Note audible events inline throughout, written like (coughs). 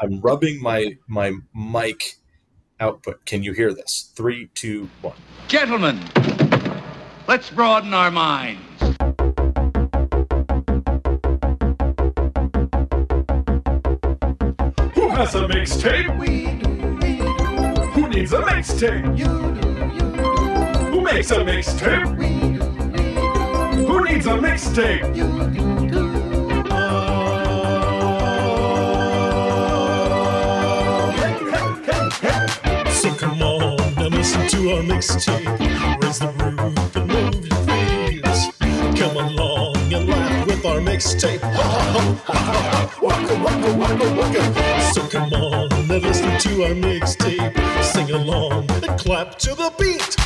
I'm rubbing my my mic output. Can you hear this? Three, two, one. Gentlemen, let's broaden our minds. Who has a mixtape? We Who needs a mixtape? You Who makes a mixtape? Who needs a mixtape? So our mixtape. Raise the roof and move your feet. Come along and laugh with our mixtape. Ha, ha, ha, ha, ha. Waka, waka, waka, waka. So come on and listen to our mixtape. Sing along and clap to the beat.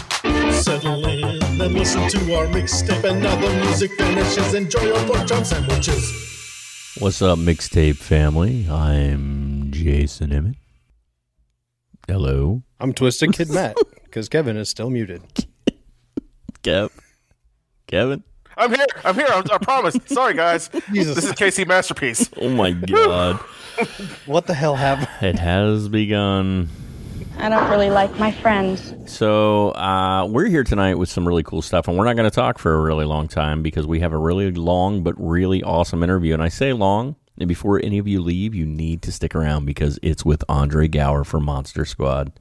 Settle in and listen to our mixtape. And now the music finishes. Enjoy your pork chop sandwiches. What's up, mixtape family? I'm Jason Emmett. Hello, I'm Twisted Kid Matt (laughs) because Kevin is still muted. Kev. Kevin. I'm here. I'm here. I, I promise. Sorry, guys. (laughs) Jesus. This is Casey Masterpiece. Oh my (laughs) God, What the hell happened? it has begun. I don't really like my friends. So uh, we're here tonight with some really cool stuff, and we're not going to talk for a really long time because we have a really long but really awesome interview. And I say long, and before any of you leave, you need to stick around because it's with Andre Gower from Monster Squad.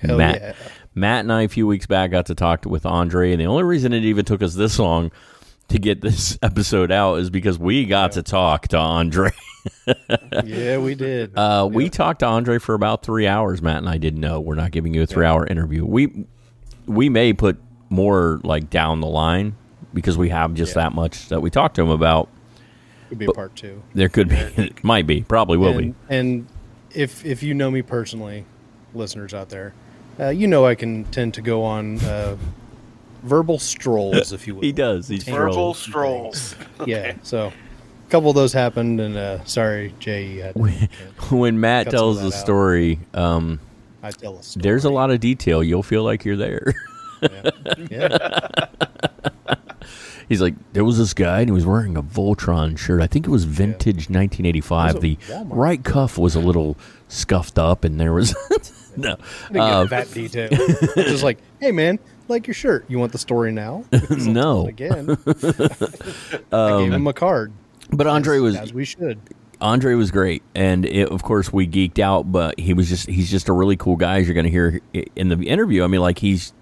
Hell Matt, yeah. Matt and I a few weeks back got to talk with Andre, and the only reason it even took us this long to get this (laughs) episode out is because we got to talk to Andre. (laughs) Yeah, we did. Uh, We talked to Andre for about three hours. Matt and I didn't know. We're not giving you a three-hour interview. We we may put more like down the line because we have just that much that we talked to him about. Could be a part two. There could be, (laughs) it might be, probably will and, and if if you know me personally, listeners out there, uh, you know I can tend to go on uh, verbal strolls, if you (laughs) will. He does. He's Verbal trolled. strolls. (laughs) Yeah. So a couple of those happened, and uh, sorry, Jay. You had to, When Matt tells of the story, um, I tell a story. there's a lot of detail. You'll feel like you're there. Yeah. He's like, there was this guy and he was wearing a Voltron shirt. I think it was vintage 1985. The Walmart. right cuff was a little scuffed up, and there was (laughs) no. I didn't Uh, get that detail. It's just like, (laughs) hey man, like your shirt. You want the story now? (laughs) No. Again, I gave him a card. but Andre as, was as we should. Andre was great, and it, of course we geeked out. But he was just he's just a really cool guy. As you're going to hear in the interview, I mean, like he's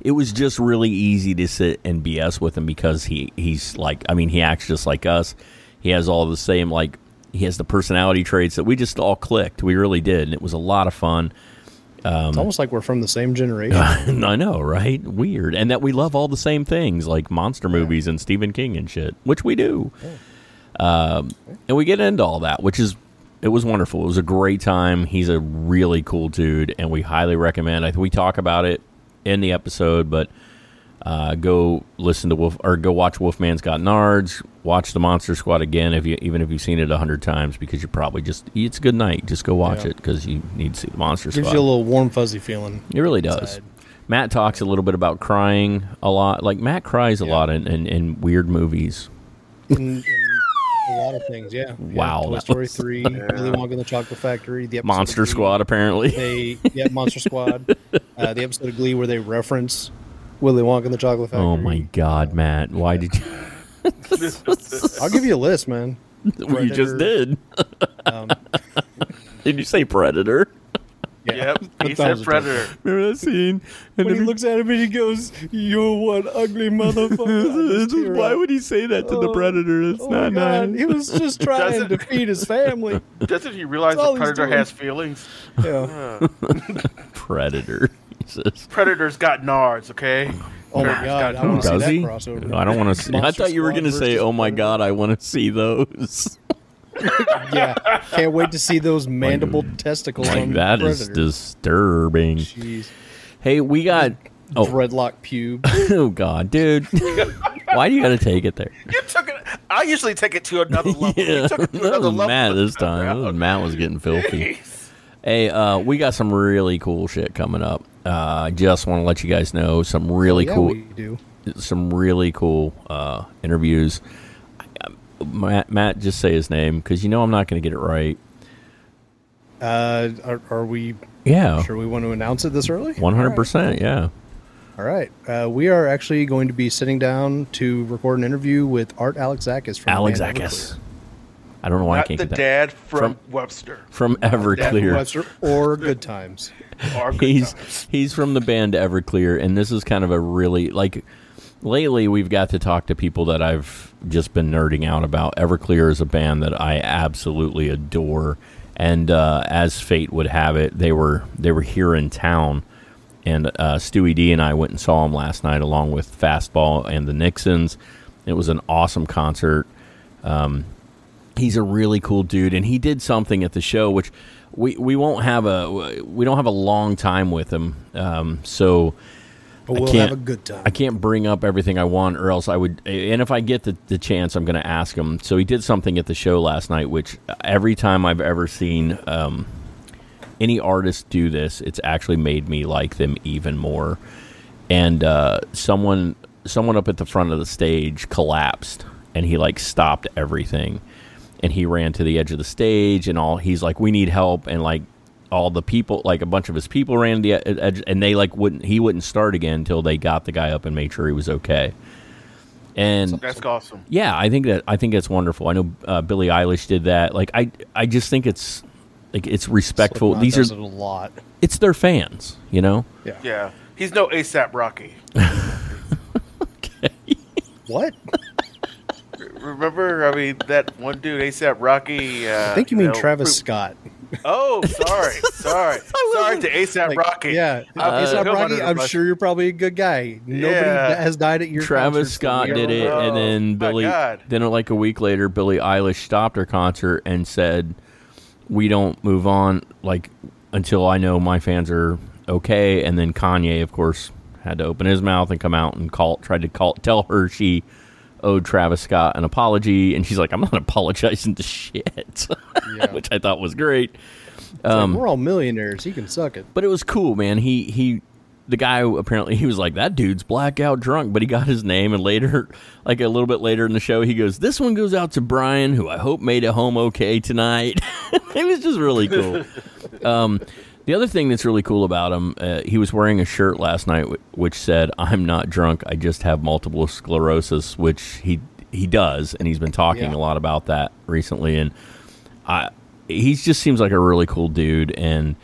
it was just really easy to sit and BS with him because he he's like I mean he acts just like us. He has all the same like he has the personality traits that we just all clicked. We really did, and it was a lot of fun. it's almost like we're from the same generation. (laughs) I know, right? Weird, and that we love all the same things like monster movies and Stephen King and shit, which we do. Um, and we get into all that, which is it was wonderful. It was a great time. He's a really cool dude, and we highly recommend. I we talk about it in the episode, but uh, go listen to Wolf or go watch Wolfman's Got Nards. Watch the Monster Squad again if you even if you've seen it a hundred times because you probably just it's a good night. Just go watch Yeah. it because you need to see the Monster Gives Squad. Gives you a little warm fuzzy feeling. It really does. inside. Matt talks a little bit about crying a lot. Like Matt cries a lot in, in, in weird movies. In, in a lot of things. Yeah. Wow, Yeah, Toy Story was- three, Willy Wonka and the Chocolate Factory, the Monster Glee. Squad, apparently. They yeah, Monster Squad. (laughs) Uh, the episode of Glee where they reference Willy Wonka and the Chocolate Factory. oh my God, Matt! Why did you? (laughs) I'll give you a list, man. (laughs) Well, you just did. Um, Did you say Predator? Yep. (laughs) He That said a predator. Remember that scene? And when he looks at him and he goes, "You're one ugly motherfucker." (laughs) I just tear Why up. would he say that to the Oh, Predator? It's Oh not God. nice. He was just (laughs) trying Doesn't- to feed his family. Doesn't he realize the predator has feelings? Yeah. Predator. Jesus. Predator's got nards, okay? Oh my God! I want to see Does that he? crossover. I don't want to see. I thought you were going to say, "Oh my God, I want to see those." Yeah, can't wait to see those mandible testicles like on that is Predator. disturbing. Jeez. Hey, we got. Oh, dreadlock pube. (laughs) oh God, dude! Why do you got to take it there? You took it. I usually take it to another (laughs) level. Yeah, You took it to that another was level. Matt this time. That was Matt was getting filthy. Jeez. Hey, uh, we got some really cool shit coming up. Uh, I just want to let you guys know some really yeah, cool, we do. some really cool uh, interviews. Matt, Matt, just say his name because you know I'm not going to get it right. Uh, are, are we Yeah, sure we want to announce it this early? one hundred percent. Yeah, All right. Uh, we are actually going to be sitting down to record an interview with Art Alexakis from Alex the. I don't know why I can't the get that dad from, From- Webster. from Everclear. Everclear. Webster or Good Times. Or Good he's Times. he's from the band Everclear, and this is kind of a really like lately we've got to talk to people that I've just been nerding out about. Everclear is a band that I absolutely adore, and uh, as fate would have it, they were they were here in town, and uh, Stewie D and I went and saw them last night along with Fastball and the Nixons. It was an awesome concert. He's a really cool dude. And he did something at the show which we, we won't have a we don't have a long time with him. Um, so But I we'll can't- have a good time. I can't bring up everything I want or else I would and if I get the, the chance I'm going to ask him. So he did something at the show last night which every time I've ever seen um, any artist do this it's actually made me like them even more. And uh, someone someone up at the front of the stage collapsed and he like stopped everything. And he ran to the edge of the stage and all he's like we need help and like all the people like a bunch of his people ran to the e- edge and they like wouldn't he wouldn't start again until they got the guy up and made sure he was okay and That's awesome. yeah i think that i think that's wonderful i know uh, billie eilish did that like i i just think it's like it's respectful Slipknot these does are it a lot. it's their fans you know Yeah. Yeah. He's no ASAP Rocky. (laughs) okay. What? Remember, I mean, that one dude, ASAP Rocky. Uh, I think you mean know, Travis Scott. Oh, (laughs) sorry, sorry, sorry to ASAP Like, Rocky. Yeah, uh, ASAP Rocky. I'm bus. sure you're probably a good guy. Nobody Yeah. has died at your Travis Scott did it, know. and then Billie. Then, like a week later, Billie Eilish stopped her concert and said, "We don't move on like until I know my fans are okay." And then Kanye, of course, had to open his mouth and come out and call, tried to call, tell her she owed Travis Scott an apology, and she's like, "I'm not (laughs) apologizing to shit," (laughs) Yeah. which I thought was great. It's like, we're all millionaires. He can suck it. But it was cool, man. He he the guy apparently he was like that dude's blackout drunk, but he got his name and later (laughs) like a little bit later in the show he goes, "This one goes out to Brian who I hope made it home okay tonight." it was just really cool. um the other thing that's really cool about him, uh, he was wearing a shirt last night wh- which said, "I'm not drunk. I just have multiple sclerosis," which he he does, and he's been talking Yeah. a lot about that recently. And I, he just seems like a really cool dude, and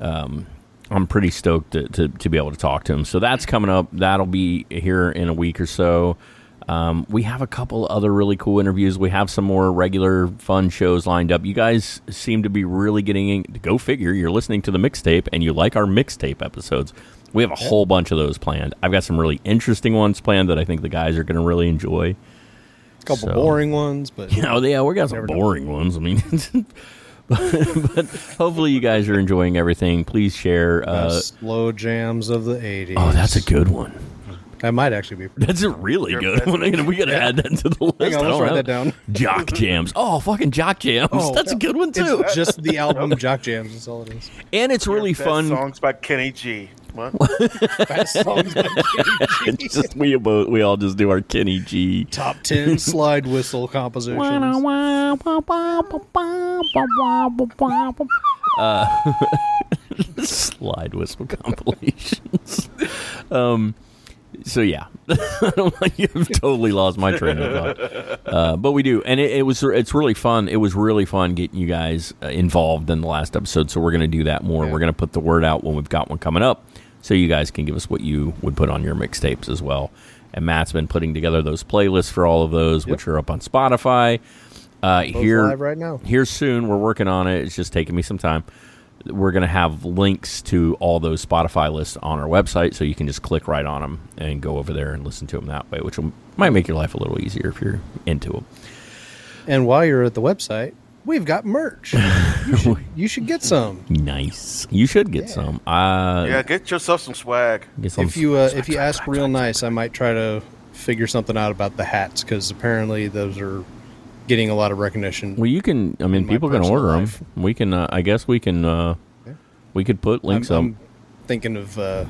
um, I'm pretty stoked to, to, to be able to talk to him. So that's coming up. That'll be here in a week or so. Um, we have a couple other really cool interviews. We have some more regular fun shows lined up. You guys seem to be really getting in. Go figure. You're listening to the mixtape and you like our mixtape episodes. We have a whole bunch of those planned. I've got some really interesting ones planned that I think the guys are going to really enjoy. A couple So- boring ones, but (laughs) You know, yeah, we got some know. boring ones. I mean, but, (laughs) but hopefully you guys are enjoying everything. Please share. Uh, slow jams of the '80s. oh, that's a good one. That might actually be. Pretty That's a really Your good one. (laughs) We got to add that to the list. Hang on, I let's don't write have- that down. Jock (laughs) jams. Oh, fucking jock jams. Oh, That's a good one too. It's just the album (laughs) Jock Jams. That's all it is. and it's really Best fun. Songs by Kenny G. What? Best songs by It's just we both we all just do our Kenny G. Top ten slide whistle compositions. slide whistle compilations. um, so yeah, (laughs) I don't like you've totally lost my train of thought. Uh, but we do, and it, it was it's really fun. It was really fun getting you guys uh, involved in the last episode. So we're going to do that more. Yeah. We're going to put the word out when we've got one coming up, so you guys can give us what you would put on your mixtapes as well. And Matt's been putting together those playlists for all of those, which are up on Spotify. Uh, here live right now. here soon. We're working on it. It's just taking me some time. We're going to have links to all those Spotify lists on our website, so you can just click right on them and go over there and listen to them that way, which will, might make your life a little easier if you're into them. And while you're at the website, we've got merch. you, (laughs) should, you should get some. Nice. You should get some. Uh, Yeah, get yourself some swag. get some If you uh, swag, if you swag, ask swag, real swag. nice, I might try to figure something out about the hats because apparently those are getting a lot of recognition. Well, you can. I mean, people can order them. We can. Uh, I guess we can. Uh, Yeah. We could put I'm, links up. I'm thinking of uh,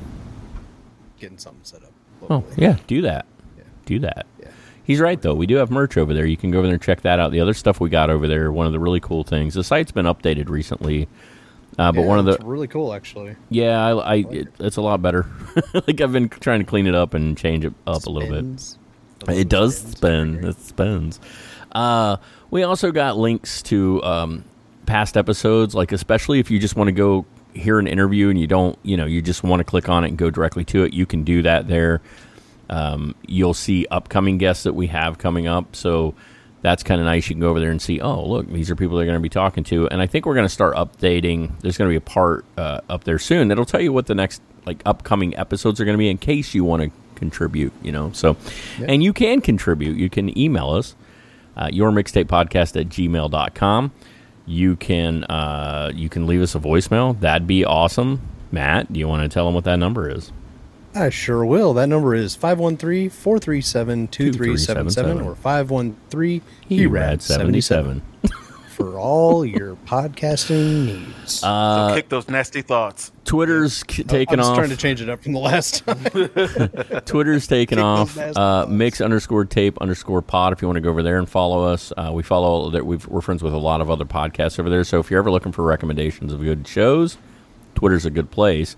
getting something set up. Oh, yeah, do that. Yeah. Do that. Yeah. He's right though. We do have merch over there. You can go over there and check that out. The other stuff we got over there, one of the really cool things. The site's been updated recently. Uh, but Yeah, one of the it's really cool actually. yeah, I, I it, it's a lot better. (laughs) like I've been trying to clean it up and change it up a little bit. Spins. It does spin. It spins. Uh, we also got links to um, past episodes, like especially if you just want to go hear an interview and you don't, you know, you just want to click on it and go directly to it. You can do that there. Um, you'll see upcoming guests that we have coming up. So that's kind of nice. You can go over there and see, oh, look, these are people they're going to be talking to. And I think we're going to start updating. There's going to be a part uh, up there soon that'll tell you what the next like upcoming episodes are going to be in case you want to contribute, you know. So, and you can contribute. You can email us, uh, your mixtape podcast at gmail.com. You can uh, you can leave us a voicemail. That'd be awesome. Matt, do you want to tell them what that number is? I sure will. That number is 513-437-2377 or 513 Erad seventy seven. (laughs) for all your podcasting needs. Uh, so kick those nasty thoughts. Twitter's k- I'm taking just off. trying to change it up from the last (laughs) time. (laughs) Twitter's (laughs) taking Kick off. Uh, mix underscore tape underscore pod. If you want to go over there and follow us, uh, we follow that. We've, we're friends with a lot of other podcasts over there. So if you're ever looking for recommendations of good shows, Twitter's a good place.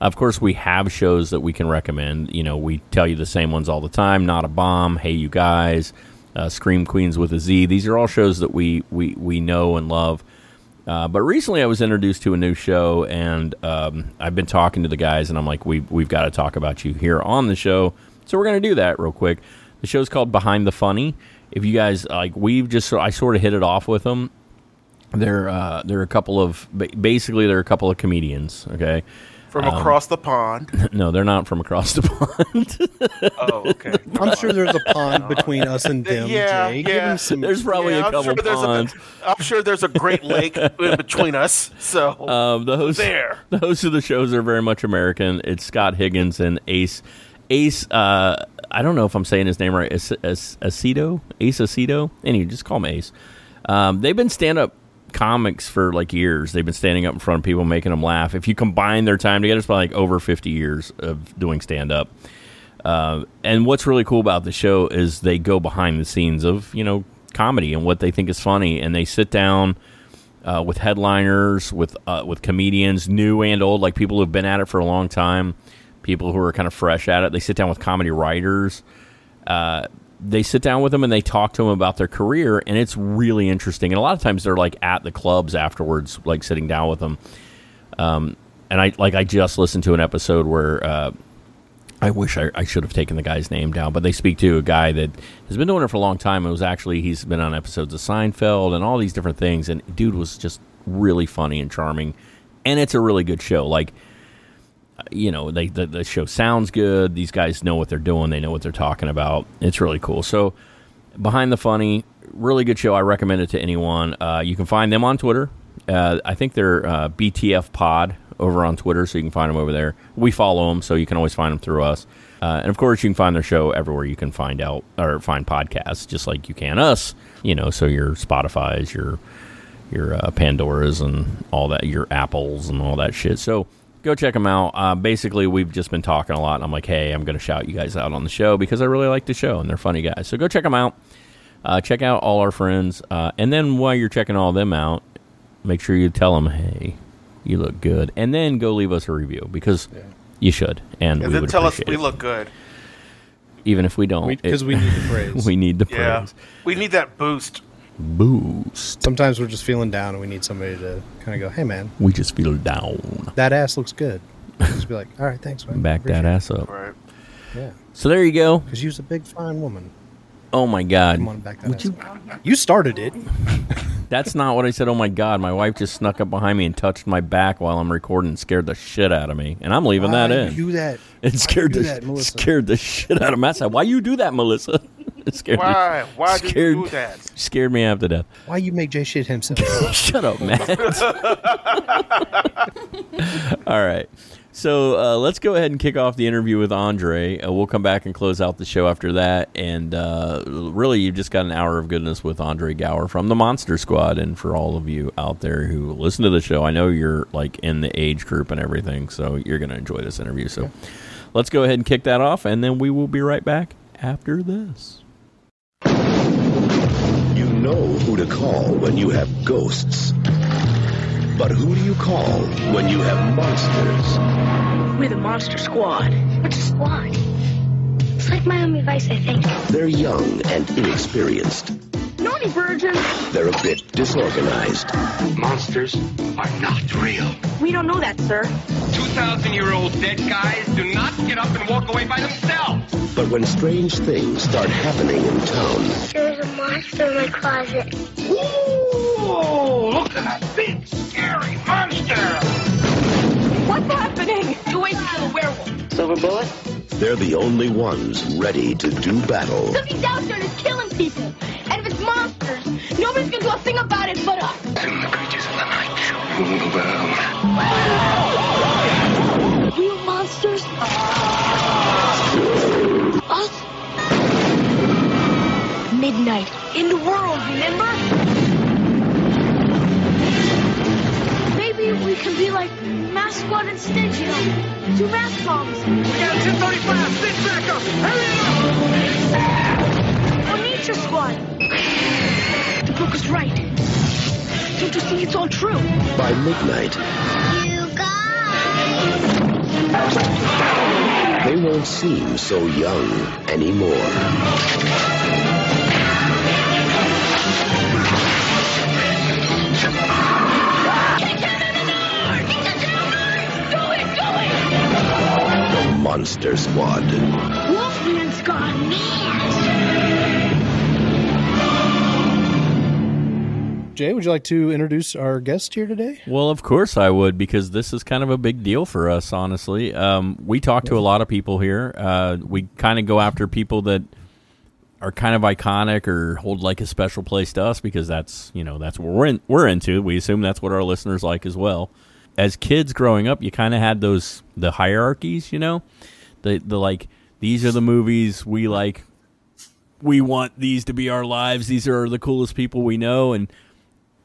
Of course, we have shows that we can recommend. You know, we tell you the same ones all the time. Not a bomb. Hey, you guys. Uh, Scream Queens with a Z. These are all shows that we we we know and love. Uh, but recently, I was introduced to a new show, and um, I've been talking to the guys, and I'm like, we we've got to talk about you here on the show. So we're to do that real quick. The show's called Behind the Funny. If you guys like, we've just I sort of hit it off with them. They're uh, they're a couple of basically they're a couple of comedians. Okay, From Um, across the pond. (laughs) no, they're not from across the pond. (laughs) Oh, okay. (laughs) I'm sure there's a pond between us and them, Yeah, Jay. Give yeah. some There's probably Yeah, a I'm couple sure there's ponds. A, I'm sure there's a great lake between us. So Um, the hosts, There. the hosts of the shows are very much American. It's Scott Higgins and Ace. Ace, uh, I don't know if I'm saying his name right. Ace, Ace, Aceto, Ace Aceto. Anyway, just call him Ace. Um, they've been stand up comics for like years. They've been standing up in front of people, making them laugh. If you combine their time together, it's probably like over 50 years of doing stand up. Uh, and what's really cool about the show is they go behind the scenes of you know comedy and what they think is funny, and they sit down uh, with headliners, with uh, with comedians, new and old, like people who've been at it for a long time, people who are kind of fresh at it. They sit down with comedy writers. They sit down with them and they talk to them about their career, and it's really interesting. And a lot of times they're like at the clubs afterwards, like sitting down with them. Um, and I like I just listened to an episode where uh, I wish I, I should have taken the guy's name down, but they speak to a guy that has been doing it for a long time. It was actually he's been on episodes of Seinfeld and all these different things, and dude was just really funny and charming, and it's a really good show. Like, you know, they the, the show sounds good. These guys know what they're doing. They know what they're talking about. It's really cool. So, behind the funny, really good show. I recommend it to anyone. Uh, you can find them on Twitter. Uh, I think they're uh, BTF Pod over on Twitter, so you can find them over there. We follow them, so you can always find them through us. Uh, and of course, you can find their show everywhere you can find out or find podcasts, just like you can us. You know, so your Spotify's, your your uh, Pandoras, and all that, your Apples, and all that shit. So go check them out. Uh, basically, we've just been talking a lot. And I'm like, hey, I'm going to shout you guys out on the show because I really like the show and they're funny guys. So go check them out. Uh, check out all our friends, uh, and then while you're checking all them out, make sure you tell them, hey, you look good, and then go leave us a review because you should, and, and we then would tell us we it. look good. even if we don't, because it- we need the (laughs) praise. we need the Yeah. praise We need that boost. Boost. Sometimes we're just feeling down and we need somebody to kind of go, "Hey, man, We just feel down. that ass looks good." Just be like, "All right, thanks, man." Back that ass up. Right. Yeah, So there you go. because you're a big, fine woman. Oh my God. Come on, back that Would ass you- up. You started it. (laughs) That's not what I said. Oh my God. My wife just snuck up behind me and touched my back while I'm recording and scared the shit out of me. And I'm leaving that Why in. you Do that. It scared do the that, scared the shit out of Matt. Said, Why you do that, Melissa? (laughs) It (laughs) scared Why? Me, Why do scared, you do that? Scared me half to death. Why you make Jay shit himself? (laughs) Shut up, Matt. (laughs) All right. So uh, let's go ahead and kick off the interview with Andre. Uh, we'll come back and close out the show after that. And uh, really, you've just got an hour of goodness with Andre Gower from the Monster Squad. And for all of you out there who listen to the show, I know you're like in the age group and everything, so you're going to enjoy this interview. So let's go ahead and kick that off, and then we will be right back after this. You know who to call when you have ghosts. But who do you call when you have monsters? We're the Monster Squad. What's a squad? It's like Miami Vice, I think. They're young and inexperienced. Naughty virgin. They're a bit disorganized. Monsters are not real. We don't know that, sir. 2,000 year old dead guys do not get up and walk away by themselves. But when strange things start happening in town, There's a monster in my closet. Ooh, look at that big, scary monster! What's happening? Two ways to kill a werewolf. Silver bullet? they're the only ones ready to do battle. Something's out there that's killing people. And if it's monsters, nobody's gonna do a thing about it but us. Soon the creatures of the night shall rule the world. Real monsters? Us? Midnight. In the world, remember? Maybe we can be like Mass Squad and Stitch, you know? Two mass bombs. We got 1035, sit back up, hurry up! Or Nature Squad. The book is right. Don't you see it's all true? By midnight, You guys! they won't seem so young anymore. The Monster Squad. Wolfman's got Jay, would you like to introduce our guest here today? Well, of course I would, because this is kind of a big deal for us, honestly. Um, we talk to a lot of people here. Uh, we kind of go after people that are kind of iconic or hold like a special place to us because that's you know that's what we're in, we're into. We assume that's what our listeners like as well. As kids growing up, you kind of had those the hierarchies, you know, the the like these are the movies we like. We want these to be our lives. These are the coolest people we know, and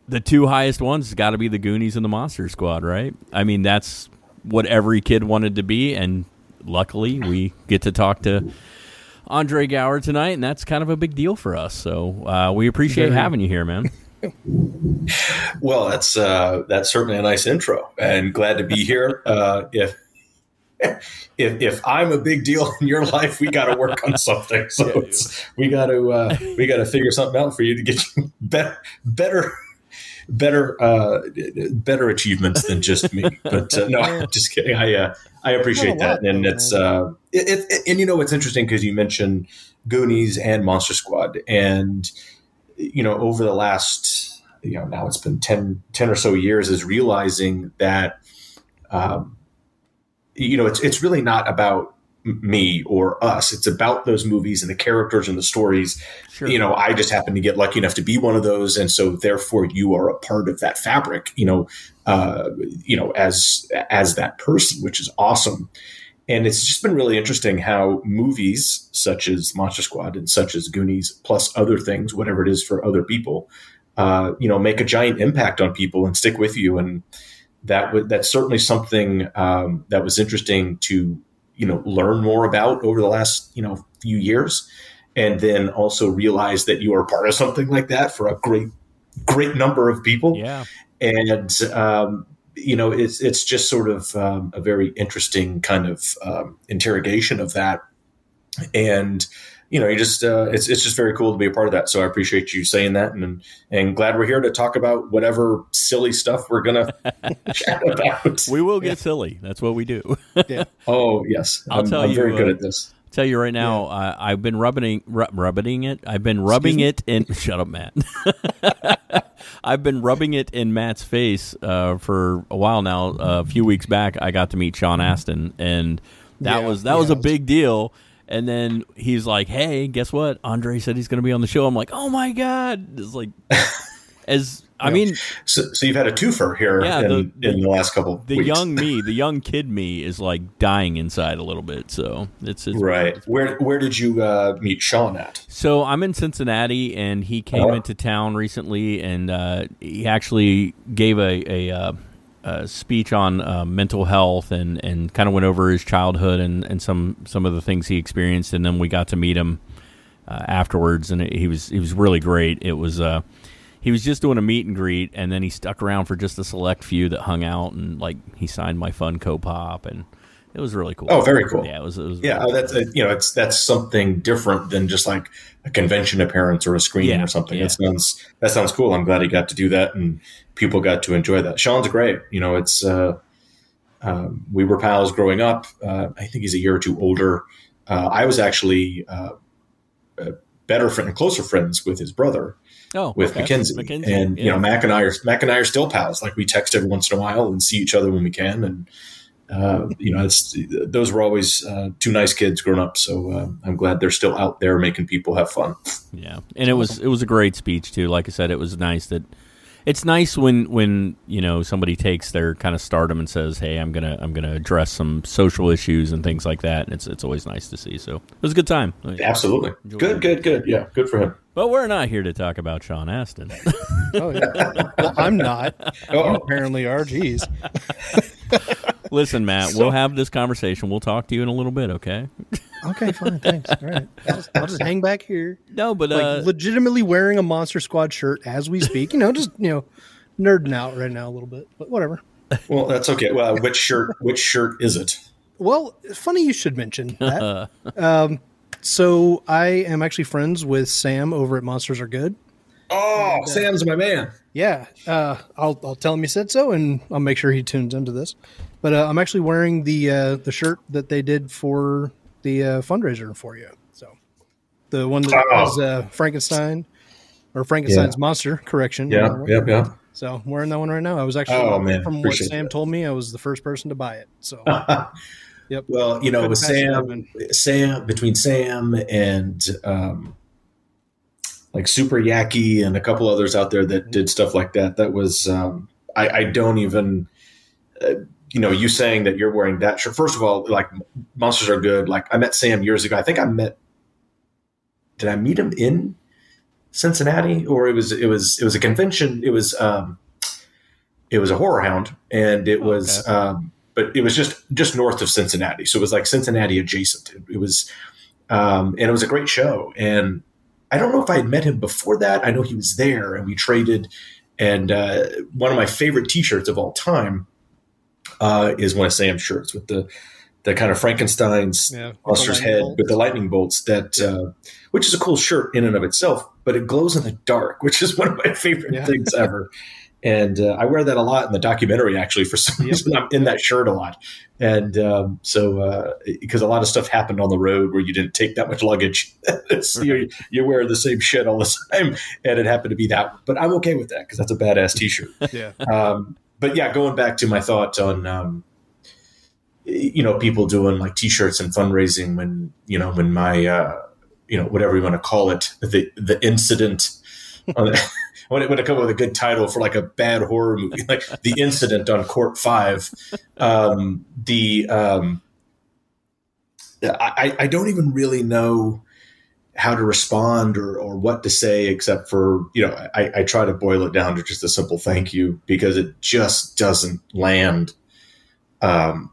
the two highest ones has got to be the Goonies and the Monster Squad, right? I mean, that's what every kid wanted to be, and luckily we get to talk to Andre Gower tonight, and that's kind of a big deal for us. So uh, we appreciate having you here, man. (laughs) Well, that's uh, that's certainly a nice intro, and glad to be here. Uh, if if if I'm a big deal in your life, we got to work on something. (laughs) So it's, we got to uh, we got to figure something out for you to get you (laughs) better better better uh, better achievements than just me. (laughs) But uh, no, (laughs) just kidding. I uh, I appreciate that, and it's uh, it, it, and you know it's interesting? Because you mentioned Goonies and Monster Squad, and you know over the last you know now it's been 10, 10 or so years is realizing that um, you know it's it's really not about me or us. It's about those movies and the characters and the stories. Sure. you know i just happen to get lucky enough to be one of those and so therefore you are a part of that fabric you know uh, you know as as that person which is awesome. And it's just been really interesting how movies such as monster squad and such as goonies plus other things whatever it is for other people uh, you know make a giant impact on people and stick with you. And that w- that's certainly something um, that was interesting to you know learn more about over the last you know few years and then also realize that you are part of something like that for a great great number of people Yeah. and um, you know it's it's just sort of um, a very interesting kind of um, interrogation of that and you know you just uh, it's it's just very cool to be a part of that so i appreciate you saying that and and glad we're here to talk about whatever silly stuff we're gonna (laughs) chat about We will get silly. That's what we do. yeah. (laughs) oh yes I'll i'm, tell I'm you, very good uh, at this tell you right now, uh, I've been rubbing ru- rubbing it. I've been rubbing it in. (laughs) Shut up, Matt. I've been rubbing it in Matt's face uh, for a while now. a few weeks back, I got to meet Sean Astin, and that Yeah, was that was a big deal. And then he's like, "Hey, guess what? Andre said he's going to be on the show." I'm like, "Oh my god!" It's like, (laughs) as I mean, so, so you've had a twofer here Yeah, in, the- the- in the last couple the weeks. young me, the young kid me, is like dying inside a little bit. So it's, it's right where where did you uh, meet sean at So I'm in Cincinnati, and he came Oh. into town recently, and uh, he actually gave a, a, uh, a speech on uh, mental health, and, and kind of went over his childhood and, and some some of the things he experienced, and then we got to meet him uh, afterwards, and he was he was really great. It was. Uh, he was just doing a meet and greet, and then he stuck around for just a select few that hung out, and like he signed my Funko Pop, and it was really cool. Oh, very cool. Yeah, it was. It was Yeah, really that's uh, you know, it's that's something different than just like a convention appearance or a screening Yeah, or something. yeah. That sounds that sounds cool. I'm glad he got to do that, and people got to enjoy that. Sean's great. You know, it's uh, um, we were pals growing up. Uh, I think he's a year or two older. Uh, I was actually uh, uh, better friend and closer friends with his brother Oh, with okay. Mackenzie. Mackenzie, And you know, Mac and I are Mac and I are still pals. Like we text every once in a while and see each other when we can. And uh, you know, it's those were always uh, two nice kids growing up. So uh, I'm glad they're still out there making people have fun. Yeah, and it was it was a great speech too. Like I said, it was nice that it's nice when when you know somebody takes their kind of stardom and says, "Hey, I'm gonna I'm gonna address some social issues and things like that." And it's it's always nice to see. So it was a good time. Absolutely, good, good, good. Yeah, good for him. But we're not here to talk about Sean Astin. (laughs) Oh yeah. well, I'm not. You Oh, apparently are. Jeez. (laughs) Listen, Matt, we'll have this conversation. We'll talk to you in a little bit, okay? Okay, fine. Thanks. (laughs) All right. I'll just, I'll just hang back here. No, but like uh, legitimately wearing a Monster Squad shirt as we speak. You know, just you know, nerding out right now a little bit, but whatever. well, that's okay. Well, which shirt? Which shirt is it? Well, funny you should mention that. (laughs) um, so I am actually friends with Sam over at Monsters Are Good. Oh, Sam's my man. Yeah, uh, I'll I'll tell him you said so, and I'll make sure he tunes into this. But uh, I'm actually wearing the uh, the shirt that they did for the uh, fundraiser for you. So the one that Oh. was uh, Frankenstein or Frankenstein's monster correction. Yeah, whatever. yep, yep. So I'm wearing that one right now. I was actually Oh, man, from what Sam that. told me, I was the first person to buy it. So (laughs) yep. Well, you know, with pass it up, Sam, and- Sam between Sam and um, like Super Yaki and a couple others out there that did stuff like that. That was um, I, I don't even. Uh, you know, you saying that you're wearing that shirt. First of all, like monsters are good. Like I met Sam years ago. I think I met. Did I meet him in Cincinnati, or it was it was it was a convention? It was um, it was a HorrorHound, and it was okay. um, but it was just just north of Cincinnati, so it was like Cincinnati adjacent. It, it was, um, and it was a great show. And I don't know if I had met him before that. I know he was there, and we traded. And uh, one of my favorite T-shirts of all time uh, is one of Sam's shirts with the the kind of Frankenstein's Yeah, monster's head bolts. with the lightning bolts. That uh, which is a cool shirt in and of itself, but it glows in the dark, (laughs) which is one of my favorite Yeah. things ever. And uh, I wear that a lot in the documentary. Actually, for some Yep. reason, I'm in that shirt a lot. And um, so, uh, because a lot of stuff happened on the road where you didn't take that much luggage, (laughs) so you you wear the same shit all the (laughs) time, and it happened to be that. But I'm okay with that because that's a badass T-shirt Yeah. um, but yeah, going back to my thought on, um, you know, people doing like T-shirts and fundraising when you know when my, uh, you know, whatever you want to call it, the the incident. (laughs) on the, I want to come up with a good title for like a bad horror movie, like the incident on Court Five. Um, the um, I, I don't even really know how to respond or, or what to say except for you know I, I try to boil it down to just a simple thank you because it just doesn't land um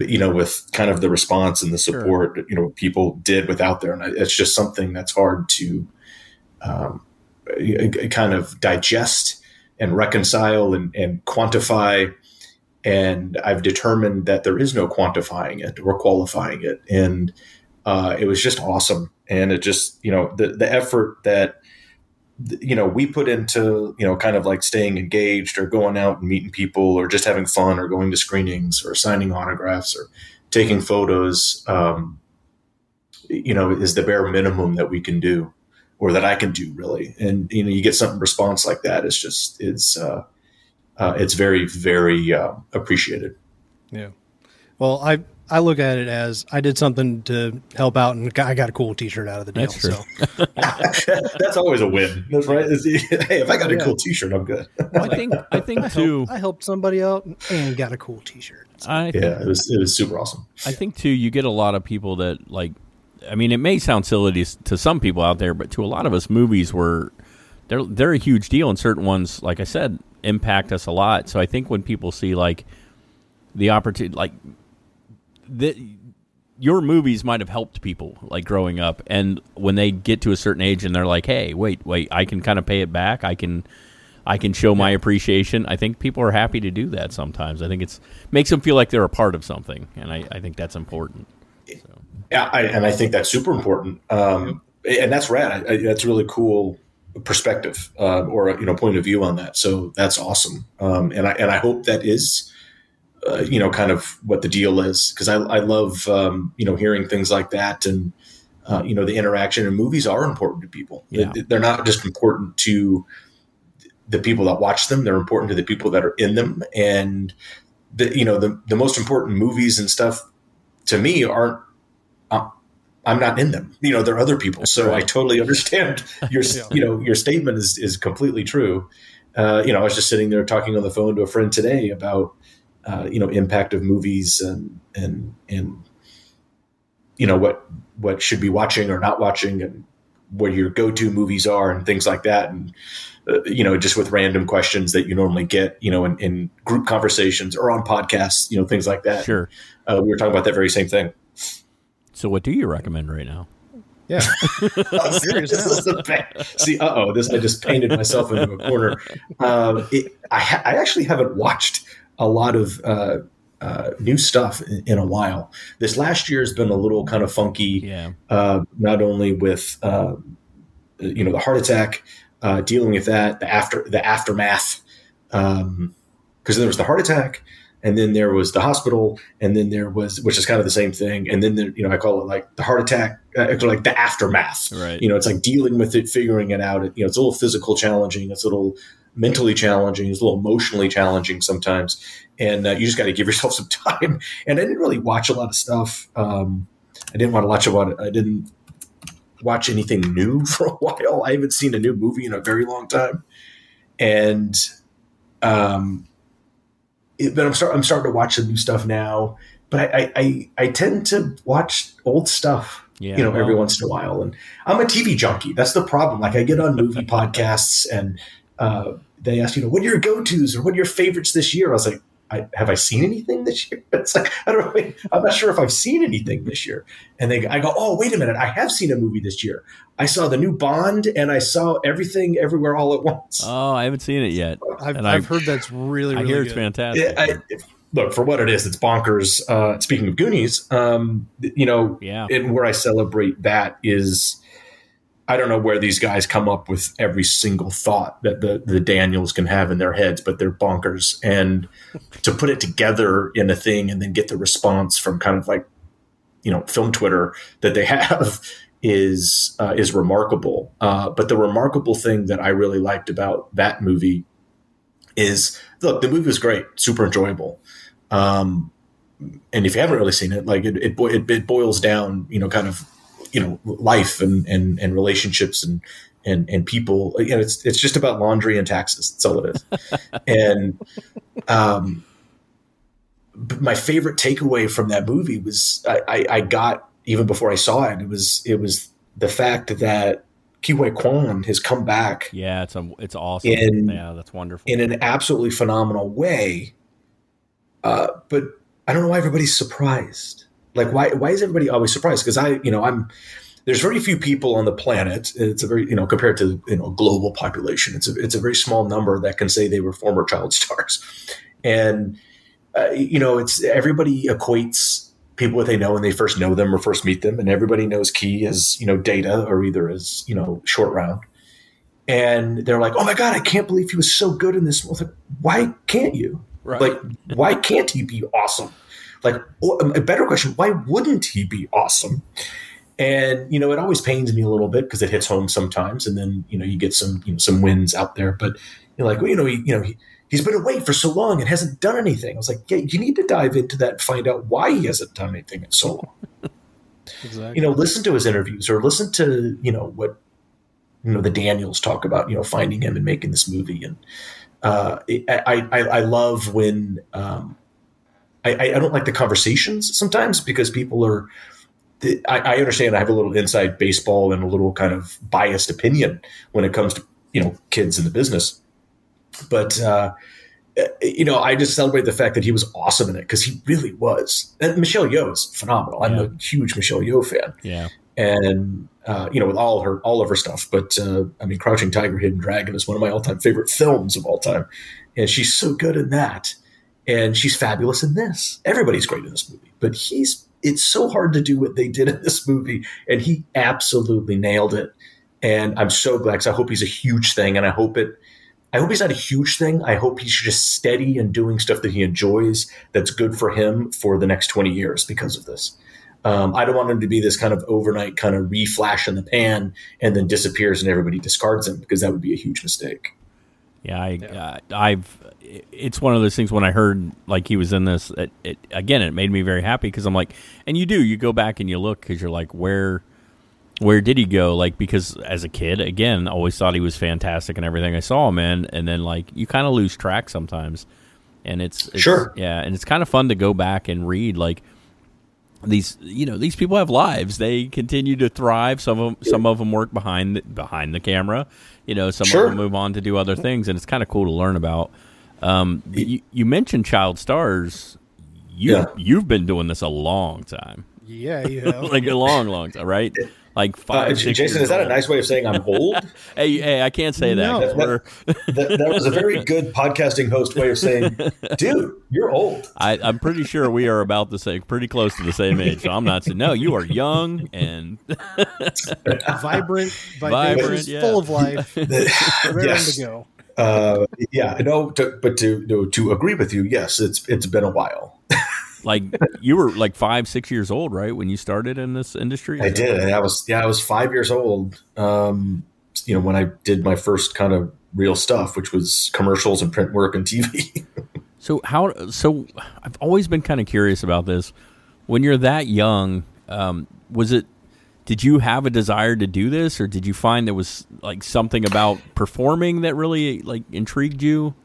you know with kind of the response and the support you know people did without there. And it's just something that's hard to um, kind of digest and reconcile and, and quantify. And i've determined that there is no quantifying it or qualifying it. And uh, it was just awesome. And it just you know the the effort that you know we put into you know kind of like staying engaged or going out and meeting people or just having fun or going to screenings or signing autographs or taking photos um, you know is the bare minimum that we can do or that I can do really. And you know you get something response like that it's just it's uh, uh, it's very very uh, appreciated. Yeah. Well, I I look at it as I did something to help out, and I got a cool T-shirt out of the deal. That's true. So (laughs) (laughs) that's always a win that's right It's- (laughs) hey if I got a Yeah. cool t-shirt I'm good I think I think too. I helped somebody out and got a cool T-shirt. I yeah it was it was super awesome I think too, you get a lot of people that like. I mean, it may sound silly to, to some people out there, but to a lot of us, movies were they're they're a huge deal, and certain ones, like I said, impact us a lot. So I think when people see like the opportunity, like the your movies might have helped people like growing up, and when they get to a certain age and they're like, "Hey, wait, wait, I can kind of pay it back. I can." I can show my appreciation. I think people are happy to do that sometimes. I think it's makes them feel like they're a part of something, and I, I think that's important. Yeah, I, and I think that's super important. Um, and that's rad. I, that's really cool perspective uh, or you know point of view on that. So that's awesome. Um, and I and I hope that is uh, you know kind of what the deal is because I, I love um, you know hearing things like that and uh, you know the interaction and movies are important to people. Yeah. They- They're not just important to the people that watch them; they're important to the people that are in them. And the you know the the most important movies and stuff to me aren't. Uh, I'm not in them. You know, there are other people. So I totally understand (laughs) your, you know, your statement is, is completely true. Uh, you know, I was just sitting there talking on the phone to a friend today about, uh, you know, impact of movies and, and, and, you know, what, what should be watching or not watching and where your go-to movies are and things like that. And, uh, you know, just with random questions that you normally get, you know, in, in group conversations or on podcasts, you know, things like that. Sure. Uh, we were talking about that very same thing. So, what do you recommend right now? Yeah. (laughs) This is a bad- See, uh oh, this I just painted myself into a corner. Um, it, I, ha- I actually haven't watched a lot of uh, uh, new stuff in, in a while. This last year has been a little kind of funky. Yeah. Uh, not only with uh, you know the heart attack, uh, dealing with that, the after the aftermath, because there was the heart attack, and then there was the hospital, and then there was which is kind of the same thing, and then there, you know I call it like the heart attack, uh, like the aftermath. Right. You know, it's like dealing with it, figuring it out. It, you know, it's a little physical challenging. It's a little mentally challenging. It's a little emotionally challenging sometimes, and uh, you just got to give (laughs) yourself some time. And I didn't really watch a lot of stuff. Um, I didn't want to watch a lot. I didn't watch anything new (laughs) for a while. I haven't seen a new movie in a very long time, and um, it, but I'm start, I'm starting to watch some new stuff now. But I, I, I, tend to watch old stuff Yeah, you know, every once in a while. And I'm a TV junkie. That's the problem. Like I get on movie (laughs) podcasts and uh, they ask, you know, what are your go-tos or what are your favorites this year? I was like, I, have I seen anything this year? (laughs) It's like, I don't know. I'm not sure if I've seen anything this year. And they, I go, oh, wait a minute. I have seen a movie this year. I saw the new Bond and I saw everything everywhere all at once. Oh, I haven't seen it yet. (laughs) I've, And I've I've- heard that's really, I really hear it's fantastic. I, look for what it is. It's bonkers. Uh, speaking of Goonies, um, you know, Yeah. and where I celebrate that is, I don't know where these guys come up with every single thought that the the Daniels can have in their heads, but they're bonkers. And to put it together in a thing and then get the response from kind of like, you know, film Twitter that they (laughs) have is uh, is remarkable. Uh, but the remarkable thing that I really liked about that movie is look, the movie was great, super enjoyable. Um, and if you haven't really seen it, like it, it, it, it boils down, you know, kind of, you know, life and, and, and relationships and, and, and people, you know, it's, it's just about laundry and taxes. That's all it is. (laughs) and, um, but my favorite takeaway from that movie was I, I, I got even before I saw it, it was, it was the fact that Ke Huy Quan has come back Yeah, it's a, it's awesome. In- yeah, that's wonderful. in an absolutely phenomenal way. Uh, but I don't know why everybody's surprised. Like, why why is everybody always surprised? Because I, you know, I'm there's very few people on the planet. It's a very, you know, compared to you know global population, it's a it's a very small number that can say they were former child stars, and uh, you know, it's everybody equates people what they know when they first know them or first meet them, and everybody knows Ke as you know Data or either as you know Short Round and they're like, "Oh my god, I can't believe he was so good in this." Like, why can't you? Right. Like, why can't he be awesome? Like, or, a better question: Why wouldn't he be awesome? And you know, it always pains me a little bit because it hits home sometimes, and then you know, you get some you know some wins out there, but you're like, well, you know, he, you know, he, he's been away for so long and hasn't done anything. I was like, yeah, you need to dive into that and find out why he hasn't done anything in so long (laughs) Exactly. you know, listen to his interviews or listen to, you know, what, you know, the Daniels talk about, you know, finding him and making this movie. And uh, I, I, I love when um, I, I don't like the conversations sometimes because people are, I, I understand I have a little inside baseball and a little kind of biased opinion when it comes to, you know, kids in the business. But uh, uh, you know, I just celebrate the fact that he was awesome in it because he really was. And Michelle Yeoh is phenomenal. I'm a huge Michelle Yeoh fan. Yeah. And uh, you know, with all her all of her stuff, but uh, I mean, Crouching Tiger, Hidden Dragon is one of my all time favorite films of all time, and she's so good in that, and she's fabulous in this. Everybody's great in this movie, but he's it's so hard to do what they did in this movie, and he absolutely nailed it. And I'm so glad because I hope he's a huge thing, and I hope it. I hope he's not a huge thing. I hope he's just steady and doing stuff that he enjoys that's good for him for the next 20 years because of this. Um, I don't want him to be this kind of overnight kind of reflash in the pan and then disappears and everybody discards him because that would be a huge mistake. Yeah, I, Uh, I've. It's one of those things when I heard like he was in this. It, it, again, it made me very happy because I'm like, and you do, you go back and you look because you're like, where, where did he go? Like because as a kid, again, always thought he was fantastic and everything I saw him in, and then like you kind of lose track sometimes, and it's, it's Sure. yeah, and it's kind of fun to go back and read like these you know these people have lives they continue to thrive some of them some of them work behind the, behind the camera you know some Sure. of them move on to do other things and it's kind of cool to learn about um but you, you mentioned child stars you Yeah. you've been doing this a long time Yeah, you (laughs) know. like a long long time right like Uh, five six Jason, years is that a nice way of saying I'm old? (laughs) hey hey i can't say that No. 'cause we're that, that was a very (laughs) good podcasting host way of saying, dude, you're old. I, I'm pretty sure we are about the same, pretty close to the same age. So I'm not saying no. You are young and vibrant, (laughs) Vibrant, vivacious, yeah. full of life, ready yes. to go. Uh, yeah, no, to, but to, to to agree with you, yes, it's it's been a while. Like you were like five, six years old, right, when you started in this industry? I did. I was yeah, I was five years old. Um, you know, when I did my first kind of real stuff, which was commercials and print work and TV. (laughs) So how? So I've always been kind of curious about this. When you're that young, um, was it? Did you have a desire to do this, or did you find there was like something about performing that really like intrigued you?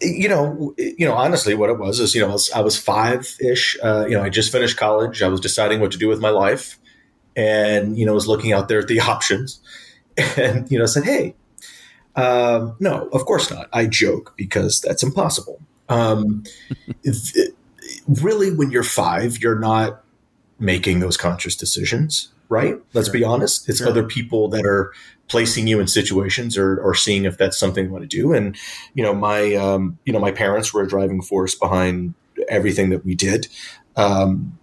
You know, you know, honestly, what it was is, you know, I was, I was five ish. Uh, you know, I just finished college. I was deciding what to do with my life, and you know, was looking out there at the (laughs) options, and you know, said, "Hey, um, no, of course not." I joke because that's impossible. Um, (laughs) th- really, when you're five, you're not making those conscious decisions, right? Let's be honest. It's other people that are placing you in situations or, or seeing if that's something you want to do. And, you know, my, um, you know, my parents were a driving force behind everything that we did. Um,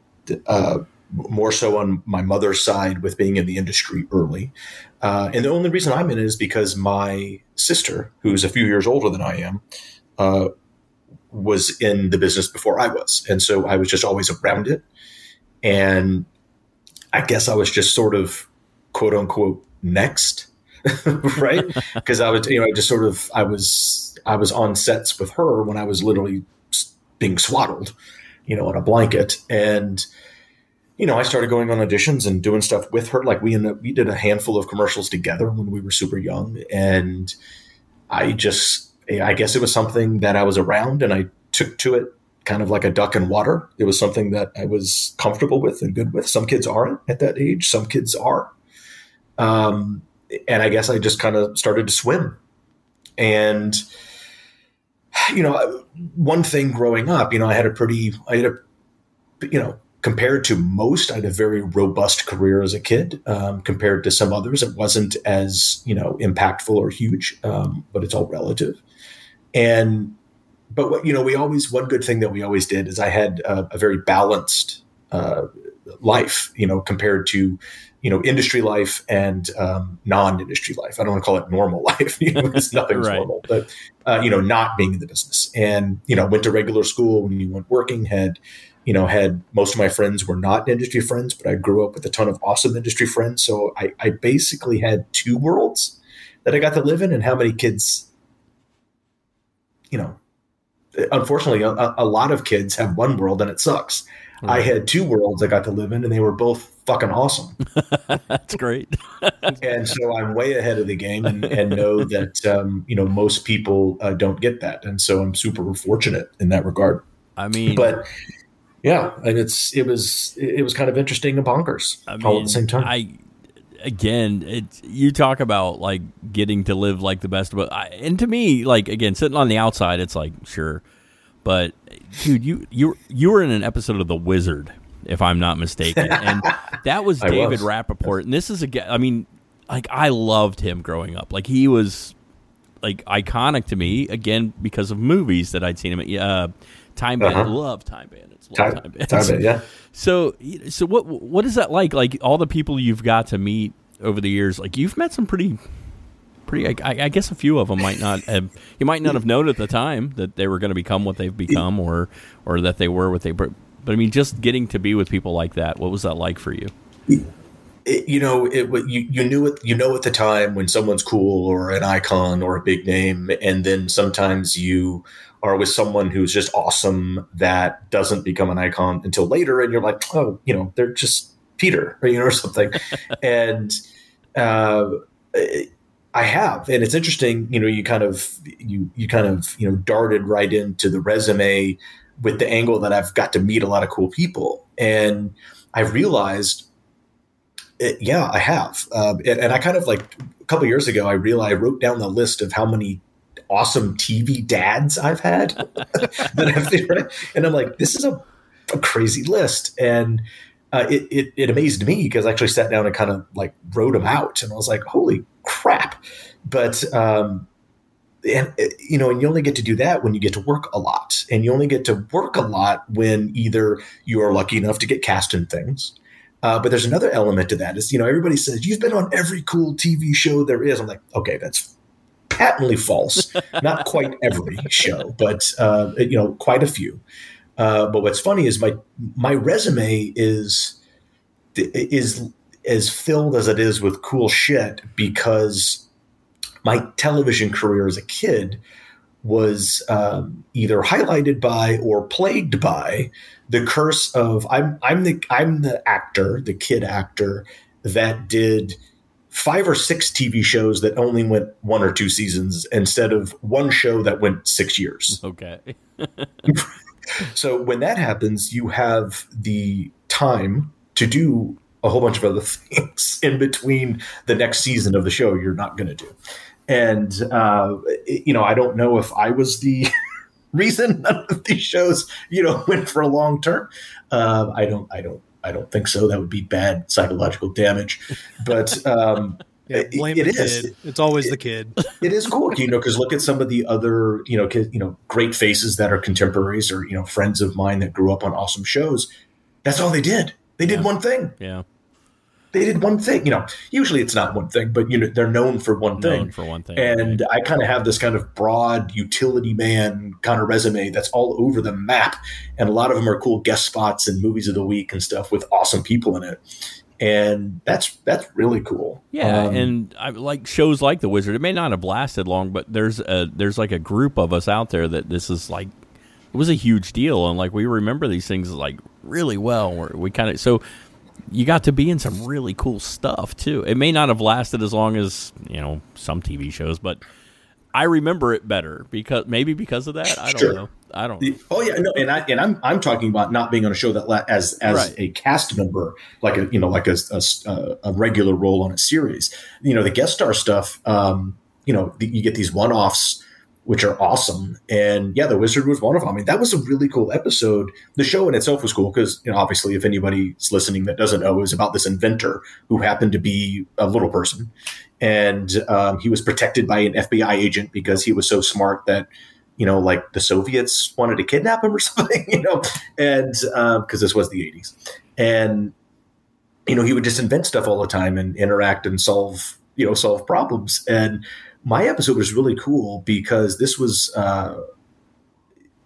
uh, more so on my mother's side with being in the industry early. Uh, and the only reason I'm in it is because my sister, who's a few years older than I am, uh, was in the business before I was. And so I was just always around it. And I guess I was just sort of quote unquote next, (laughs) right? Because I would, you know, I just sort of, I was, I was on sets with her when I was literally being swaddled, you know, in a blanket. And, you know, I started going on auditions and doing stuff with her. Like we ended we did a handful of commercials together when we were super young. And I just, I guess it was something that I was around and I took to it kind of like a duck in water. It was something that I was comfortable with and good with. Some kids aren't at that age, some kids are. Um, and I guess I just kind of started to swim. And, you know, one thing growing up, you know, I had a pretty, I had a, you know, compared to most, I had a very robust career as a kid. Um, compared to some others, it wasn't as, you know, impactful or huge, um, but it's all relative. And but what you know, we always one good thing that we always did is I had a, a very balanced uh, life, you know, compared to you know industry life and um, non-industry life. I don't want to call it normal (laughs) life, you know, because nothing's Right. normal, but uh, you know, not being in the business and you know, went to regular school when you went working, had you know, had most of my friends were not industry friends, but I grew up with a ton of awesome industry friends. So I, I basically had two worlds that I got to live in, and how many kids you know, unfortunately, a, a lot of kids have one world and it sucks. I had two worlds I got to live in, and they were both fucking awesome. (laughs) That's great. (laughs) and so I'm way ahead of the game, and, and know that um, you know most people uh, don't get that, and so I'm super fortunate in that regard. I mean, But yeah, and it's it was it was kind of interesting and bonkers I all at the same time. I again, it's you talk about like getting to live like the best, but I, and to me, like again, sitting on the outside, it's like sure, but dude, you you you were in an episode of The Wizard, if I'm not mistaken, (laughs) and that was David was. Rappaport, and this is a. I mean, like I loved him growing up. Like he was like iconic to me again because of movies that I'd seen him. At, uh, Time Bandits, Uh-huh. love Time Bandits, love Time, Time Bandits. time it, yeah. (laughs) So, so what what is that like? Like all the people you've got to meet over the years, like you've met some pretty, pretty. I, I guess a few of them might not have. You might not have known at the time that they were going to become what they've become, or or that they were what they. But, I mean, just getting to be with people like that. What was that like for you? it, you know, it you you knew it. You know at the time when someone's cool or an icon or a big name, and then sometimes you are with someone who's just awesome that doesn't become an icon until later, and you're like, oh, you know, they're just Peter, or, (laughs) you know, or something. and uh, I have, and it's interesting. You know, you kind of you you kind of you know darted right into the resume with the angle that I've got to meet a lot of cool people, and I realized it, yeah, I have. Um, and, and I kind of like a couple years ago, I realized I wrote down the list of how many awesome TV dads I've had (laughs) and I'm like, this is a, a crazy list. And uh, it, it, it amazed me because I actually sat down and kind of like wrote them out and I was like, holy crap. But, um, and uh, you know, and you only get to do that when you get to work a lot, and you only get to work a lot when either you are lucky enough to get cast in things, uh, but there's another element to that. Is you know everybody says you've been on every cool TV show there is. I'm like, okay, that's patently false. (laughs) Not quite every show, but uh, you know, quite a few. Uh, but what's funny is my my resume is is as filled as it is with cool shit because my television career as a kid was um, either highlighted by or plagued by the curse of I'm I'm the I'm the actor, the kid actor that did five or six TV shows that only went one or two seasons instead of one show that went six years. Okay. (laughs) so when that happens, you have the time to do a whole bunch of other (laughs) things in between the next season of the show you're not going to do. And, uh, you know, I don't know if I was the (laughs) reason none of these shows, you know, (laughs) went for a long term. Uh, I don't, I don't, I don't think so. That would be bad psychological damage. But um, Yeah, blame it the is. kid. It's always the kid. it is cool, you know, because look at some of the other, you know, you know, great faces that are contemporaries or you know friends of mine that grew up on awesome shows. That's all they did. They did one thing. Yeah. They did one thing. You know, usually it's not one thing, but you know they're known for one thing. Known for one thing. And I kind of have this kind of broad utility man kind of resume that's all over the map, and a lot of them are cool guest spots and movies of the week and stuff with awesome people in it, and that's that's really cool. Yeah, Um, and I like shows like The Wizard. It may not have lasted long, but there's a there's like a group of us out there that this is like it was a huge deal, and like we remember these things like really well. Where we kind of so you got to be in some really cool stuff too. It may not have lasted as long as you know some TV shows, but I remember it better because maybe because of that. I don't Sure. know. I don't. Oh yeah, no, and I and I'm I'm talking about not being on a show that la- as as Right. a cast member, like a you know like a, a, a regular role on a series. You know the guest star stuff. Um, you know the, you get these one offs which are awesome, and yeah, the Wizard was one of them. I mean that was a really cool episode. The show in itself was cool because you know obviously if anybody's listening that doesn't know, it was about this inventor who happened to be a little person, and um, he was protected by an FBI agent because he was so smart that you know, like the Soviets wanted to kidnap him or (laughs) something, you know, and because this was the 80s. And, you know, he would just invent stuff all the time and interact and solve, you know, solve problems. And my episode was really cool because this was, uh,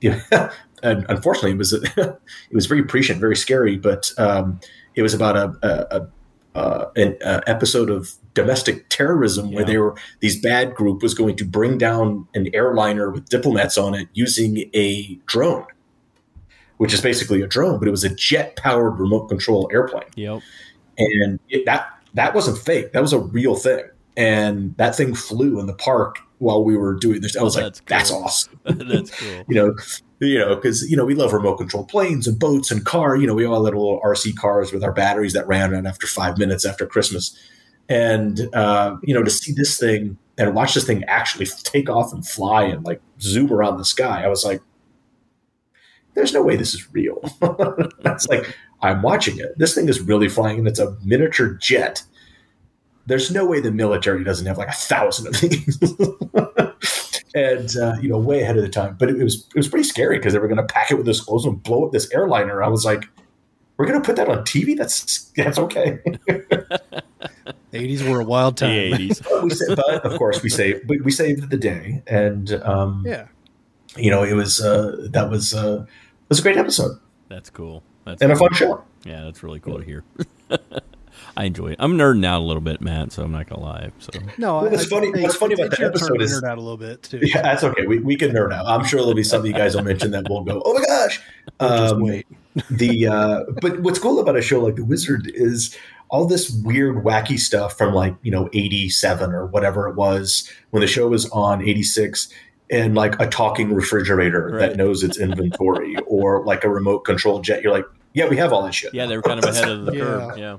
(laughs) unfortunately, it was (laughs) it was very prescient, very scary, but um, it was about a, a, a uh, an uh, episode of domestic terrorism where Yeah. they were these bad group was going to bring down an airliner with diplomats on it using a drone, which is basically a drone, but it was a jet powered remote control airplane Yep. and it, that that wasn't fake. That was a real thing, and that thing flew in the park while we were doing this. I was like, That's cool. "That's awesome." That's cool. (laughs) (laughs) you know, you know, because you know we love remote control planes and boats and car. You know, we all had little RC cars with our batteries that ran out after five minutes after Christmas, and uh, you know to see this thing and watch this thing actually (laughs) take off and fly and like zoom around the sky, I was like, "There's no way this is real." That's like I'm watching it. This thing is really flying, and it's a miniature jet. There's no way the military doesn't have like a thousand of these. (laughs) and uh, you know, way ahead of the time. But it, it was it was pretty scary because they were going to pack it with explosives and blow up this airliner. I was like, "We're going to put that on TV? That's that's okay." (laughs) Eighties were a wild time. The eighties. but, (laughs) we sa- but of course, we saved we, we saved the day, and um, yeah, you know, it was uh, that was uh, it was a great episode That's cool. That's and a fun show. Yeah, that's really cool to hear. I enjoy it. I'm nerding out a little bit, Matt, so I'm not gonna lie. So No, Well, what's I- funny- I- what's funny about it's that your turn episode to is- nerd out a little bit too. Yeah, that's okay. We, we can nerd out. I'm sure there'll be something you guys will mention that we'll go, oh my gosh. Um, wait. the uh, but what's cool about a show like The Wizard is all this weird, wacky stuff from like you know '87 or whatever it was when the show was on '86, and like a talking refrigerator Right. that knows its inventory, or like a remote control jet. You're like, yeah, we have all that shit. yeah, they were kind of ahead of the (laughs) Yeah. curve. Yeah,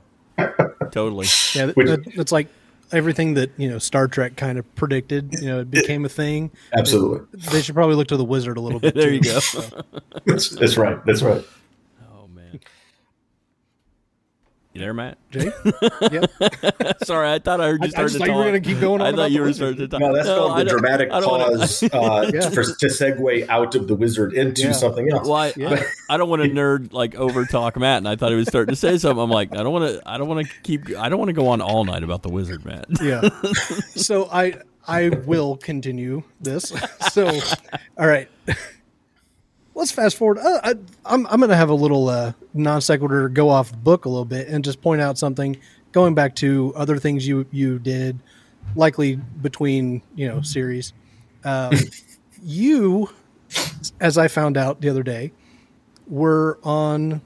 totally. Yeah, Which- that, it's like everything that you know Star Trek kind of predicted. You know, it became a thing. Absolutely, They should probably look to the Wizard a little bit. (laughs) there you go. So, that's, that's right. That's right. Oh man. You there, Matt? Jay, (laughs) yep. Sorry, I thought I heard I- you I start just to thought talk. you were gonna keep going on I thought you were wizard. starting to talk. No, that's called I the dramatic I wanna- pause (laughs) uh, Yeah. for, to segue out of the wizard into Yeah. something else. Well, I, Yeah. I, I don't want to (laughs) nerd like over talk Matt, and I thought he was starting to say something. I'm like, I don't want to. I don't want to keep. I don't want to go on all night about the wizard, Matt. yeah. So I I will continue this. So, all right. Let's fast forward. Uh, I, I'm I'm going to have a little uh, non sequitur go off the book a little bit and just point out something going back to other things you you did, likely between you know series. Um, (laughs) you, as I found out the other day, were on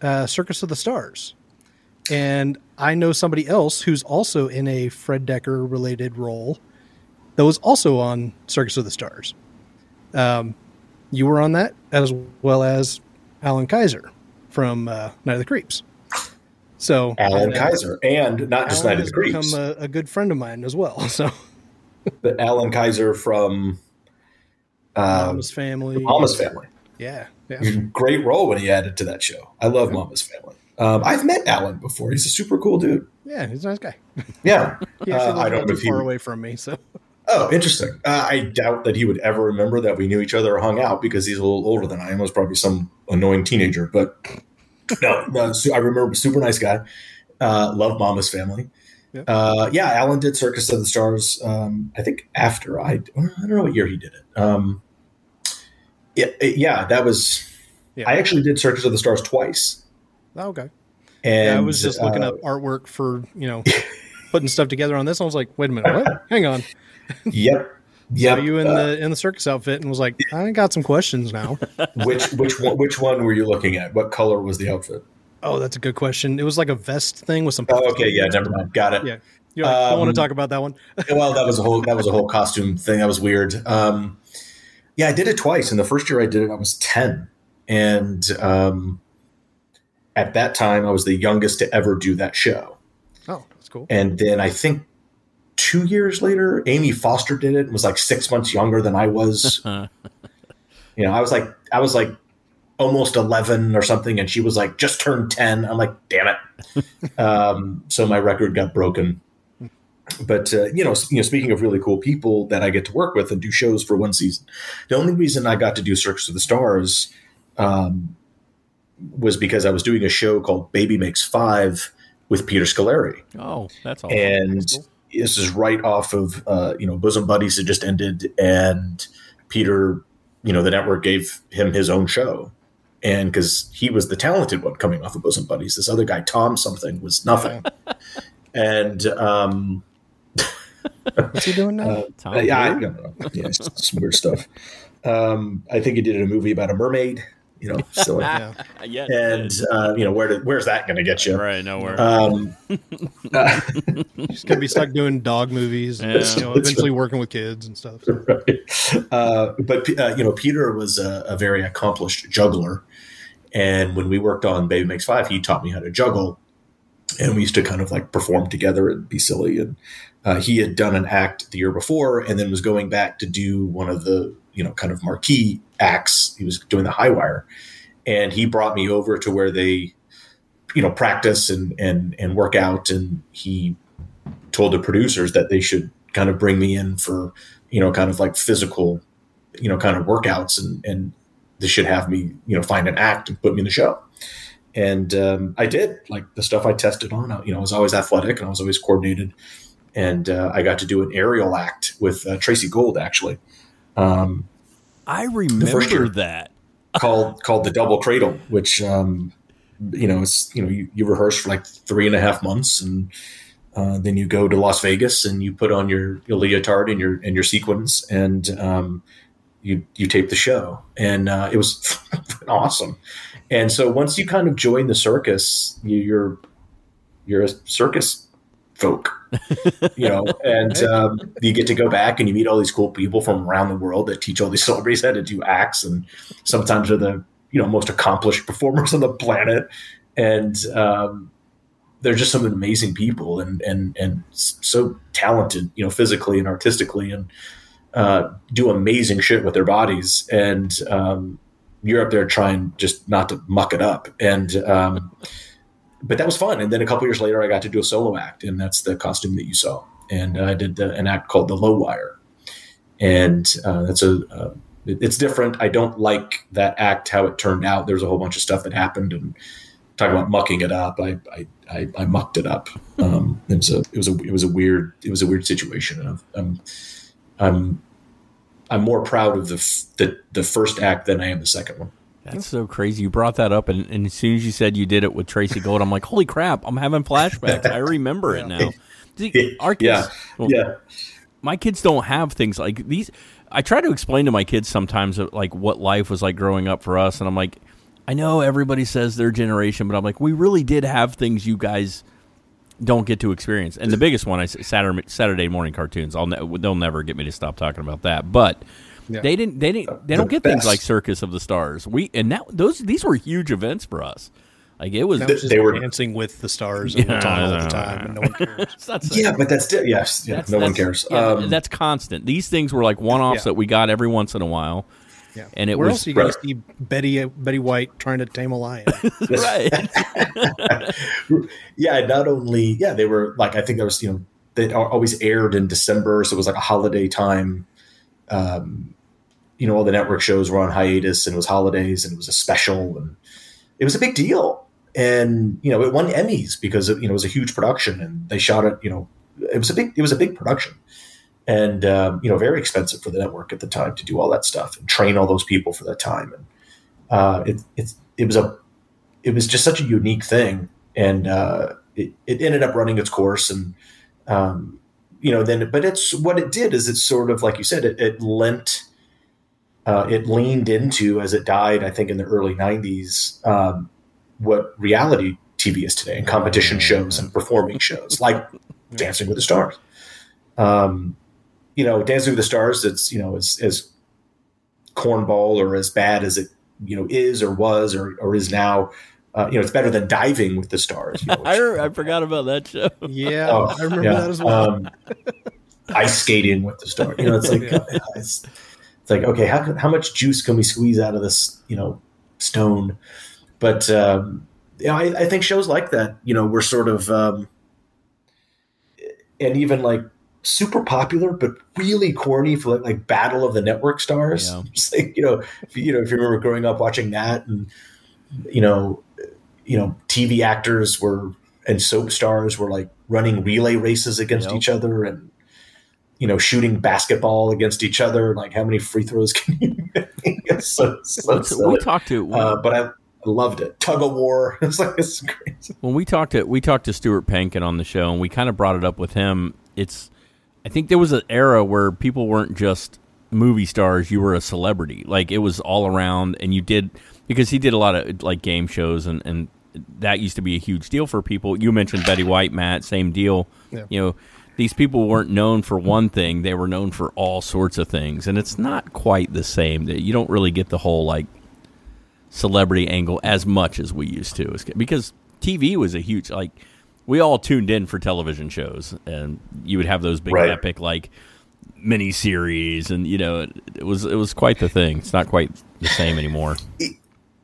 uh, Circus of the Stars, and I know somebody else who's also in a Fred Dekker related role that was also on Circus of the Stars. Um, you were on that as well as Allan Kayser from uh, Night of the Creeps. So Alan and, uh, Kayser, and not just Alan Night of the Creeps, become a, a good friend of mine as well. (laughs) So but Allan Kayser from um, Mama's family, Mama's Family. yeah, yeah. Great role when he added to that show. I love Mama's Family. Um, I've met Alan before. He's a super cool dude. Yeah, he's a nice guy. Yeah, (laughs) He Uh, I don't know if he. far away from me. So Oh, interesting. Uh, I doubt that he would ever remember that we knew each other or hung out because he's a little older than I am. I Was probably some annoying teenager, but no, no. So I remember super nice guy. Uh, love Mama's Family. Yeah. Uh, yeah, Alan did Circus of the Stars. Um, I think after I, I don't know what year he did it. Um, yeah, yeah, that was. Yeah. I actually did Circus of the Stars twice, oh, okay. and yeah, I was just looking uh, up artwork for you know putting stuff together on this. I was like, wait a minute, what? (laughs) Hang on. Yep, (laughs) Yeah, yep. you in uh, the in the circus outfit and was like, I got some questions now. (laughs) which which one, which one were you looking at? What color was the outfit? oh, that's a good question. It was like a vest thing with some. Oh, okay, yeah, never mind. Got it. Yeah, you like, don't want Um, to talk about that one. (laughs) well, that was a whole that was a whole costume thing. That was weird. Um, yeah, I did it twice. And the first year I did it, I was ten, and um, at that time, I was the youngest to ever do that show. Oh, that's cool. And then I think two years later, Amy Foster did it and was like six months younger than I was. (laughs) you know, I was like I was like almost eleven or something, and she was like just turned ten. I'm like, damn it. (laughs) um, so my record got broken but uh, you know, you know, speaking of really cool people that I get to work with and do shows for one season, the only reason I got to do Circus of the Stars um, was because I was doing a show called Baby Makes Five with Peter Scolari, Oh, that's all. and That's cool. This is right off of uh, you know Bosom Buddies had just ended, and Peter, you know, the network gave him his own show. And because he was the talented one coming off of Bosom Buddies, this other guy, Tom something, was nothing. and um, (laughs) What's he doing now? uh, Tom yeah, I, Blue? don't know. yeah, some weird stuff. Um, I think he did a movie about a mermaid. You know, silly. (laughs) yeah. yeah, and uh, you know where did, where's that going to get you? right nowhere. Um, (laughs) uh, He's gonna be stuck doing dog movies and Yeah. you know, That's eventually working with kids and stuff. (laughs) right. Uh, but uh, you know, Peter was a, a very accomplished juggler, and when we worked on Baby Makes Five, he taught me how to juggle. and we used to kind of like perform together and be silly. And uh, he had done an act the year before, and then was going back to do one of the you know kind of marquee acts. He was doing the High Wire, and he brought me over to where they you know practice and and and work out, and he told the producers that they should kind of bring me in for you know kind of like physical you know kind of workouts and and they should have me you know find an act and put me in the show and um, I did like the stuff I tested on. You know, I was always athletic and I was always coordinated, and uh, I got to do an aerial act with uh, Tracey Gold actually. Um, I remember that (laughs) called called the double cradle, which um, you know it's you know you, you rehearse for like three and a half months and. Uh, then you go to Las Vegas and you put on your, your leotard and your and your sequins and um, you you tape the show and uh, it was (laughs) awesome. And so once you kind of join the circus, you're you're a circus folk, (laughs) you know, and um, you get to go back and you meet all these cool people from around the world that teach all these (laughs) celebrities how to do acts, and sometimes are the you know most accomplished performers on the planet, and um, they're just some amazing people and and and so talented, you know, physically and artistically, and uh, do amazing shit with their bodies, and um, you're up there trying just not to muck it up. And, um, but that was fun. And then a couple years later, I got to do a solo act, and that's the costume that you saw. And I did the, an act called The Low Wire. And uh, that's a, uh, it's different. I don't like that act, how it turned out. There's a whole bunch of stuff that happened and talking about mucking it up. I, I, I, I mucked it up. (laughs) Um, it was a, it was a, it was a weird, it was a weird situation. I'm, I'm, I'm I'm more proud of the, f- the the first act than I am the second one. That's so crazy. You brought that up, and, and, as soon as you said you did it with Tracey Gold, I'm like, holy crap! I'm having flashbacks. I remember it now. See, our kids, yeah, well, yeah. My kids don't have things like these. I try to explain to my kids sometimes uh, like what life was like growing up for us, and I'm like, I know everybody says their generation, but I'm like, we really did have things you guys don't get to experience. And the biggest one is Saturday Saturday morning cartoons. I'll ne- they'll never get me to stop talking about that. But yeah. they didn't they didn't they don't get best. things like Circus of the Stars. We and now those these were huge events for us. Like it was, they were dancing with the stars and yeah, all the time, and no one cares. (laughs) yeah, but that's still yes, yeah, that's, no that's, one cares. Yeah, um, that's constant. These things were like one offs that we got every once in a while. Yeah. And it Where was else are you going to see Betty Betty White trying to tame a lion? (laughs) (laughs) right. yeah. Not only yeah, they were like I think there was you know they always aired in December, so it was like a holiday time. Um, you know, all the network shows were on hiatus, and it was holidays, and it was a special, and it was a big deal. And you know, it won Emmys because it, you know it was a huge production, and they shot it. You know, it was a big it was a big production and um, you know very expensive for the network at the time to do all that stuff and train all those people for that time and uh, it, it, it was a it was just such a unique thing and uh, it, it ended up running its course and um, you know then but it's what it did is it's sort of like you said it, it lent uh, it leaned into as it died i think in the early 90s um, what reality tv is today and competition shows and performing shows like (laughs) dancing with the stars um, you know, Dancing with the Stars, it's you know as as cornball or as bad as it you know is or was or or is now. Uh, you know, it's better than diving with the stars. You know, (laughs) which, I, I forgot about that show. Yeah, oh, I remember yeah. that as well. Um, ice skating with the stars. You know, it's like (laughs) yeah. it's, it's like okay, how how much juice can we squeeze out of this? You know, stone. But um, you know, I, I think shows like that, you know, were sort of, um, and even like super popular but really corny for like, like Battle of the Network Stars. Yeah. (laughs) Just like you know, if, you know, if you remember growing up watching that, and you know, you know, TV actors were and soap stars were like running relay races against yep. each other and you know shooting basketball against each other. Like how many free throws (laughs) can you make? so, so we talked to, uh, but I. I loved it. Tug of war. (laughs) It's like it's crazy. When we talked to we talked to Stuart Pankin on the show, and we kind of brought it up with him. It's I think there was an era where people weren't just movie stars; you were a celebrity. Like it was all around, and you did because he did a lot of like game shows, and and that used to be a huge deal for people. You mentioned Betty White, Matt, same deal. Yeah. You know, these people weren't known for one thing; they were known for all sorts of things, and it's not quite the same. That you don't really get the whole like celebrity angle as much as we used to, because TV was a huge like we all tuned in for television shows, and you would have those big Right. epic like mini series, and you know, it, it was it was quite the thing. It's not quite the same anymore.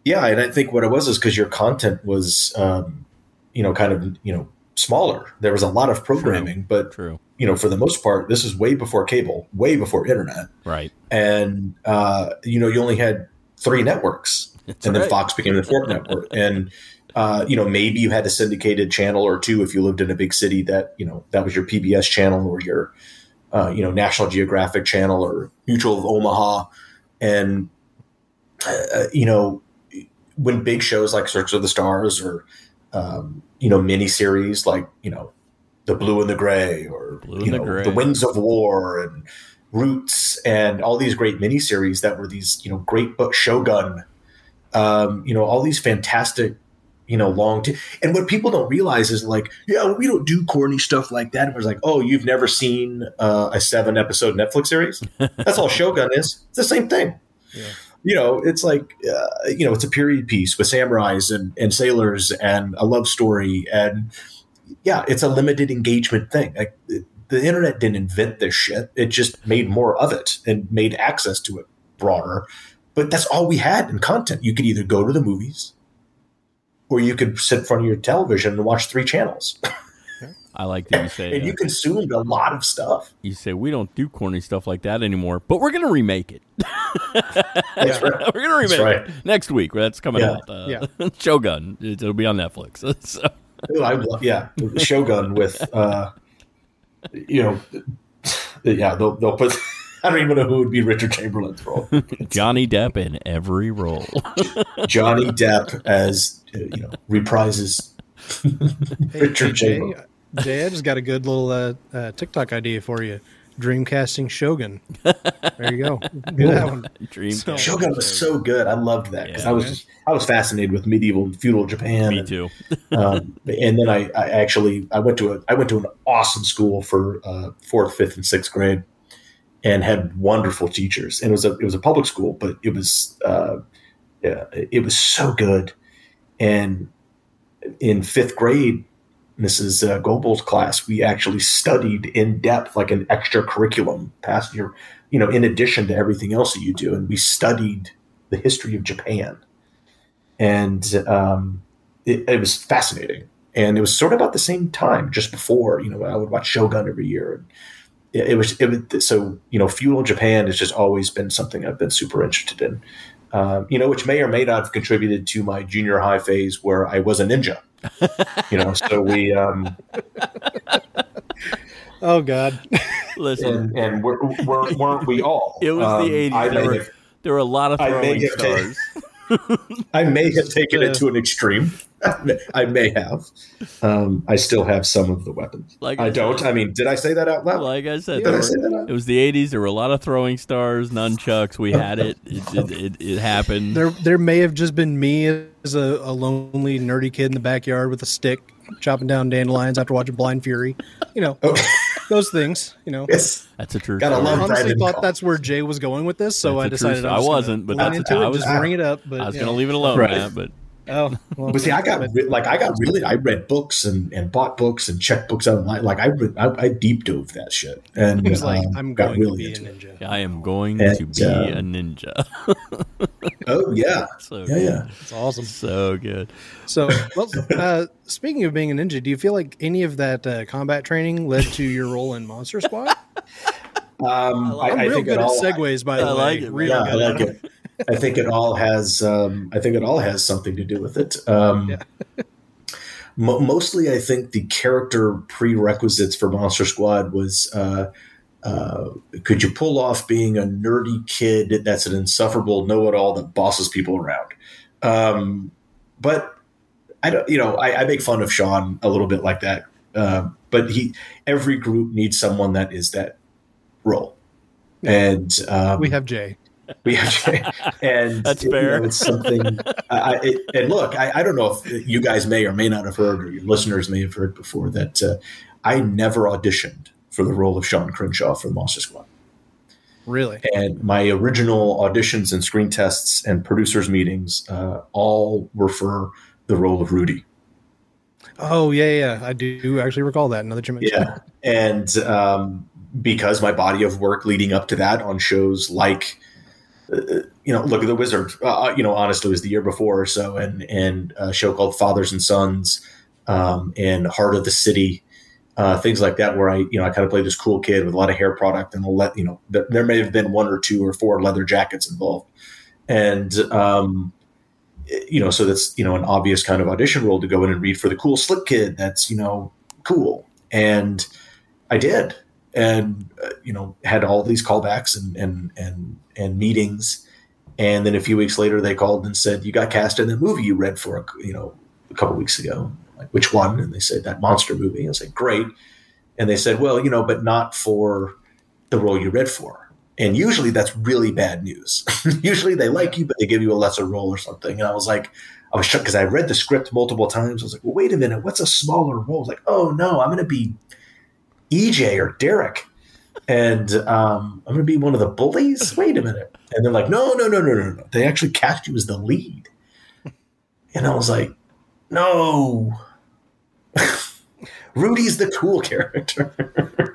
Yeah, and I think what it was is because your content was, um, you know, kind of you know smaller. There was a lot of programming, but True, you know, for the most part, this is way before cable, way before internet, right? and uh, you know, you only had three networks, and then. Fox became the fourth (laughs) network, and uh, you know, maybe you had a syndicated channel or two if you lived in a big city that you know that was your PBS channel or your uh, you know National Geographic channel or Mutual of Omaha, and uh, you know when big shows like Search of the Stars or um, you know miniseries like you know the Blue and the Gray or Blue you know Gray. the Winds of War and Roots and all these great miniseries that were these you know great book Shogun, um, you know all these fantastic you know long t- and what people don't realize is like yeah we don't do corny stuff like that. And it's like oh you've never seen uh, a seven episode Netflix series? That's all (laughs) Shogun is. It's the same thing you know, it's like uh, you know, it's a period piece with samurais and, and sailors and a love story, and yeah, it's a limited engagement thing. Like it, the internet didn't invent this shit; it just made more of it and made access to it broader. But that's all we had in content. You could either go to the movies, or you could sit in front of your television and watch three channels, (laughs) I like that you say and uh, you consumed a lot of stuff. you say we don't do corny stuff like that anymore, but we're gonna remake it. (laughs) That's right. (laughs) we're gonna remake That's right. it next week. That's coming Yeah. out. Uh, (laughs) Shogun. It, will be on Netflix. so, Ooh, I love, yeah, Shogun with, uh, you know, yeah, they'll, they'll put. I don't even know who would be Richard Chamberlain's role. Johnny Depp in every role. Johnny Depp as uh, you know reprises Richard Jay, Chamberlain. Jay, I just got a good little uh, uh, TikTok idea for you. Dreamcasting Shogun. There you go. Do that one. Dream. So- Shogun was so good. I loved that because Yeah, I was just, I was fascinated with medieval feudal Japan. Me and, too. (laughs) um, and then I, I actually I went to a I went to an awesome school for uh, fourth, fifth, and sixth grade, and had wonderful teachers. And it was a it was a public school, but it was uh, yeah, it was so good. And in fifth grade, Mrs. Uh, Goebel's class, we actually studied in depth, like an extra curriculum, past your, you know, in addition to everything else that you do, and we studied the history of Japan, and um, it, it was fascinating. And it was sort of about the same time, just before, you know, I would watch Shogun every year. And it, it was, it was, so, you know, feudal Japan has just always been something I've been super interested in, um, you know, which may or may not have contributed to my junior high phase where I was a ninja, you know, so we, um, Oh God. Listen, and, and we're, we're, weren't we all? it was Um, the 80s. There may, were, there were a lot of I may throwing have taken- stars. (laughs) I may have taken it to an extreme. I may have. Um, I still have some of the weapons. Like I I don't. I mean, did I say that out loud? Like I said, Did there I say that it was the 80s. There were a lot of throwing stars, nunchucks. We had it. It, it, (laughs) it, it happened. There, there may have just been me as a, a lonely, nerdy kid in the backyard with a stick, chopping down dandelions after watching Blind Fury. You know, Oh, (laughs) those things. You know, yes. That's a true Gotta story. I love honestly thought Call. that's where Jay was going with this, so That's I a true decided. I, I was gonna wasn't, but lean that's- into I was- just bring it up. But I was you going to leave it alone, Right. Matt, but Oh, well, But see, I got re- like I got really. I read books and, and bought books and checked books online. Like I re- I, I deep dove that shit and He was like, um, "I'm got going to be a into it. ninja." I am going And, to be uh, a ninja. (laughs) Oh yeah, so yeah, good. yeah. It's awesome. So good. So, well, uh, speaking of being a ninja, do you feel like any of that uh, combat training led to your role in Monster Squad? Um, I, I'm I real think good at all. segues, by the I way. like it, Real yeah, I like it. I think it all has. Um, I think it all has something to do with it. Um, Yeah. (laughs) mo- mostly, I think the character prerequisites for Monster Squad was. Uh, uh, could you pull off being a nerdy kid that's an insufferable know-it-all that bosses people around? Um, but I don't. You know, I, I make fun of Sean a little bit like that. Uh, but he, every group needs someone that is that role, and um, We have Jay. We have, and (laughs) That's you know, fair. it's something. I, it, and look, I, I don't know if you guys may or may not have heard, or your listeners may have heard before that uh, I never auditioned for the role of Sean Crenshaw for the Monster Squad. Really? And my original auditions and screen tests and producers meetings uh, all were for the role of Rudy. Oh yeah, yeah, I do actually recall that. Now that Yeah, and um, because my body of work leading up to that on shows like, you know, Look at the Wizard, uh, you know, honestly, it was the year before or so, and and a show called Fathers and Sons, um, and Heart of the City, uh, things like that, where I, you know, I kind of played this cool kid with a lot of hair product, and let you know, there, there may have been one or two or four leather jackets involved, and um, you know, so that's you know an obvious kind of audition role to go in and read for the cool slick kid that's you know cool, and I did, and uh, you know had all these callbacks and and and and meetings, and then a few weeks later they called and said you got cast in the movie you read for a, you know a couple weeks ago, like which one? And they said that monster movie. I like great, and they said well you know but not for the role you read for. And usually that's really bad news. (laughs) usually they like you, but they give you a lesser role or something. And I was like, I was shocked because I read the script multiple times. I was like, well, wait a minute, what's a smaller role? Like, oh no, I'm going to be EJ or Derek. And um, I'm going to be one of the bullies. Wait a minute. And they're like, no, no, no, no, no, no. They actually cast you as the lead. And I was like, no. (laughs) Rudy's the cool character.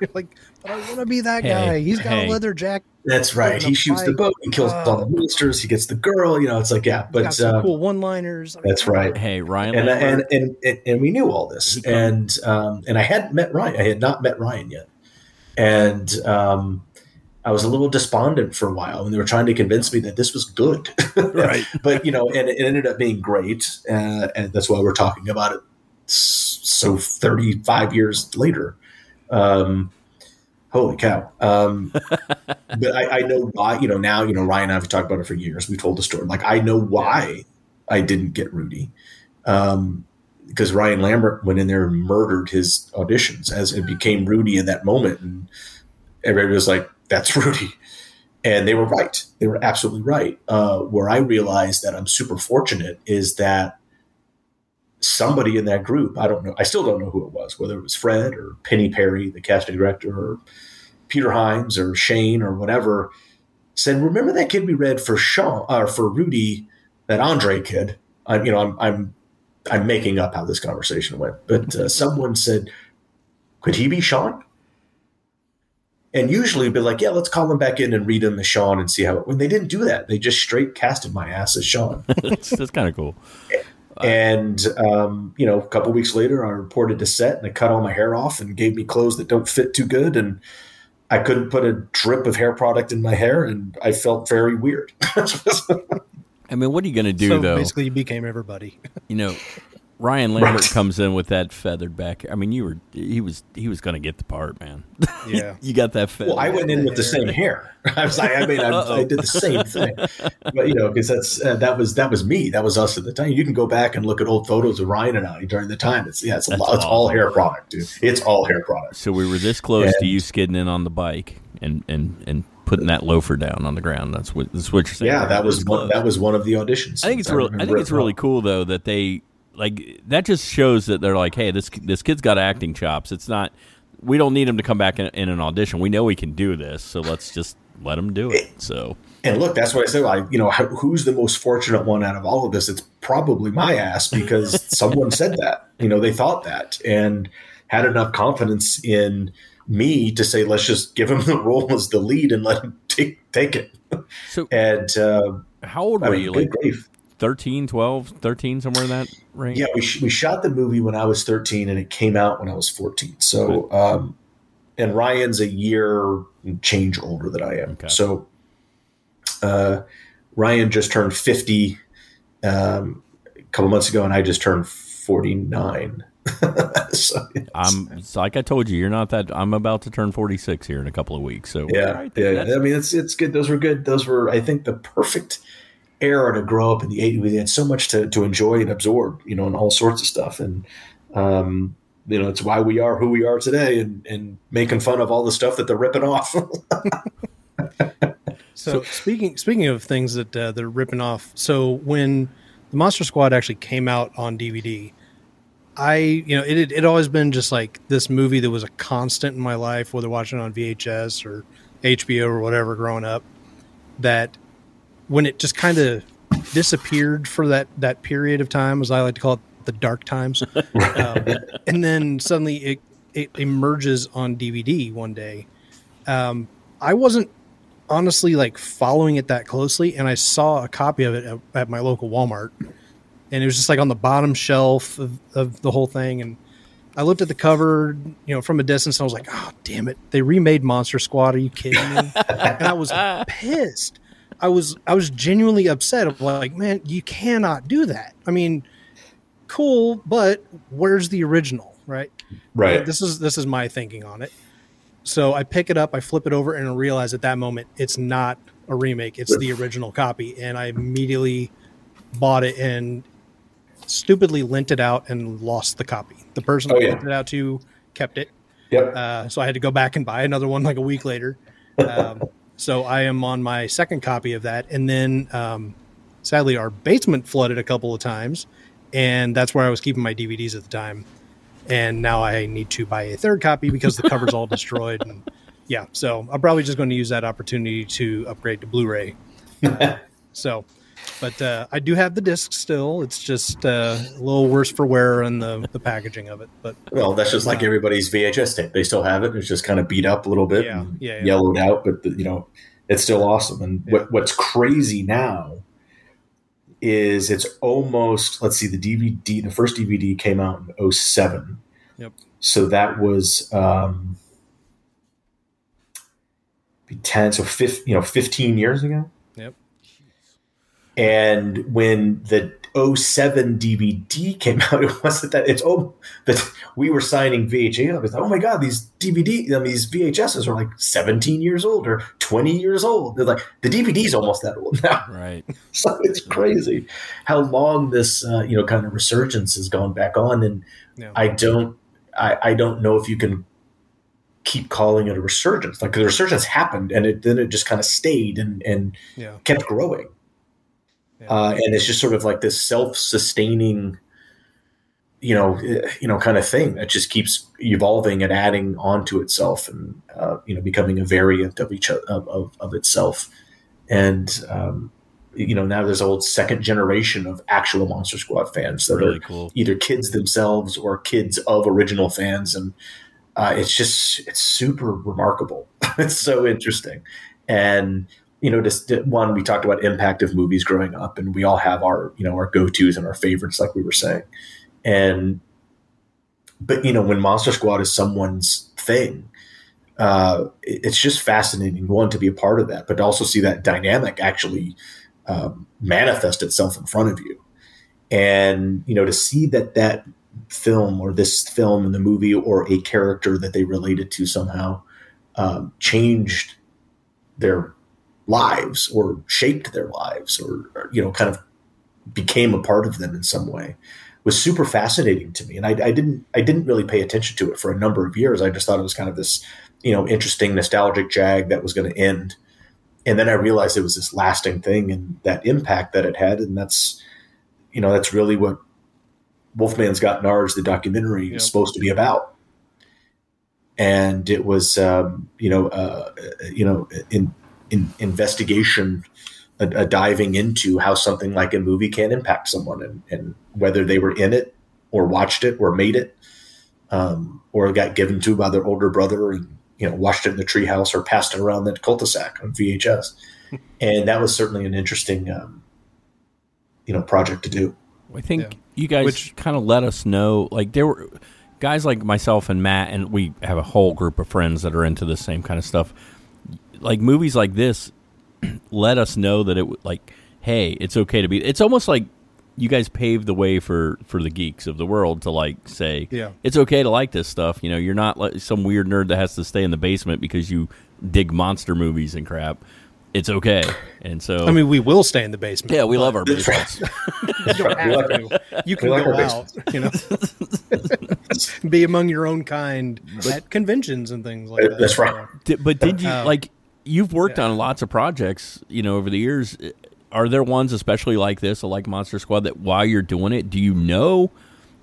(laughs) like, but I want to be that Hey, guy. He's got hey. a leather jacket. That's right. He a shoots the boat. He kills Uh, all the monsters. He gets the girl. You know, it's like yeah, Got but some uh, cool one-liners. That's right. Hey, Ryan. And, and Lambert, and and and we knew all this, and um, and I hadn't met Ryan. I had not met Ryan yet, and um, I was a little despondent for a while, and they were trying to convince me that this was good, (laughs) Right. but you know, and it ended up being great, uh, and that's why we're talking about it. So thirty five years later, um, holy cow! Um, (laughs) but I, I know why. You know now. You know Ryan and I have talked about it for years. We told the story. Like I know why I didn't get Rudy, um, because Ryan Lambert went in there and murdered his auditions as it became Rudy in that moment, and everybody was like, "That's Rudy," and they were right. They were absolutely right. Uh, where I realized that I'm super fortunate is that somebody in that group, I don't know, I still don't know who it was, whether it was Fred or Penny Perry, the casting director, or Peter Hyams or Shane or whatever, said, "Remember that kid we read for Sean or for Rudy, that Andre kid?" I'm, you know, I'm, I'm, I'm making up how this conversation went, but uh, (laughs) someone said, "Could he be Sean?" And usually, be like, "Yeah, let's call him back in and read him as Sean and see how." It, when they didn't do that, they just straight casted my ass as Sean. (laughs) that's, that's kind of cool. And um, you know, a couple weeks later, I reported to set, and they cut all my hair off and gave me clothes that don't fit too good, and I couldn't put a drip of hair product in my hair, and I felt very weird. (laughs) I mean, what are you going to do so though? basically, you became everybody. You know, Ryan Lambert Right. (laughs) comes in with that feathered back. I mean, you were he was he was going to get the part, man. (laughs) Yeah. you got that feather. well, I went in with the same hair. (laughs) I was like, I mean, I, I did the same thing, but you know, because that's uh, that was that was me. That was us at the time. You can go back and look at old photos of Ryan and I during the time. It's yeah, it's lot, it's all hair product, dude. It's all hair product. So we were this close to you skidding in on the bike and and and putting that loafer down on the ground. That's what that's what you're saying. Yeah, right? that was one, that was one of the auditions. I think it's really I think it's really cool though that they like that just shows that they're like, hey, this this kid's got acting chops. It's not we don't need him to come back in, in an audition. We know he can do this, so let's just let him do it. So And look, that's what I said. Like, you know, who's the most fortunate one out of all of this? It's probably my ass because (laughs) someone said that. You know, they thought that and had enough confidence in me to say, let's just give him (laughs) the role as the lead and let him take take it. so And uh, how old I were mean, you? Like grief. 13, 12, 13, somewhere in that range? Yeah, we, sh- we shot the movie when I was 13 and it came out when I was 14. So, um, and Ryan's a year change older than I am. Okay. So, uh, Ryan just turned 50 um, a couple months ago, and I just turned 49. (laughs) so, it's- I'm like I told you, you're not that. I'm about to turn 46 here in a couple of weeks. So yeah, right yeah. I mean, it's it's good. Those were good. Those were, I think, the perfect era to grow up in the 80s. We had so much to, to enjoy and absorb, you know, and all sorts of stuff. And, um, you know, it's why we are who we are today and, and making fun of all the stuff that they're ripping off. (laughs) So, speaking speaking of things that uh, they're ripping off, so when the Monster Squad actually came out on DVD, I you know it had- it always been just like this movie that was a constant in my life, whether watching it on VHS or HBO or whatever growing up. That when it just kind of disappeared for that that period of time, as I like to call it, the dark times. (laughs) um, and then suddenly it it emerges on DVD one day. Um, I wasn't honestly like following it that closely, and I saw a copy of it at, at my local Walmart, and it was just like on the bottom shelf of, of the whole thing. And I looked at the cover, you know, from a distance, and I was like, "Oh, damn it! They remade Monster Squad. Are you kidding me?" (laughs) and I was pissed. I was I was genuinely upset. Of like, man, you cannot do that. I mean, cool, but where's the original, right? Right. This is this is my thinking on it. So I pick it up, I flip it over, and I realize at that moment it's not a remake; it's the original copy. And I immediately bought it and stupidly lent it out and lost the copy. The person Oh, I yeah. lent it out to kept it. Yep. Uh, so I had to go back and buy another one like a week later. Um, so I am on my second copy of that, and then um, sadly our basement flooded a couple of times, and that's where I was keeping my DVDs at the time. And now I need to buy a third copy because the cover's all (laughs) destroyed. And yeah, so I'm probably just going to use that opportunity to upgrade to Blu-ray. Uh, (laughs) so, but uh, I do have the disc still. It's just uh, a little worse for wear in the the packaging of it. But Well, that's just like everybody's VHS tape. They still have it. It's just kind of beat up a little bit, Yeah, and yeah, yeah. yellowed out, but the, you know, it's still awesome. And what, what's crazy now is it's almost. Let's see, the DVD, the first DVD came out in 07. Yep. So that was um, be ten. So fif, you know, fifteen years ago. Yep. And when the 07 DVD came (laughs) out, it wasn't that it's oh that we were signing VHS. I was like, oh my god, these DVD, I mean, these VHSs are like 17 years old or 20 years old. They're like the DVD's almost that old now. (laughs) Right. So it's crazy how long this uh, you know kind of resurgence has gone back on, and Yeah. I don't I, I don't know if you can keep calling it a resurgence. Like the resurgence happened, and it then it just kind of stayed and and yeah, kept growing. Uh, and it's just sort of like this self-sustaining, you know, eh, you know, kind of thing that just keeps evolving and adding onto itself, and uh, you know, becoming a variant of each of, of, of itself. And um, you know, now there's a whole second generation of actual Monster Squad fans that Really are cool. either kids themselves or kids of original fans, and uh, it's just it's super remarkable. (laughs) it's so interesting, and you know, just one we talked about impact of movies growing up, and we all have our you know our go tos and our favorites, like we were saying, and but you know when Monster Squad is someone's thing. Uh, it's just fascinating one to be a part of that, but to also see that dynamic actually um, manifest itself in front of you, and you know to see that that film or this film in the movie or a character that they related to somehow um, changed their lives or shaped their lives or, or, you know kind of became a part of them in some way was super fascinating to me. And I, I didn't i didn't really pay attention to it for a number of years. I just thought it was kind of this you know interesting nostalgic jag that was going to end. And then i realized it was this lasting thing and that impact that it had. And that's you know that's really what wolfman's got nards the documentary is supposed to be about. And it was um, you know uh, you know in, in investigation a, a diving into how something like a movie can impact someone and, and whether they were in it or watched it or made it um, or got given to by their older brother and you know watched it in the treehouse or passed it around the cul-de-sac on VHS (laughs) and that was certainly an interesting um, you know project to do I think Yeah. you guys Which- kind of let us know. Like there were guys like myself and Matt, and we have a whole group of friends that are into the same kind of stuff. Like movies like this, (clears throat) let us know that it w- like, hey, it's okay to be. It's almost like you guys paved the way for for the geeks of the world to like say, Yeah. it's okay to like this stuff. You know, you're not like some weird nerd that has to stay in the basement because you dig monster movies and crap. It's okay, and so I mean, we will stay in the basement. yeah, we love our That's basements. (laughs) You don't have to. You can like go out. You know, (laughs) be among your own kind at conventions and things like that. That's right. So, but did you Um, like? You've worked yeah. on lots of projects, you know, over the years. Are there ones, especially like this, like Monster Squad, that while you're doing it, do you know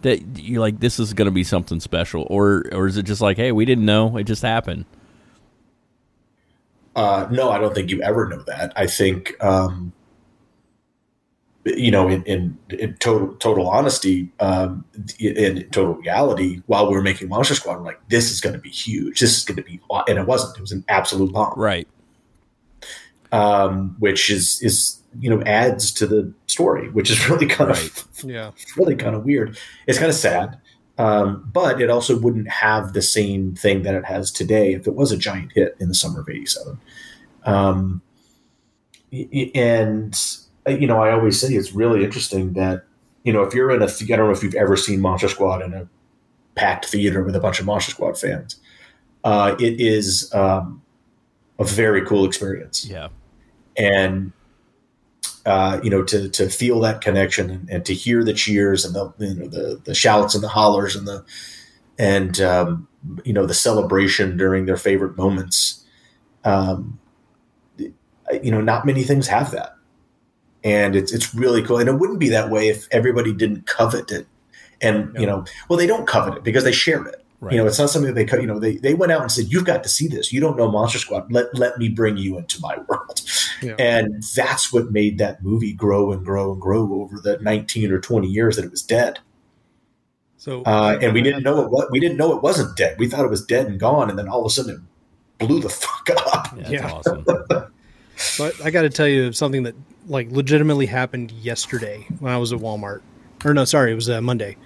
that you're like this is going to be something special, or or is it just like, hey, we didn't know, it just happened? Uh, no, I don't think you ever know that. I think, um, you know, in, in, in total total honesty, um, in total reality, while we were making Monster Squad, we're like, this is going to be huge. This is going to be, and it wasn't. It was an absolute bomb, Right. um, which is is you know adds to the story, which is really kind Right. of Yeah. (laughs) really kind of weird. It's kind of sad, um, but it also wouldn't have the same thing that it has today if it was a giant hit in the summer of '87. Um, and you know, I always say it's really interesting that you know if you're in a, I don't know if you've ever seen Monster Squad in a packed theater with a bunch of Monster Squad fans. Uh, it is um, a very cool experience Yeah. and uh, you know to to feel that connection and, and to hear the cheers and the you know the the shouts and the hollers and the and um, you know the celebration during their favorite moments. Um, you know, not many things have that, and it's it's really cool. And it wouldn't be that way if everybody didn't covet it. And you know, well, they don't covet it because they share it. Right. You know, it's not something that they, co- you know, they, they went out and said, "You've got to see this. You don't know Monster Squad. Let let me bring you into my (laughs) world." Yeah. And that's what made that movie grow and grow and grow over the 19 or 20 years that it was dead. So Uh, and we didn't know it. wa- We didn't know it wasn't dead. We thought it was dead and gone, and then all of a sudden it blew the (laughs) fuck up. Yeah, that's Yeah. awesome. (laughs) But I got to tell you something that like legitimately happened yesterday when I was at Walmart. Or no, sorry, it was uh, Monday.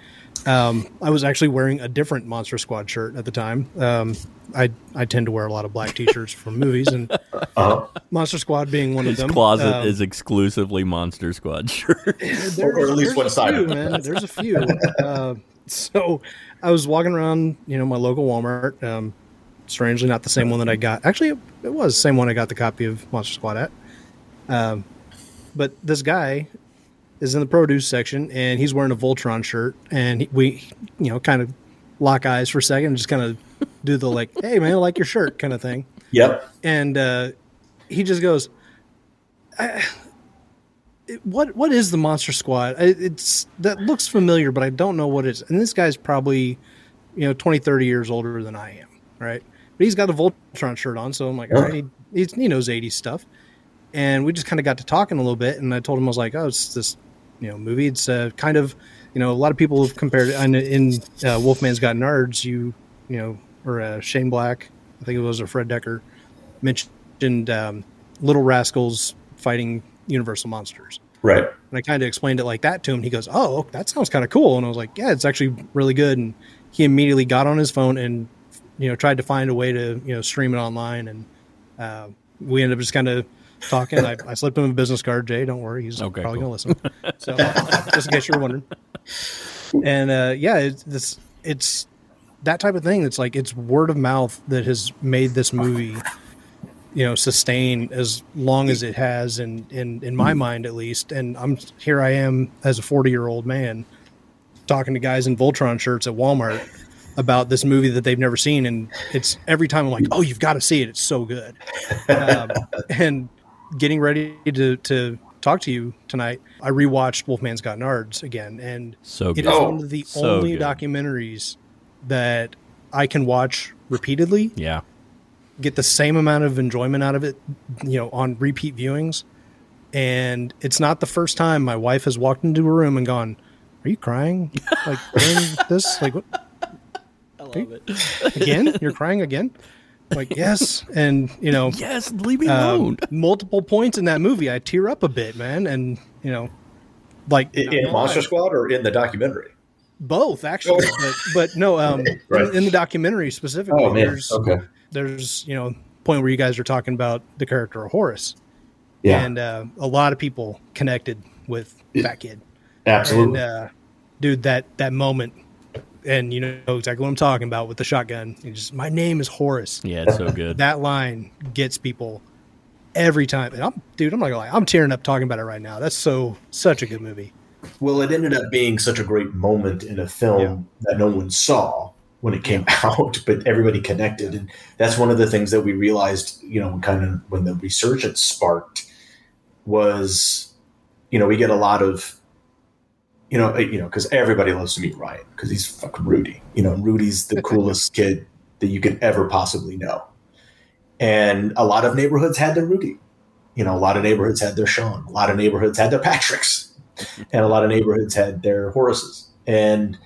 Um, I was actually wearing a different Monster Squad shirt at the time. Um, I I tend to wear a lot of black T-shirts from movies, and (laughs) Uh, Monster Squad being one His of them. closet Um, is exclusively Monster Squad shirts. (laughs) there- (laughs) Or at least one side few, man. There's a few. Uh, so I was walking around, you know, my local Walmart. Um, strangely, not the same one that I got. Actually, it, it was the same one I got the copy of Monster Squad at. Um, but this guy is in the produce section, and he's wearing a Voltron shirt, and he, we, you know, kind of lock eyes for a second, and just kind of do the like, (laughs) "Hey, man, I like your shirt" kind of thing yep. and uh, he just goes, "What what is the Monster Squad? It's that looks familiar, but I don't know what it is." And this guy's probably, you know, 20, 30 years older than I am, right? But he's got a Voltron shirt on, so I'm like, all right, he, he's, he knows 80s stuff. And we just kind of got to talking a little bit, and I told him I was like, "Oh, it's this, you know, movie. It's uh, kind of, you know, a lot of people have compared it. In, in uh, Wolfman's Got Nards, you, you know, or uh, Shane Black, I think it was, or Fred Dekker, mentioned um, Little Rascals fighting Universal monsters. Right. And I kind of explained it like that to him. He goes, "Oh, that sounds kind of cool." And I was like, "Yeah, it's actually really good." And he immediately got on his phone and you know tried to find a way to you know stream it online. And uh, we ended up just kind of talking. I, I slipped him a business card. Jay, don't worry, he's Okay, probably cool. gonna listen. So just in case you're wondering. And uh, yeah, it's this it's that type of thing. It's like it's word of mouth that has made this movie you know sustain as long as it has in in in my mind at least and i'm here i am as a 40 year old man talking to guys in voltron shirts at walmart about this movie that they've never seen and it's every time i'm like oh you've got to see it it's so good um, and getting ready to to talk to you tonight i rewatched wolfman's got nards again and So it good. is Oh, one of the so only good. documentaries that i can watch repeatedly Yeah. get the same amount of enjoyment out of it, you know, on repeat viewings. And it's not the first time my wife has walked into a room and gone, "Are you crying? Like (laughs) during this? Like what? I love it. Again? (laughs) You're crying again? Like yes." And you know, Yes, leave me um, alone. multiple points in that movie, I tear up a bit, man. And you know, like In, in Monster Squad or in the documentary? both actually, but, but no, um, (laughs) Right. in, in the documentary specifically, Oh man. there's Okay. there's you know point where you guys are talking about the character of Horace, Yeah. and uh, a lot of people connected with that kid. absolutely. And uh, dude, that that moment, and you know exactly what I'm talking about with the shotgun. You just my name is Horace. Yeah, it's so (laughs) good. That line gets people every time. And I'm dude, I'm not gonna lie, I'm tearing up talking about it right now. That's so such a good movie. Well, it ended up being such a great moment in a film that no one saw when it came (laughs) out, but everybody connected, and that's one of the things that we realized. You know, kind of when the resurgence sparked was, you know, we get a lot of, you know, you know, because everybody loves to meet Ryan because he's fucking Rudy. You know, Rudy's the coolest kid that you could ever possibly know, and a lot of neighborhoods had their Rudy. You know, a lot of neighborhoods had their Sean. A lot of neighborhoods had their Patricks (laughs) and a lot of neighborhoods had their Horaces, and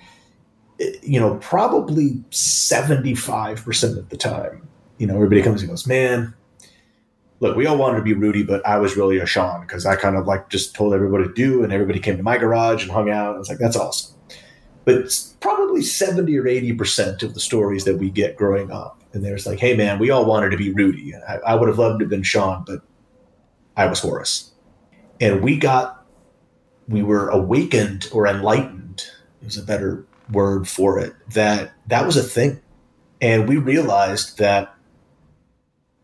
eh, you know, probably seventy five percent of the time, you know, everybody comes and goes, "Man, look, we all wanted to be Rudy, but I was really a Sean because I kind of like just told everybody to do, and everybody came to my garage and hung out. I was like, that's awesome. But it's probably 70 or 80% of the stories that we get growing up. And there's like, hey, man, we all wanted to be Rudy. I, I would have loved to have been Sean, but I was Horace. And we got, we were awakened or enlightened, is a better word for it, that that was a thing. And we realized that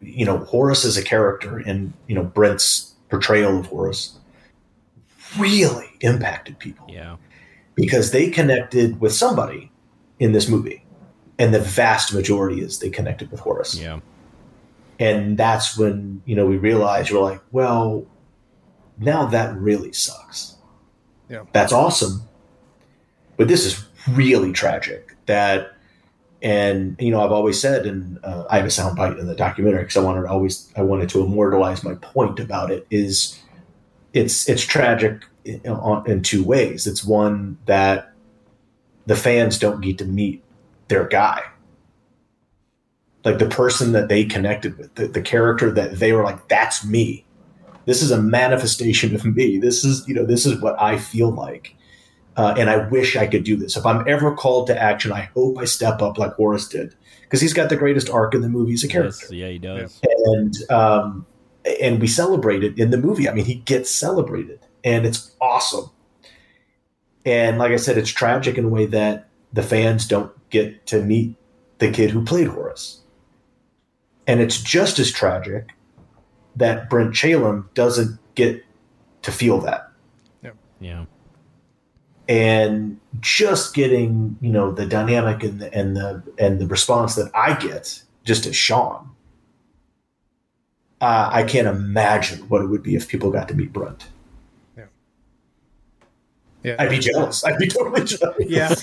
you know, Horace as a character and, you know, Brent's portrayal of Horace really impacted people. Yeah. Because they connected with somebody in this movie. And the vast majority is they connected with Horace. Yeah. And that's when, you know, we realized we're like, well, now that really sucks. Yeah. That's awesome. But this is really tragic that and you know i've always said and uh, i have a soundbite in the documentary because i wanted to always i wanted to immortalize my point about it is it's it's tragic in, in two ways. It's one that the fans don't get to meet their guy. Like the person that they connected with the, the character that they were like that's me. This is a manifestation of me. This is you know this is what i feel like uh, and I wish I could do this. If I'm ever called to action, I hope I step up like Horace did because he's got the greatest arc in the movie as a character. Yes, yeah, he does. And um, and we celebrate it in the movie. I mean, he gets celebrated, and it's awesome. And like I said, it's tragic in a way that the fans don't get to meet the kid who played Horace. And it's just as tragic that Brent Chalem doesn't get to feel that Yeah. And just getting you know the dynamic and the and the and the response that I get just as Sean, uh, I can't imagine what it would be if people got to meet Brent. Yeah. I'd be jealous. I'd be totally jealous. Yeah.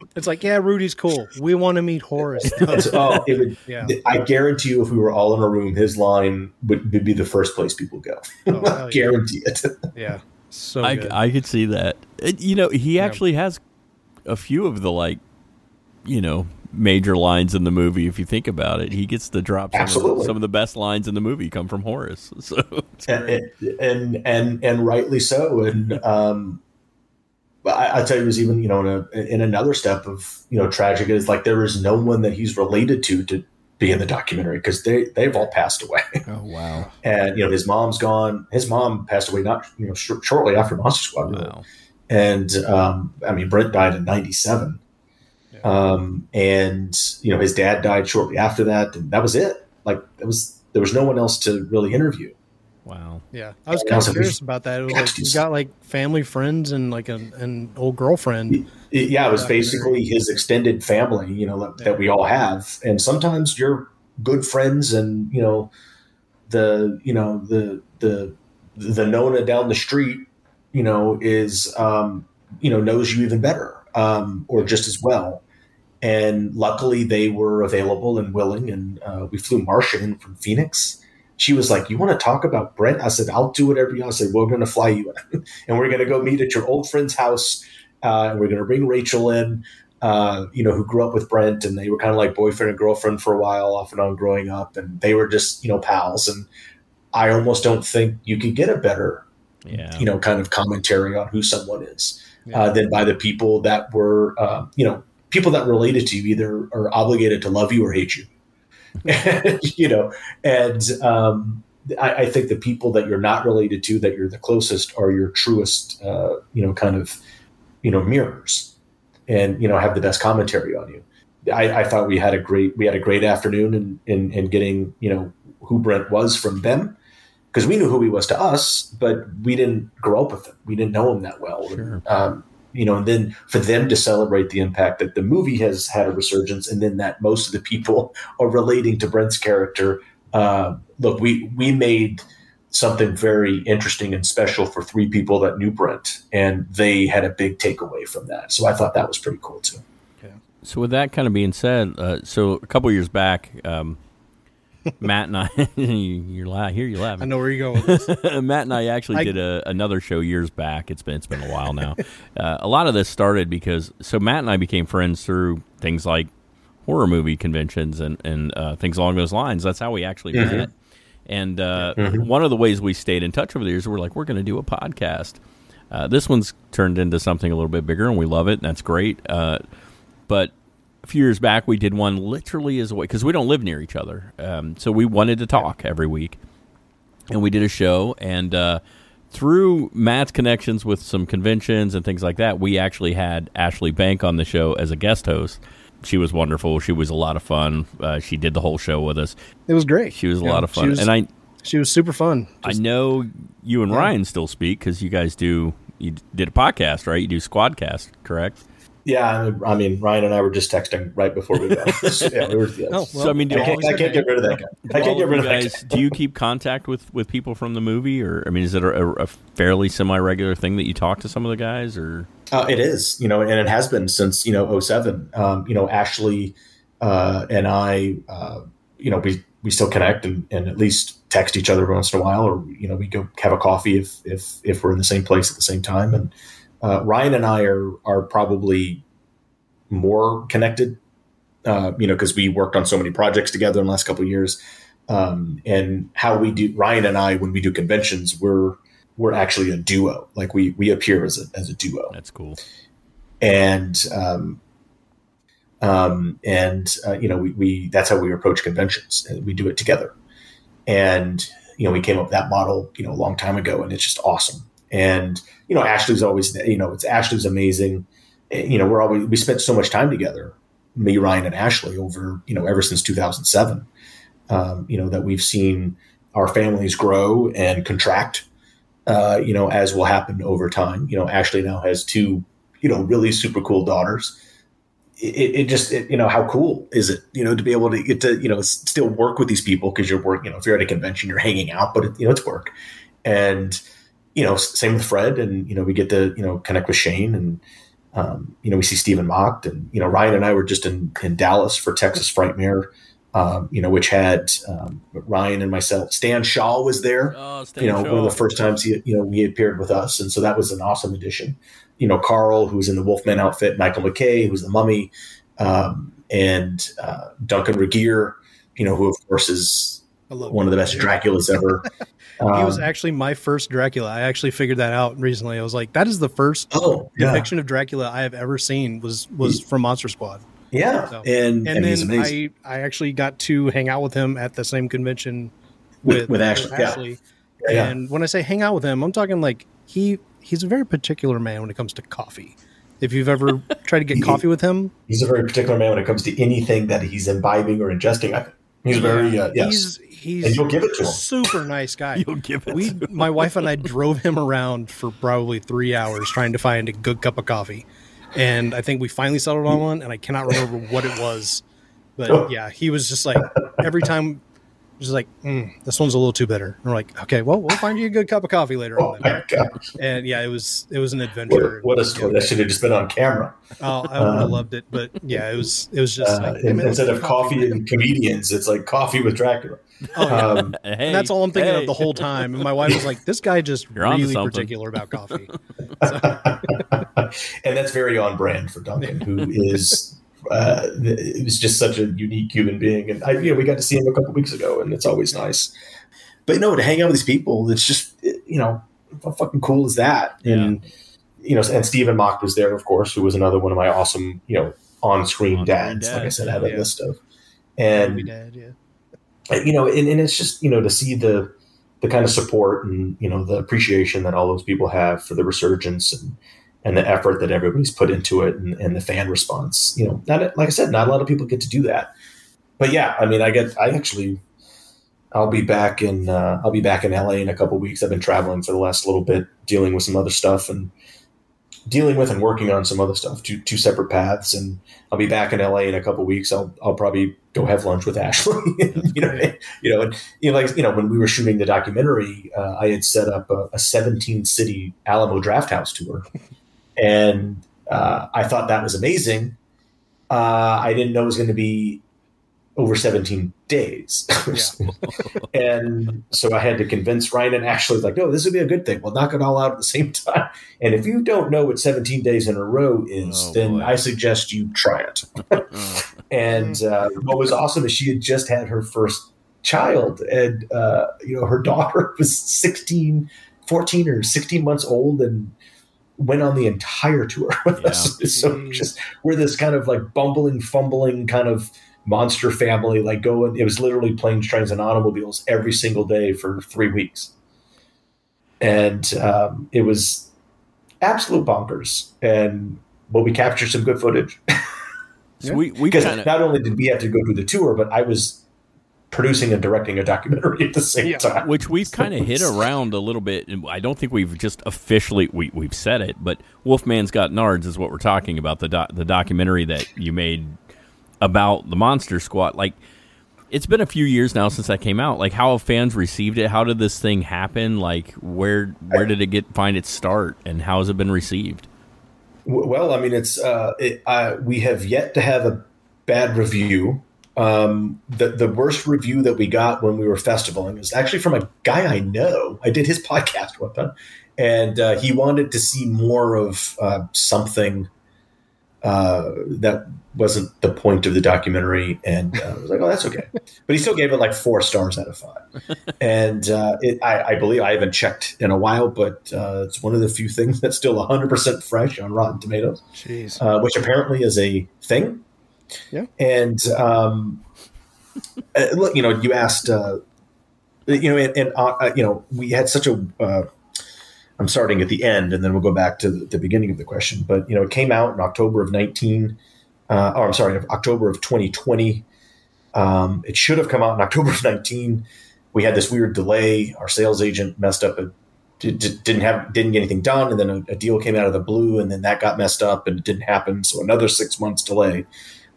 (laughs) it's like, yeah, Rudy's cool. We want to meet Horace. (laughs) It's- oh, it would, Yeah. I guarantee you, if we were all in a room, his line would, would be the first place people go. Oh, hell yeah. (laughs) guarantee it. Yeah. So I, good. I could see that. It- you know, he actually has a few of the like, you know, major lines in the movie. If you think about it, he gets to drop some, of the, Absolutely. some of the best lines in the movie come from Horace. (laughs) So and, and and and rightly so. And um, I, I tell you, it was even you know in, a, in another step of you know tragic is like there is no one that he's related to to be in the documentary because they they've all passed away. (laughs) oh wow, and you know his mom's gone. His mom passed away not you know sh- shortly after Monster Squad. really. wow, And um, I mean Brent died in '97. Um, and you know his dad died shortly after that, and that was it. Like that was there was no one else to really interview. wow. yeah. I was Yeah, kind of we- curious about that. It was like to you got like family friends and like an, an old girlfriend. It- yeah, it was basically his extended family, you know, that, that we all have. And sometimes your good friends and, you know, the, you know, the, the, the Nona down the street, you know, is, um, you know, knows you even better, um, or just as well. And luckily they were available and willing. And, uh, we flew Marsha in from Phoenix. She was like, "You want to talk about Brent?" I said, "I'll do whatever you." want." I said, "We're going to fly you in, (laughs) and we're going to go meet at your old friend's house uh, and we're going to bring Rachel in, uh, you know, who grew up with Brent, and they were kind of like boyfriend and girlfriend for a while, off and on growing up, and they were just you know pals. And I almost don't think you could get a better, Yeah, you know, kind of commentary on who someone is uh, than by the people that were, uh, you know, people that related to you either are obligated to love you or hate you. (laughs) you know, and um, I, I think the people that you're not related to, that you're the closest, are your truest, uh, you know, kind of, you know, mirrors, and you know, have the best commentary on you. I, I thought we had a great we had a great afternoon in, in in getting you know who Brent was from them because we knew who he was to us, but we didn't grow up with him. We didn't know him that well. Sure. Um, you know, and then for them to celebrate the impact that the movie has had a resurgence, and then that most of the people (laughs) are relating to Brent's character. Uh, look, we we made something very interesting and special for three people that knew Brent, and they had a big takeaway from that. So I thought that was pretty cool too. So with that kind of being said, uh, so a couple years back, um, Matt and I, you- (laughs) you're la- here you laughing. I know where you're going with this. (laughs) Matt and I actually I- did a, another show years back. It's been it's been a while now. uh, a lot of this started because so Matt and I became friends through things like horror movie conventions and and uh, things along those lines. That's how we actually Mhm. met. And uh, Mhm. one of the ways we stayed in touch over the years, we're like, we're going to do a podcast. Uh, this one's turned into something a little bit bigger, and we love it, and that's great. Uh, but a few years back, we did one literally as a way because we don't live near each other, um, so we wanted to talk every week, and we did a show. And uh, through Matt's connections with some conventions and things like that, we actually had Ashley Bank on the show as a guest host. She was wonderful. She was a lot of fun. Uh, she did the whole show with us. It was great. She was a Yeah, lot of fun, was- and I She was super fun. I know you and Yeah. Ryan still speak because you guys do you did a podcast, right? You do Squadcast, correct? Yeah, I mean, Ryan and I were just texting right before we got. (laughs) yeah, we were, yeah. Oh, so I mean, do I can't, I can't get rid of that guy. I can't get rid you of that guys, guy. do you keep contact with with people from the movie, or I mean, is it a, a fairly semi regular thing that you talk to some of the guys, or Uh, it is, you know, and it has been since you know 07. Um, you know, Ashley uh, and I, uh, you know, we we still connect and, and at least text each other once in a while, or you know, we go have a coffee if if if we're in the same place at the same time. And uh, Ryan and I are are probably more connected, uh, you know, because we worked on so many projects together in the last couple of years. Um, and how we do Ryan and I when we do conventions, we're we're actually a duo. Like we we appear as a as a duo that's cool. and um, um, and uh, you know we, we that's how we approach conventions we do it together and you know we came up with that model you know a long time ago and it's just awesome and you know ashley's always you know it's ashley's amazing Eh, you know we're always we spent so much time together me ryan and ashley over you know ever since 2007 um, you know that we've seen our families grow and contract uh, you know as will happen over time you know ashley now has two you know really super cool daughters it, it just it, you know how cool is it you know to be able to get to you know still work with these people because you're work you know if you're at a convention you're hanging out but it, you know it's work and you know same with fred and you know we get to you know connect with shane and um, you know we see stephen macht and you know ryan and i were just in in dallas for texas frightmare um, you know which had um, ryan and myself stan shaw was there Oh, you know, one of the first times he, you know, he appeared with us, and so that was an awesome addition. You know, Carl, who was in the Wolfman outfit, Michael MacKay, who was the Mummy, um, and uh, Duncan Regehr, you know, who of course is I love one of the best Draculas ever. (laughs) he was Um, actually my first Dracula. I actually figured that out recently. I was like, that is the first oh, yeah, depiction of Dracula I have ever seen was was from Monster Squad. yeah, So- and, And, and he's then amazing. I I actually got to hang out with him at the same convention With- with, with Ashley, yeah. Ashley. Yeah, yeah. And when I say hang out with him, I'm talking like he he's a very particular man when it comes to coffee. If you've ever (laughs) tried to get He- coffee with him, He's a very particular man when it comes to anything that he's imbibing or ingesting. I he's very uh, yes, he's he's and you'll give it to him. super nice guy. (laughs) You'll give it. we to him. my wife and I drove him around for probably three hours trying to find a good cup of coffee, and I think we finally settled on one, and I cannot remember what it was, but oh. yeah, he was just like every time, just like mm, this one's a little too bitter. And we're like, okay, well, we'll find you a good cup of coffee later Oh on. my gosh, And yeah, it was it was an adventure. a, what a story! That should have just been on camera. Oh, I would have Um, loved it, but yeah, it was it was just Uh, like hey, and man, let's instead of coffee and (laughs) comedians, it's like coffee with Dracula. Oh, yeah. Um, Hey, and that's all I'm thinking hey. of the whole time. And my wife was like, "This guy just You're really particular about coffee." (laughs) (laughs) and that's very on brand for Duncan, who is uh, it was just such a unique human being. And I, you know, we got to see him a couple weeks ago, and it's always nice. But no, to hang out with these people, it's just you know, how fucking cool is that? And you know, and Stephen Macht was there, of course, who was another one of my awesome, you know, on-screen On-screen dads. Like I said, I have a yeah. list of, and dad, yeah. you know, and, and it's just you know to see the the kind of support and you know the appreciation that all those people have for the resurgence and and the effort that everybody's put into it and, and the fan response. You know, not like I said, not a lot of people get to do that. But yeah, I mean, I get I actually I'll be back in uh, I'll be back in LA in a couple weeks. I've been traveling for the last little bit, dealing with some other stuff and dealing with and working on some other stuff. Two two separate paths, and I'll be back in LA in a couple weeks. I'll I'll probably go have lunch with Ashley. (laughs) you know, you know, and you know, like you know, when we were shooting the documentary, uh, I had set up a, a 17 city Alamo Drafthouse tour, and uh, I thought that was amazing. Uh, I didn't know it was going to be over 17 days. (laughs) and so I had to convince Ryan and Ashley, like, no, this would be a good thing. We'll knock it all out at the same (laughs) time. And if you don't know what 17 days in a row is, Oh, then boy. I suggest you try it. (laughs) and uh, what was awesome is she had just had her first child. And, uh, you know, her daughter was 16, 14 or 16 months old and went on the entire tour (laughs) with us. So just we're this kind of like bumbling, fumbling kind of monster family, like going. It was literally planes, trains, and automobiles every single day for three weeks, and um, it was absolute bonkers. And but we captured some good footage So we we (laughs) because kind of not only did we have to go through the tour, but I was producing and directing a documentary at the same time. which we've kind of hit around a little bit. And I don't think we've just officially we we've said it, but Wolfman's Got Nards is what we're talking about the doc, the documentary that you made about the Monster Squad. Like it's been a few years now since that came out. Like how have fans received it? How did this thing happen? Like where where did it get find its start, and how has it been received? Well, I mean, it's uh, it, uh, we have yet to have a bad review. Um, the the worst review that we got when we were festivaling is actually from a guy I know. I did his (laughs) podcast one time, and uh, he wanted to see more of uh, something uh, that wasn't the point of the documentary, and uh, I was like, "Oh, that's okay." (laughs) But he still gave it like four stars out of five. And uh, it, I, I believe I haven't checked in a while, but uh, it's one of the few things (laughs) that's still 100% fresh on Rotten Tomatoes, Jeez. uh, which apparently is a thing. Yeah. And um, uh, look, you know, you asked, uh, you know, and, and uh, uh, you know, we had such a. Uh, I'm starting at the end, and then we'll go back to the, the beginning of the question. But you know, it came out in October of 19. Uh, or I'm sorry, October of 2020. Um, it should have come out in October of 19. We had this weird delay. Our sales agent messed up. Did- didn't have didn't get anything done, and then a, a deal came out of the blue, and then that got messed up, and it didn't happen. So another six months delay.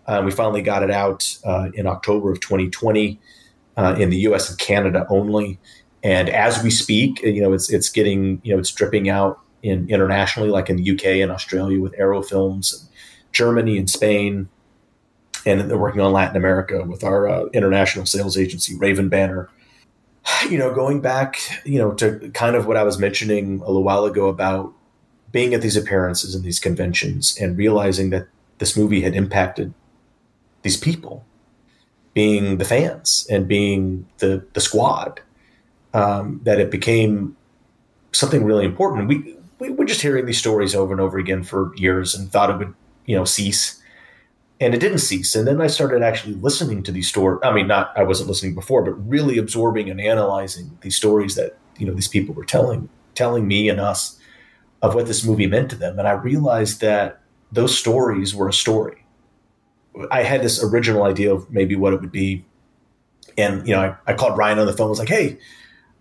Uh, we finally got it out uh, in October of 2020 uh, in the U.S. and Canada only. And as we speak, you know, it's it's getting you know it's dripping out in internationally, like in the UK and Australia with Arrow Films, and Germany and Spain, and they're working on Latin America with our uh, international sales agency, Raven Banner. (sighs) You know, going back, you know, to kind of what I was mentioning a little while ago about being at these appearances and these conventions and realizing that this movie had impacted these people, being the fans and being the the squad, um, that it became something really important. We we were just hearing these stories over and over again for years and thought it would you know cease. And it didn't cease. And then i started actually listening to these stories. I mean not i wasn't listening before but really absorbing and analyzing these stories that you know these people were telling telling me and us of what this movie meant to them. And i realized that those stories were a story i had this original idea of maybe what it would be and you know i, I called ryan on the phone was like hey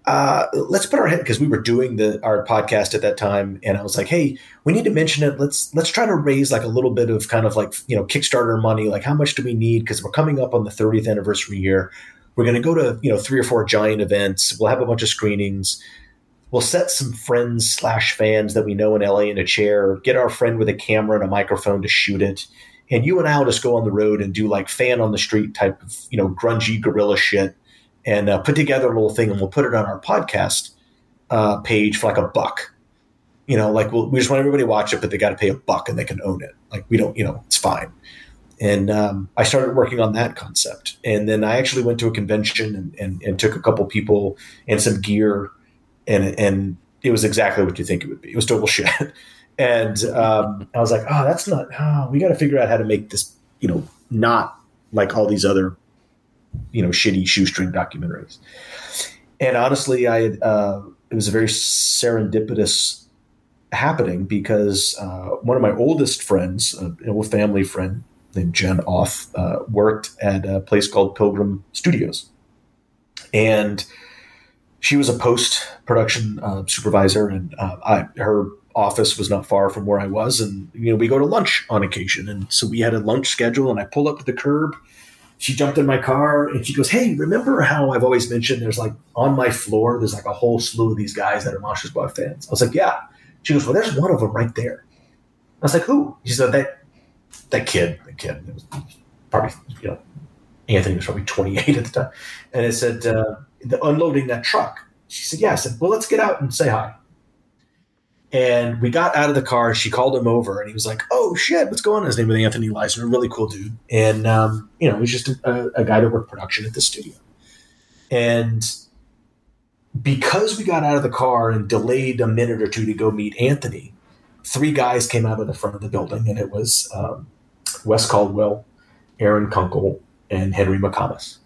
uh, let's put our head because we were doing the our podcast at that time, and I was like, "Hey, we need to mention it. Let's let's try to raise like a little bit of kind of like you know Kickstarter money. Like, how much do we need? Because we're coming up on the 30th anniversary year. We're going to go to you know three or four giant events. We'll have a bunch of screenings. We'll set some friends slash fans that we know in LA in a chair. Get our friend with a camera and a microphone to shoot it." And you and I'll just go on the road and do like fan on the street type of, you know, grungy gorilla shit and uh, put together a little thing and we'll put it on our podcast uh, page for like a buck. You know, like we'll, we just want everybody to watch it, but they got to pay a buck and they can own it. Like we don't, you know, it's fine. And um, I started working on that concept. And then I actually went to a convention and, and, and took a couple people and some gear, and and it was exactly what you think it would be. It was total (laughs) shit. And um, I was like, oh, that's not. Oh, we got to figure out how to make this, you know, not like all these other you know shitty shoestring documentaries. And honestly, I had, uh, it was a very serendipitous happening because uh, one of my oldest friends, a, a family friend named Jen Oth, uh, worked at a place called Pilgrim Studios, and she was a post production uh, supervisor, and uh, I, her office was not far from where I was, and you know we go to lunch on occasion, and so we had a lunch schedule, and I pull up to the curb she jumped in my car and she goes, Hey, remember how I've always mentioned there's like on my floor, there's like a whole slew of these guys that are Monster Squad fans? I was like, Yeah. She goes, Well, there's one of them right there. I was like, Who? She said, That that kid, the kid. It was probably, you know, Anthony was probably 28 at the time. And I said, uh, the unloading that truck. She said, yeah. I said, well, let's get out and say hi. And we got out of the car. She called him over, and he was like, "Oh shit, what's going on?" His name was Anthony Leisner, really cool dude, and um, you know, he's just a, a guy that worked production at the studio. And because we got out of the car and delayed a minute or two to go meet Anthony, three guys came out of the front of the building, and it was um, Wes Caldwell, Aaron Kunkel, and Henry McComas.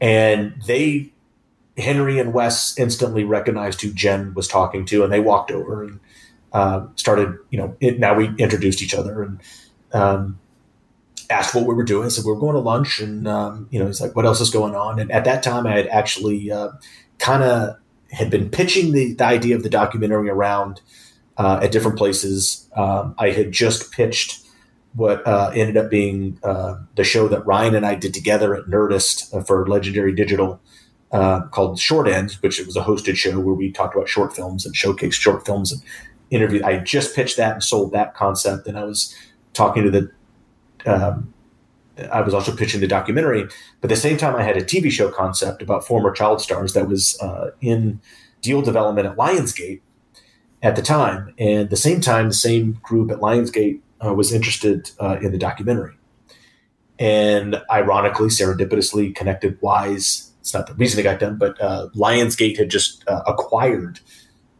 And they, Henry and Wes, instantly recognized who Jen was talking to, and they walked over and uh, started. You know, it, now we introduced each other and um, asked what we were doing. Said we are going to lunch, and um, you know, he's like, "What else is going on?" And at that time, I had actually uh, kind of had been pitching the, the idea of the documentary around uh, at different places. Um, I had just pitched what uh, ended up being uh, the show that Ryan and I did together at Nerdist uh, for Legendary Digital uh, called Short Ends, which was a hosted show where we talked about short films and showcased short films and interviewed. I just pitched that and sold that concept, and I was talking to the. Um, I was also pitching the documentary, but at the same time, I had a TV show concept about former child stars that was uh, in deal development at Lionsgate at the time. And the same time, the same group at Lionsgate uh, was interested uh, in the documentary. And ironically, serendipitously connected Wise. It's not the reason it got done, but uh, Lionsgate had just uh, acquired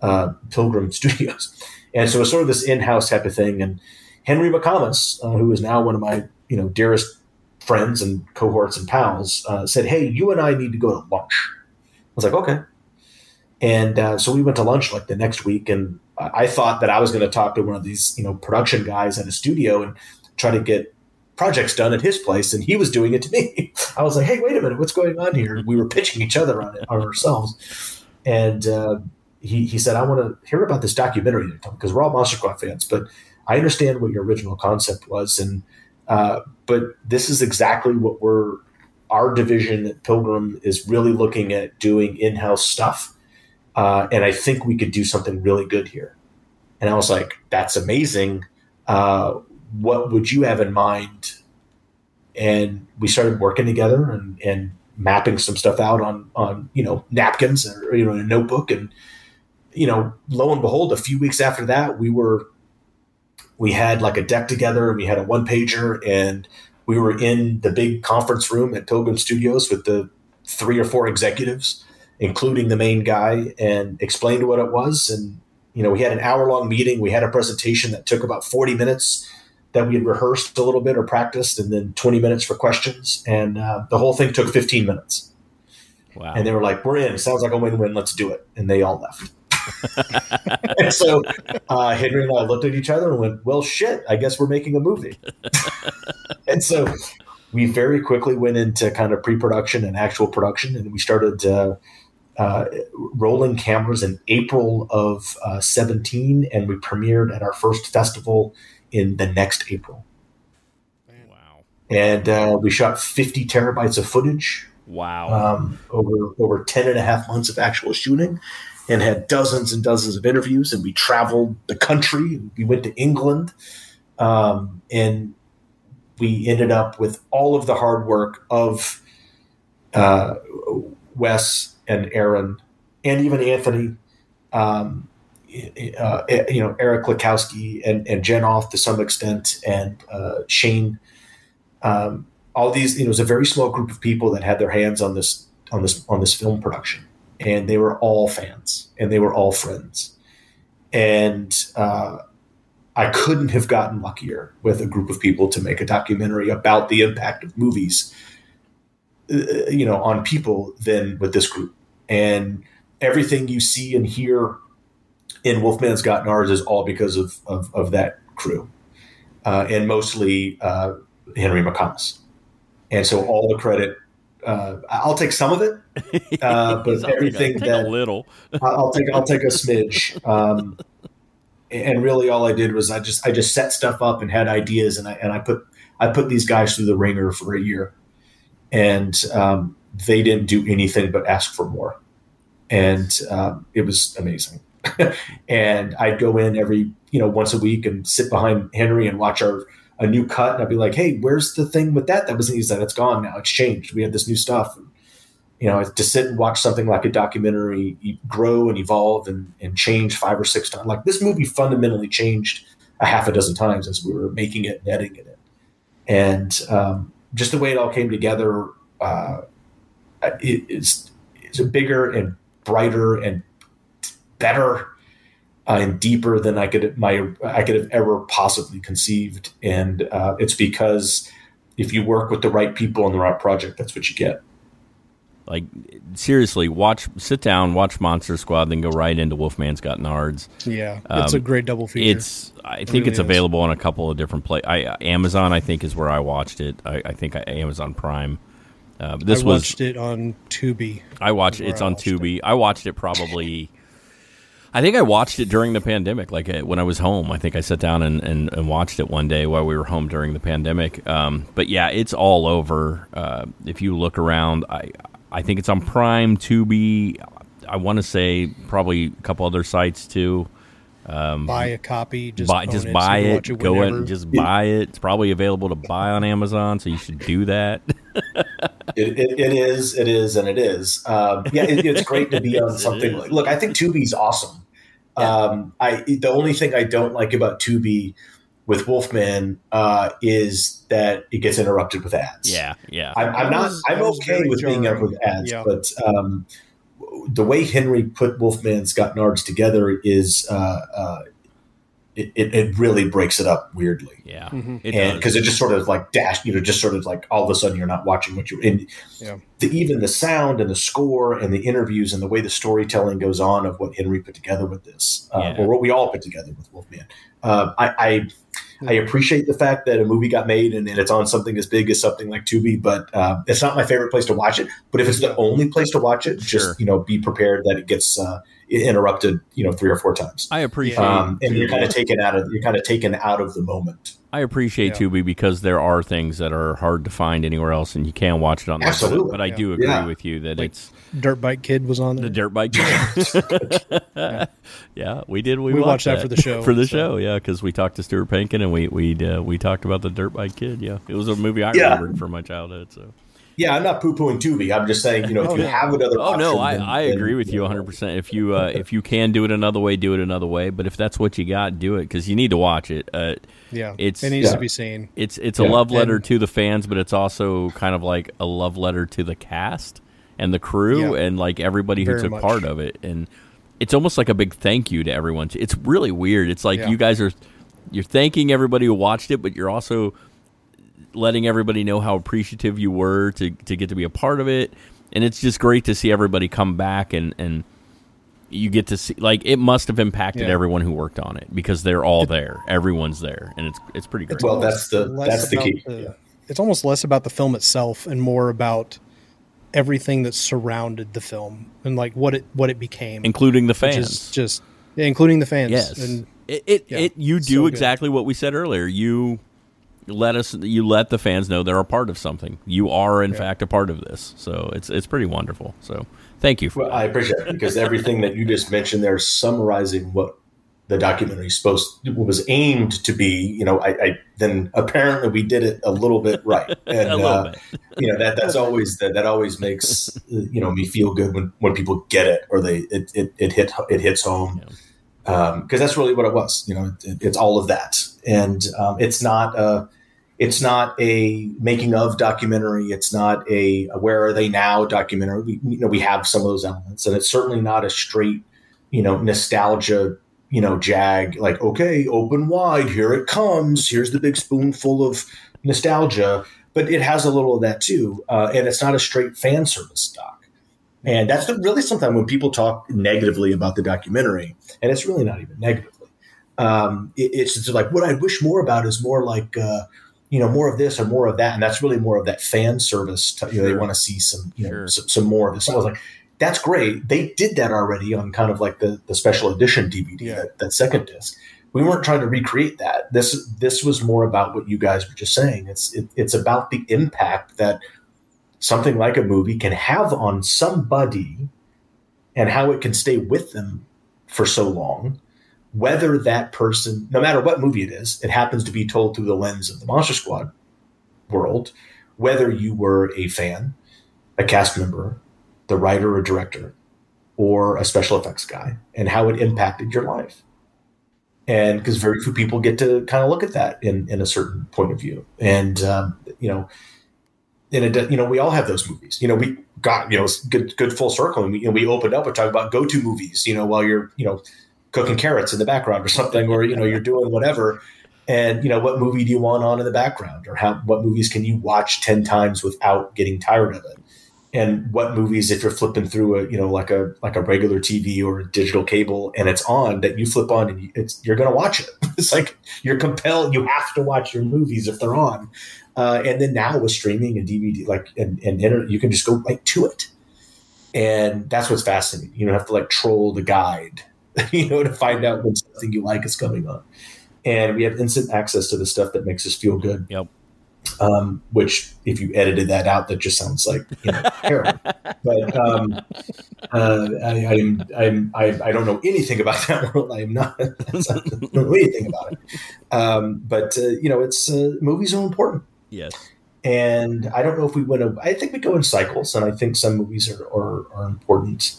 uh, Pilgrim (laughs) Studios, and so it was sort of this in-house type of thing. And Henry McComas, uh, who is now one of my you know dearest friends and cohorts and pals, said, "Hey, you and I need to go to lunch." I was like, "Okay." And uh, so we went to lunch like the next week, and I thought that I was going to talk to one of these, you know, production guys at a studio and try to get projects done at his place, and he was doing it to me. (laughs) I was like, "Hey, wait a minute, what's going on here?" We were pitching each other on it ourselves, and uh, he he said, "I want to hear about this documentary because we're all Monster Squad fans, but I understand what your original concept was, and uh, but this is exactly what we're." Our division at Pilgrim is really looking at doing in-house stuff uh, and I think we could do something really good here. And I was like, that's amazing. Uh, what would you have in mind? And we started working together and, and mapping some stuff out on, on, you know, napkins or, you know, in a notebook. And, you know, lo and behold, a few weeks after that, we were, we had like a deck together and we had a one pager and we were in the big conference room at Pilgrim Studios with the three or four executives including the main guy, and explained what it was. And you know, we had an hour long meeting. We had a presentation that took about forty minutes that we had rehearsed a little bit or practiced, and then twenty minutes for questions. And uh, the whole thing took fifteen minutes. Wow! And they were like, "We're in. Sounds like a win win. Let's do it." And they all left. (laughs) and so uh, Henry and I looked at each other and went, "Well, shit. I guess we're making a movie." (laughs) and so we very quickly went into kind of pre-production and actual production, and we started uh, uh, rolling cameras in April of uh, 17, and we premiered at our first festival in the next April. Wow. And uh, we shot 50 terabytes of footage. Wow. Um, over, over 10 and a half months of actual shooting and had dozens and dozens of interviews. And we traveled the country. We went to England. Um, and we ended up with all of the hard work of uh, Wes and Aaron and even Anthony, um, uh, you know, Eric Klukowski and, and Jen Off to some extent, and uh, Shane. Um, all these, you know, it was a very small group of people that had their hands on this on this on this film production, and they were all fans and they were all friends, and uh, I couldn't have gotten luckier with a group of people to make a documentary about the impact of movies uh, you know, on people than with this group. And everything you see and hear in Wolfman's Got Nards is all because of, of, of that crew. Uh, and mostly uh, Henry McComas. And so all the credit, uh, I'll take some of it, (laughs) uh, but everything take that a little, I'll take I'll take a smidge. Um, and really, all I did was I just I just set stuff up and had ideas, and I and I put I put these guys through the ringer for a year, and um, they didn't do anything but ask for more, and um, it was amazing. (laughs) and I'd go in every you know once a week and sit behind Henry and watch our a new cut, and I'd be like, "Hey, where's the thing with that? That was he's like, that's gone now. It's changed. We have this new stuff." And, you know, to sit and watch something like a documentary grow and evolve and, and change five or six times. Like this movie fundamentally changed a half a dozen times as we were making it and editing it. And um, just the way it all came together, uh, it's a bigger and brighter and better uh, and deeper than I could my I could have ever possibly conceived. And uh, it's because if you work with the right people on the right project, that's what you get. Like seriously, watch, sit down, watch Monster Squad, then go right into Wolfman's Got Nards. Yeah, it's a Um, great double feature. It's I It think really it's is. available on a couple of different play. I Amazon I think is where I watched it. I, I think I, Amazon Prime. Uh, this I was watched it on Tubi. I watched Where it's I on watched it. Tubi. I watched it probably. (laughs) I think I watched it during the pandemic, like uh, when I was home. I think I sat down and, and, and watched it one day while we were home during the pandemic. Um, but yeah, it's all over. Uh, if you look around, I I think it's on Prime, Tubi. I want to say probably a couple other sites too. Um, Buy a copy. Just buy just it, buy it. it Go in and just buy it. It's probably available to buy on Amazon, so you should do that. It, it, it is, it is, and it is. Um, yeah, it, it's great to be (laughs) on something like. Look, I think Tubi's awesome. Um, I the only thing I don't like about Tubi with Wolfman uh, is that it gets interrupted with ads. yeah, yeah. I'm, I'm That not. was- I'm okay very with being up with ads, Yeah. but um, the way Henry put Wolfman's Got Nards together is uh, uh, it, it, it really breaks it up weirdly. yeah, Mhm. and because it just sort of like dash, you know, just sort of like all of a sudden you're not watching what you're in. Yeah. The, even the sound and the score and the interviews and the way the storytelling goes on of what Henry put together with this, uh, Yeah. or what we all put together with Wolfman. Uh, I, I I appreciate the fact that a movie got made and, and it's on something as big as something like Tubi, but uh, it's not my favorite place to watch it. But if it's the only place to watch it, Sure. just you know, be prepared that it gets uh, interrupted, you know, three or four times. I appreciate Um, and you're kind of taken out of you're kind of taken out of the moment. I appreciate Yeah. Tubi because there are things that are hard to find anywhere else, and you can watch it on there. But- Absolutely. But I Yeah. do agree Yeah. with you that Like it's Dirt Bike Kid was on the dirt bike. (laughs) yeah. we did. We, We watched, watched that for the show, (laughs) For the so. show, yeah, because we talked to Stuart Pankin and we we uh, we talked about the dirt bike kid. Yeah, it was a movie I Yeah. remembered from my childhood. So. Yeah, I'm not poo pooing Tubi. I'm just saying, you know, if Oh, you no. have another Oh no, I, then- I then, agree with you 100. percent If you uh, if you can do it another way, do it another way. But if that's what you got, do it because you need to watch it. Uh, Yeah, It's- it needs Yeah. to be seen. It's it's a love letter And- to the fans, but it's also kind of like a love letter to the cast and the crew Yeah. and like everybody who Very took much. part of it. And it's almost like a big thank you to everyone. It's really weird. It's like Yeah. you guys are you're thanking everybody who watched it, but you're also letting everybody know how appreciative you were to to get to be a part of it. And it's just great to see everybody come back and and you get to see like it must have impacted Yeah. everyone who worked on it because they're all there. Everyone's there, and it's it's pretty great. Well, that's the that's the key. the- Yeah. It's almost less about the film itself and more about everything that surrounded the film and like what it what it became, including the fans. is just including the fans. Yes, and it it, yeah, it you so do good. exactly what we said earlier. You let us you let the fans know they're a part of something. You are in fact a part of this. So it's it's pretty wonderful. So thank you for Well, I appreciate it because everything that you just mentioned there, summarizing what the documentary is supposed was aimed to be. You know, I, I then apparently we did it a little bit right, (laughs) and a little uh, bit. you know that that's always that that always makes uh, you know me feel good when when people get it or they it it, it hit it hits home because that's really what it was. You know, it, it's all of that, and um, it's not a it's not a making of documentary. It's not a, a where are they now documentary. We you know we have some of those elements, and it's certainly not a straight you know nostalgia you know jag like okay open wide here it comes here's the big spoonful of nostalgia but it has a little of that too uh, and it's not a straight fan service doc and that's the, really sometimes when people talk negatively about the documentary and it's really not even negatively um, it, it's just like what i wish more about is more like uh, you know more of this or more of that. And that's really more of that fan service t- you know, they want to see some you know Sure. some, some more of this. So i was like that's great. They did that already on kind of like the, the special edition dvd Yeah. that, that second disc. We weren't trying to recreate that. This this was more about what you guys were just saying. It's it, it's about the impact that something like a movie can have on somebody and how it can stay with them for so long whether that person, no matter what movie it is, it happens to be told through the lens of the Monster Squad world, whether you were a fan, a cast member, the writer or director, or a special effects guy, and how it impacted your life. And because very few people get to kind of look at that in, in a certain point of view. And, um, you know, and it, you know, we all have those movies. You know, we got you know good good full circle, and we, you know, we opened up and talked about go to movies. You know, while you're you know cooking carrots in the background or something, or you know you're doing whatever. And you know, what movie do you want on in the background, or how what movies can you watch ten times without getting tired of it? And what movies, if you're flipping through a you know like a like a regular TV or a digital cable and it's on, that you flip on and you, it's you're gonna watch it. (laughs) It's like you're compelled. You have to watch your movies if they're on. Uh, and then now with streaming and DVD, like and, and internet, you can just go right to it. And that's what's fascinating. You don't have to like troll the guide, (laughs) you know, to find out when something you like is coming on. And we have instant access to the stuff that makes us feel good. Yep. Um, which, if you edited that out, that just sounds like you know (laughs) heroin. but um, uh, I, I'm, I'm, I, I don't know anything about that (laughs) world. I am not. I don't know anything about it. Um, but uh, you know, it's uh, movies are important. Yes. And I don't know if we went. I think we go in cycles, and I think some movies are are, are important.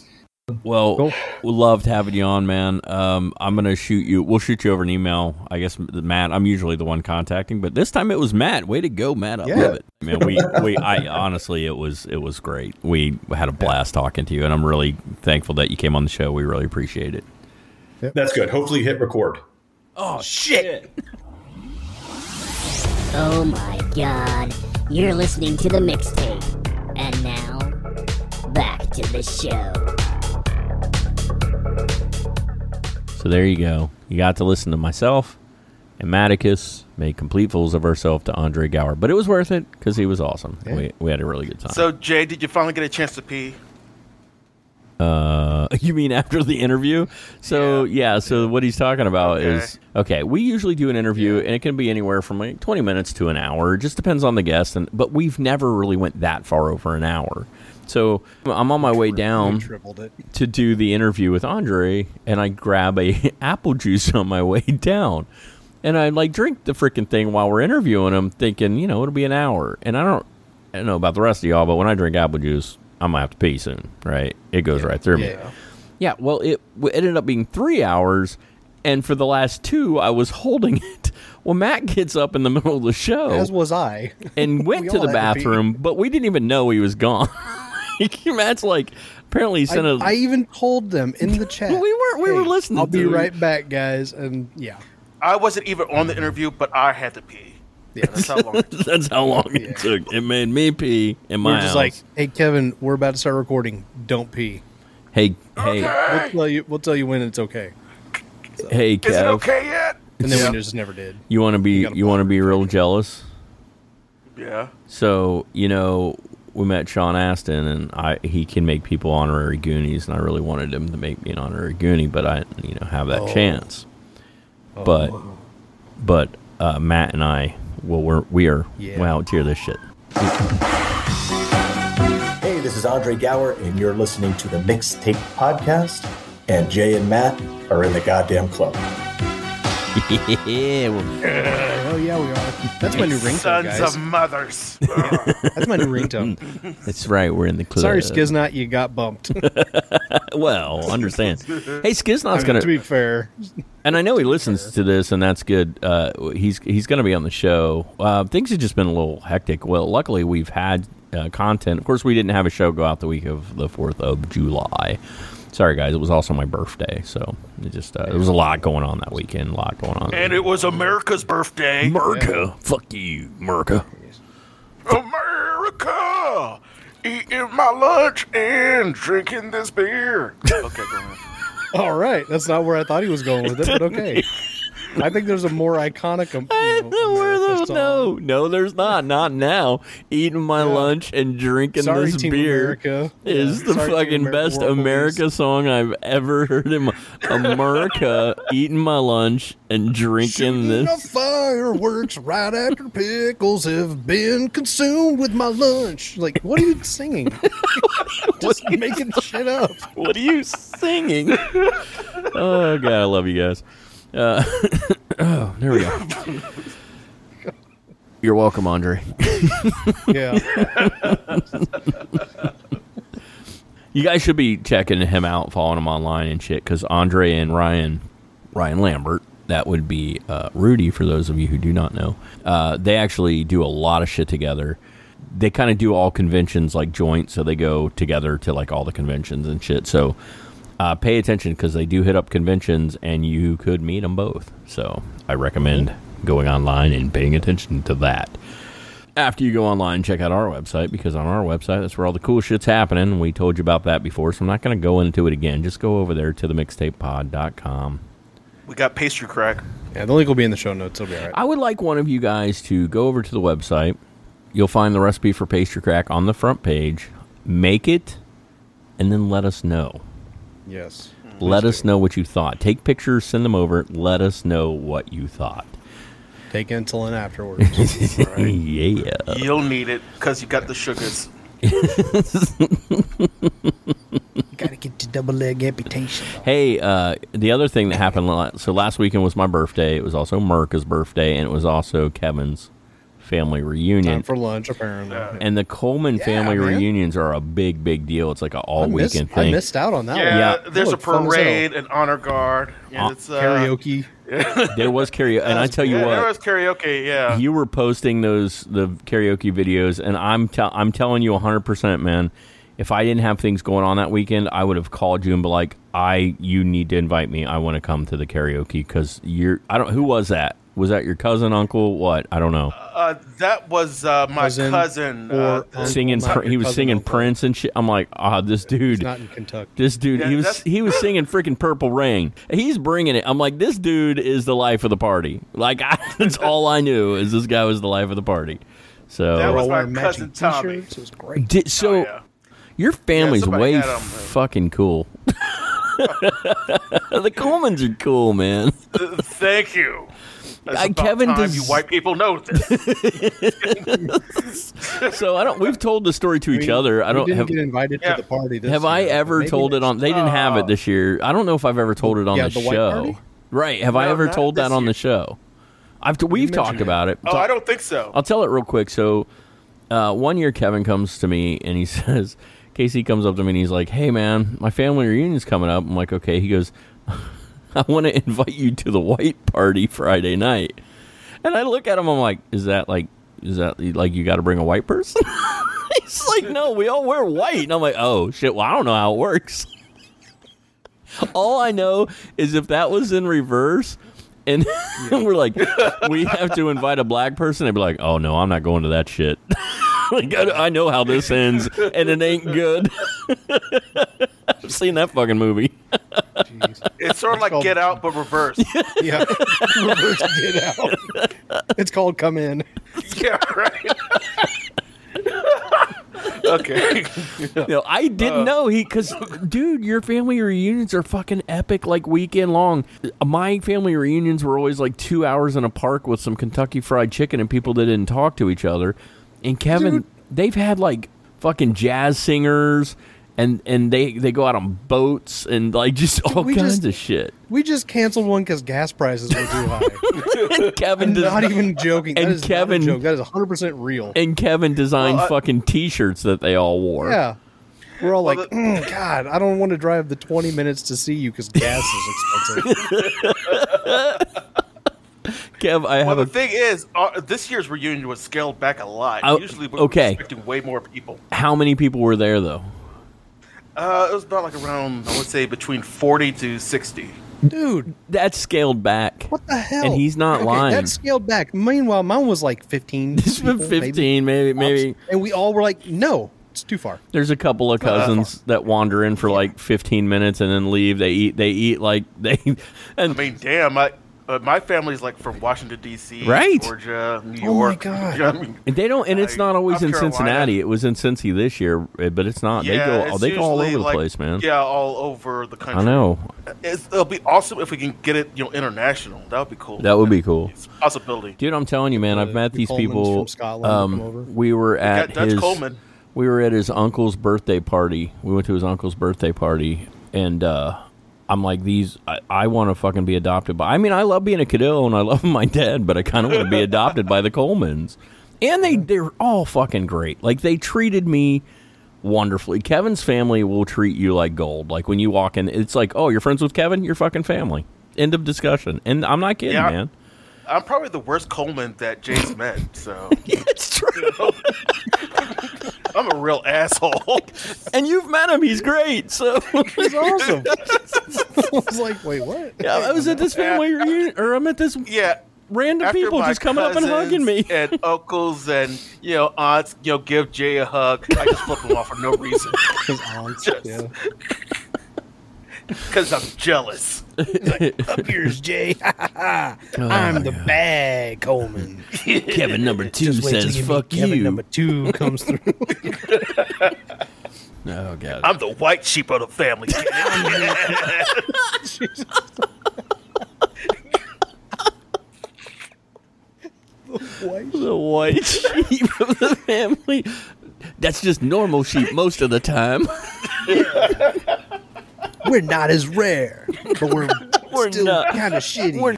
Well, we loved having you on, man. Um, I'm gonna shoot you. We'll shoot you over an email. I guess Matt. I'm usually the one contacting, but this time it was Matt. Way to go, Matt! I Yeah. love it, man. We, we, I honestly, it was, it was great. We had a blast talking to you, and I'm really thankful that you came on the show. We really appreciate it. That's good. Hopefully, you hit record. Oh shit! Oh my god. You're listening to the mixtape. And now, back to the show. So there you go. You got to listen to myself and Maticus made complete fools of ourselves to Andre Gower, but it was worth it because he was awesome. We, we had a really good time. So, Jay, did you finally get a chance to pee? Uh, (laughs) you mean after the interview? So yeah. so what he's talking about Okay. is okay. We usually do an interview, and it can be anywhere from like twenty minutes to an hour. It just depends on the guest, and but we've never really went that far over an hour. So I'm on my way down to do the interview with Andre, and I grab a (laughs) apple juice on my way down, and I like drink the freaking thing while we're interviewing him, thinking you know it'll be an hour, and I don't, I don't know about the rest of y'all, but when I drink apple juice, I'm gonna have to pee soon, right? It goes right through me. Yeah. Yeah, well, it w- ended up being three hours, and for the last two, I was holding (laughs) it. Well, Matt gets up in the middle of the show As was I. and (laughs) went We to the had to bathroom, but we didn't even know he was gone. (laughs) Matt's like, apparently he I, sent a. I even told them in the (laughs) chat. we weren't. We were listening. I'll be to right back, guys. And yeah, I wasn't even on the interview, but I had to pee. Yeah, that's how long. It. That's how long it (laughs) took. It made me pee in we my are just house. like, "Hey, Kevin, we're about to start recording. Don't pee. hey, hey, We'll tell you. We'll tell you when it's okay." hey, Is it okay yet? And then Yeah. we just never did. You want to be? gotta You want to be real jealous? Yeah. So you know, we met Sean Astin, and I he can make people honorary Goonies, and I really wanted him to make me an honorary Goonie, but I you know have that Oh. chance. But but uh, Matt and I, well, we're we are. Yeah. Wow, hear this shit. Hey, this is Andre Gower, and you're listening to the Mixtape Podcast. And Jay and Matt are in the goddamn club. Yeah, well, (laughs) Oh yeah, we are. That's my new ringtone, Sons guys. of mothers. (laughs) That's my new ringtone. that's right. We're in the club. Sorry, Skiznot, you got bumped. (laughs) Well, understand. hey, Skiznot's I mean, gonna to be fair, and I know he listens to this, and that's good. Uh, he's he's going to be on the show. Uh, things have just been a little hectic. Well, luckily we've had uh, content. Of course, we didn't have a show go out the week of the Fourth of July. Sorry, guys. It was also my birthday, so it just uh, there was a lot going on that weekend. A lot going on. and it was America's birthday. America, fuck you, America. America! Eating my lunch and drinking this beer. Okay, go ahead. all right. That's not where I thought he was going with it, but okay. (laughs) I think there's a more iconic. um, I you don't know, know where America those. song. No, no, there's not. Not now. Eating my lunch and drinking Sorry, this Team beer America. is Yeah. the Sorry, fucking Amer- best America Police. song I've ever heard in my (laughs) America. eating my lunch and drinking Shooting this. fireworks right after pickles have been consumed with my lunch. Like, what are you singing? (laughs) Just making shit up. (laughs) What are you singing? oh god, I love you guys. Uh, (coughs) oh, there we go. You're welcome, Andre. (laughs) Yeah. You guys should be checking him out, following him online and shit. Because Andre and Ryan, Ryan Lambert, that would be uh, Rudy for those of you who do not know. Uh, they actually do a lot of shit together. They kind of do all conventions like joint, so they go together to like all the conventions and shit. So uh, pay attention because they do hit up conventions, and you could meet them both. So I recommend going online and paying attention to that after you go online, check out our website because on our website, that's where all the cool shit's happening. We told you about that before, so I'm not going to go into it again. Just go over there to the mixtapepod.com. We got pastry crack. Yeah, the link will be in the show notes. It'll be all right. I would like one of you guys to go over to the website. You'll find the recipe for pastry crack on the front page. Make it, and then let us know. Yes. Let us know what you thought. Take pictures, send them over. Let us know what you thought. Take insulin afterwards. (laughs) yeah. You'll need it because you got the sugars. (laughs) Gotta get your double leg amputation. Hey, uh, the other thing that happened, la- so last weekend was my birthday. It was also Merca's birthday, and it was also Kevin's family reunion. Time for lunch, apparently. and the Coleman Yeah, family man. reunions are a big, big deal. It's like an all I missed, weekend I thing. missed out on that Yeah, one. Yeah. there's a Looked fun as hell. parade, an honor guard. And Uh, it's, uh, Karaoke. (laughs) There was karaoke, and I tell you yeah, what, there was karaoke. Yeah, you were posting those the karaoke videos, and I'm tell I'm telling you 100, percent man. If I didn't have things going on that weekend, I would have called you and be like, "I, you need to invite me. I want to come to the karaoke because you're. I don't. Who was that? Was that your cousin, uncle? What? I don't know. uh, that was uh, my Cousin cousin. or uh, singing. not Pr- he was cousin singing uncle. Prince and shit. I'm like, ah, this He's dude. not in Kentucky. This dude, Yeah, he was he was singing freaking Purple Rain. He's bringing it. I'm like, this dude is the life of the party. Like, I, (laughs) that's all I knew is this guy was the life of the party. So, That was my wearing matching cousin Tommy. t-shirts. It was great. Did, so Oh, yeah. your family's somebody way had 'em, fucking cool. (laughs) the Colemans are cool, man. (laughs) Thank you. That's I- about Kevin time does- you white people know this. (laughs) So I don't. We've told the story to each other. I don't didn't have. get invited Yeah. to the party. This Have I year, but ever maybe told it on? They didn't have it this year. I don't know if I've ever told it on Yeah, the, the show. party? Right? Have I ever told that on year. the show? I've t- we've talked it. about it. oh, I don't think so. I'll tell it real quick. So, uh, one year Kevin comes to me and he (laughs) says, Casey comes up to me and he's like, "Hey man, my family reunion's coming up." I'm like, "Okay." He goes, (laughs) "I want to invite you to the white party Friday night." And I look at him. I'm like, "Is that like, is that like you got to bring a white person?" (laughs) he's like, "No, we all wear white." And I'm like, "Oh shit! Well, I don't know how it works." (laughs) all I know is if that was in reverse. And (laughs) we're like, we have to invite a black person. They'd be like, oh no, I'm not going to that shit. (laughs) like, I, I know how this ends, and it ain't good. (laughs) I've seen that fucking movie. It's sort of like called- Get Out, but reverse. Yeah. Reverse get out. It's called come in. yeah, right. Okay. (laughs) You know, I didn't uh. know he because, dude, your family reunions are fucking epic, like weekend long. My family reunions were always like two hours in a park with some Kentucky Fried Chicken and people that didn't talk to each other. And Kevin, Dude. they've had like fucking jazz singers. And, and they, they go out on boats and like just all we kinds just- of shit. We just canceled one because gas prices were too high. (laughs) Kevin I'm does not even joking. and that is Kevin- not a joke. That is 100 percent real. and Kevin designed Well, I- fucking T-shirts that they all wore. Yeah. We're all Well, like, the- "Mm, God, I don't want to drive the 20 minutes to see you because gas is expensive. (laughs) Kev, I Well, have the a thing is, uh, this year's reunion was scaled back a lot. Oh, Usually, we're okay. expecting way more people. how many people were there though? Uh, it was about like around, I would say, between 40 to 60. Dude, That's scaled back. what the hell? And he's not okay, lying. That's scaled back. Meanwhile, mine was like 15. (laughs) This was people, maybe. 15, maybe, maybe. And we all were like, no, it's too far. There's a couple of cousins that wander in for like 15 minutes and then leave. They eat. They eat like (laughs) they. And I mean, damn, I, uh, my family's like from Washington, D.C., Right. Georgia, New Oh my York. (laughs) God. I mean, and they don't. And it's Like, not always South in Carolina. Cincinnati. It was in Cincy this year, eh, but it's not. they yeah, go. it's They go all over usually, the like- place, man. Yeah, all over the country. I know. It's, it'll be awesome if we can get it, you know, international. That would be cool. That would be cool. It's a possibility. Dude, I'm telling you, man. I've met the these Colemans people. from Scotland Um, over. we were at got Dutch his. Coleman. We were at his uncle's birthday party. We went to his uncle's birthday party, and uh, I'm like these. I, I want to fucking be adopted by. I mean, I love being a Cadillo and I love (laughs) my dad, but I kind of want to be adopted by the Colemans. And they they're all fucking great. Like they treated me wonderfully. Kevin's family will treat you like gold. Like when you walk in, it's like, oh, you're friends with Kevin. You're fucking family. End of discussion. And I'm not kidding, Yeah. man. I'm probably the worst Coleman that Jay's met. So (laughs) it's true. (laughs) I'm a real asshole. And you've met him. He's great. So (laughs) He's awesome. I was like, wait, what? yeah, I was at this family reunion, or I'm at this Yeah. random After people just coming up and hugging me. and uncles and you know aunts, you know, give Jay a hug. I just flip him off for no reason His aunts, Just- yeah. because I'm jealous. Up yours, Jay. (laughs) I'm the oh, bag, Coleman. (laughs) Kevin number (laughs) two Just says, "Fuck meet Kevin you." number two comes through. Oh god. I'm the white sheep of the family. the white sheep of the family. That's just normal sheep most of the time. we're not as rare, but we're, (laughs) We're still kind of shitty. We're-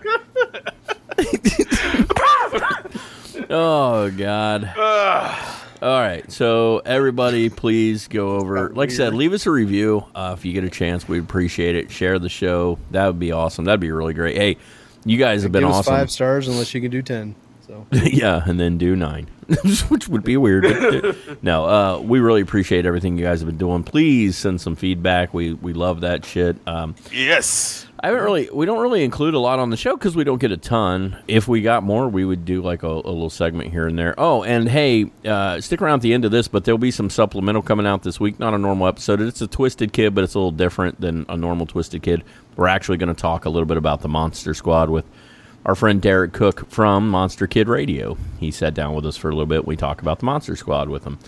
(laughs) Oh God. All right, so everybody, please go over. Like I said, leave us a review uh, if you get a chance. We'd appreciate it. Share the show. That would be awesome. That'd be really great. Hey, you guys have been Give us awesome. five stars unless you can do ten. So (laughs) yeah, and then do nine, (laughs) which would be weird. no, uh, we really appreciate everything you guys have been doing. Please send some feedback. We we love that shit. Um, yes. I haven't really. We don't really include a lot on the show because we don't get a ton. If we got more, we would do like a, a little segment here and there. Oh, and hey, uh, stick around at the end of this, but there'll be some supplemental coming out this week. Not a normal episode. It's a Twisted Kid, but it's a little different than a normal Twisted Kid. We're actually going to talk a little bit about the Monster Squad with our friend Derek Koch from Monster Kid Radio. He sat down with us for a little bit. We talk about the Monster Squad with him.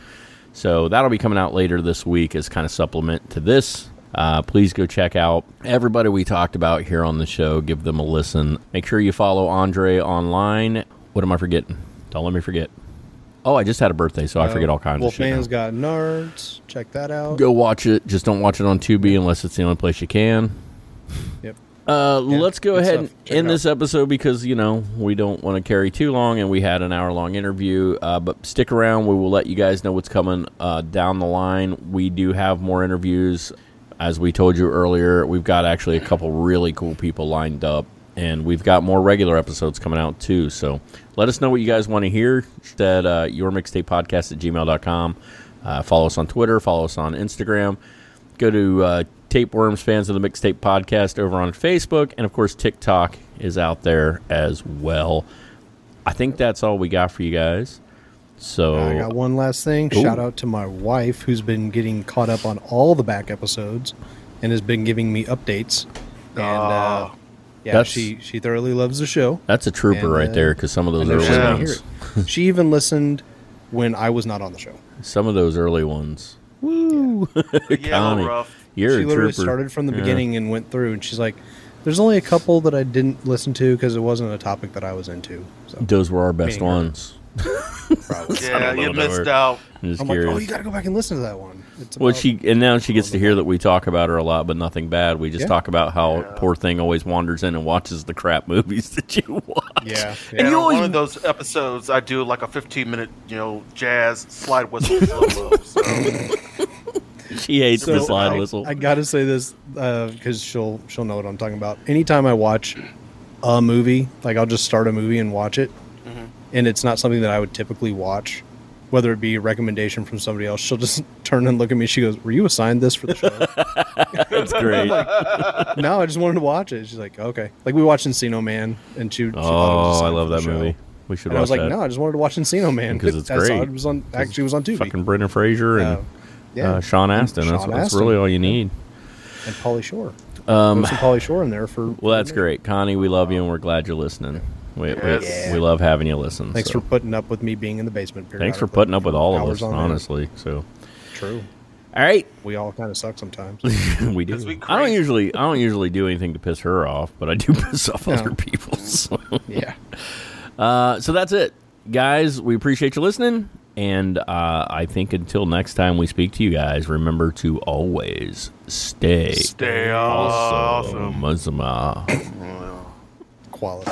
So that'll be coming out later this week as kind of supplement to this. Uh, please go check out everybody we talked about here on the show. Give them a listen. Make sure you follow Andre online. What am I forgetting? Don't let me forget. Oh, I just had a birthday, so I forget all kinds of shit. now. Wolfman's got Nards. Check that out. Go watch it. Just don't watch it on Tubi unless it's the only place you can. Yep. Uh, let's go ahead and end this episode because you know we don't want to carry too long, and we had an hour long interview. Uh, but stick around; we will let you guys know what's coming uh, down the line. We do have more interviews, as we told you earlier. We've got actually a couple really cool people lined up, and we've got more regular episodes coming out too. So let us know what you guys want to hear. Just at uh, your mixtape podcast at gmail.com. Uh, follow us on Twitter. Follow us on Instagram go to uh, Tapeworms fans of the Mixtape Podcast over on Facebook, and of course TikTok is out there as well. I think that's all we got for you guys. So I got one last thing. Ooh. Shout out to my wife who's been getting caught up on all the back episodes and has been giving me updates. And uh, yeah, That's- she she thoroughly loves the show. that's a trooper And, right uh, there because some of those early ones, she even listened when I was not on the show. some of those early ones. Woo, Yeah, (laughs) Connie, rough. You're she a literally trooper. started from the Yeah. beginning and went through, and she's like, "There's only a couple that I didn't listen to because it wasn't a topic that I was into." So Those were our best ones. (laughs) Yeah, you missed over. out. I'm just I'm like, oh, curious. "Oh, you got to go back and listen to that one." It's Well, she and now she gets to hear that we talk about her a lot, but nothing bad. We just Yeah. talk about how poor thing always wanders in and watches the crap (laughs) movies that you watch. yeah, And you on always- one of those episodes, I do like a 15 minute, you know, jazz slide whistle (laughs) solo. So (laughs) She hates the So, slide I, whistle. I gotta say this because she'll she'll know what I'm talking about. Anytime I watch a movie, like I'll just start a movie and watch it, Mm-hmm. and it's not something that I would typically watch. Whether it be a recommendation from somebody else, she'll just (laughs) turn and look at me. She goes, "Were you assigned this for the show?" (laughs) That's great. no, I just wanted to watch it. She's like, "Okay." Like we watched Encino Man, and she. she thought it was oh, I love that movie. We should And I watch was like, that. "No, I just wanted to watch Encino Man Because it's That's all. great. It was on actually it was on Tubi. Fucking Brendan Fraser and Uh, yeah. uh, Sean Astin. And that's, Sean that's really all you need. and Pauly Shore. Um, Throw some Pauly Shore in there for. well, that's great, Connie. We love you and we're glad you're listening. We, we, we love having you listen. Thanks so. for putting up with me being in the basement. thanks for putting up with all of us. on end. Honestly, so True. all right, We all kind of suck sometimes. (laughs) we do. we I don't usually I don't usually do anything to piss her off, but I do (laughs) piss off No. other people. (laughs) So. yeah. Uh, so that's it, guys. We appreciate you listening, And uh, I think until next time we speak to you guys, remember to always stay Stay awesome. Quality.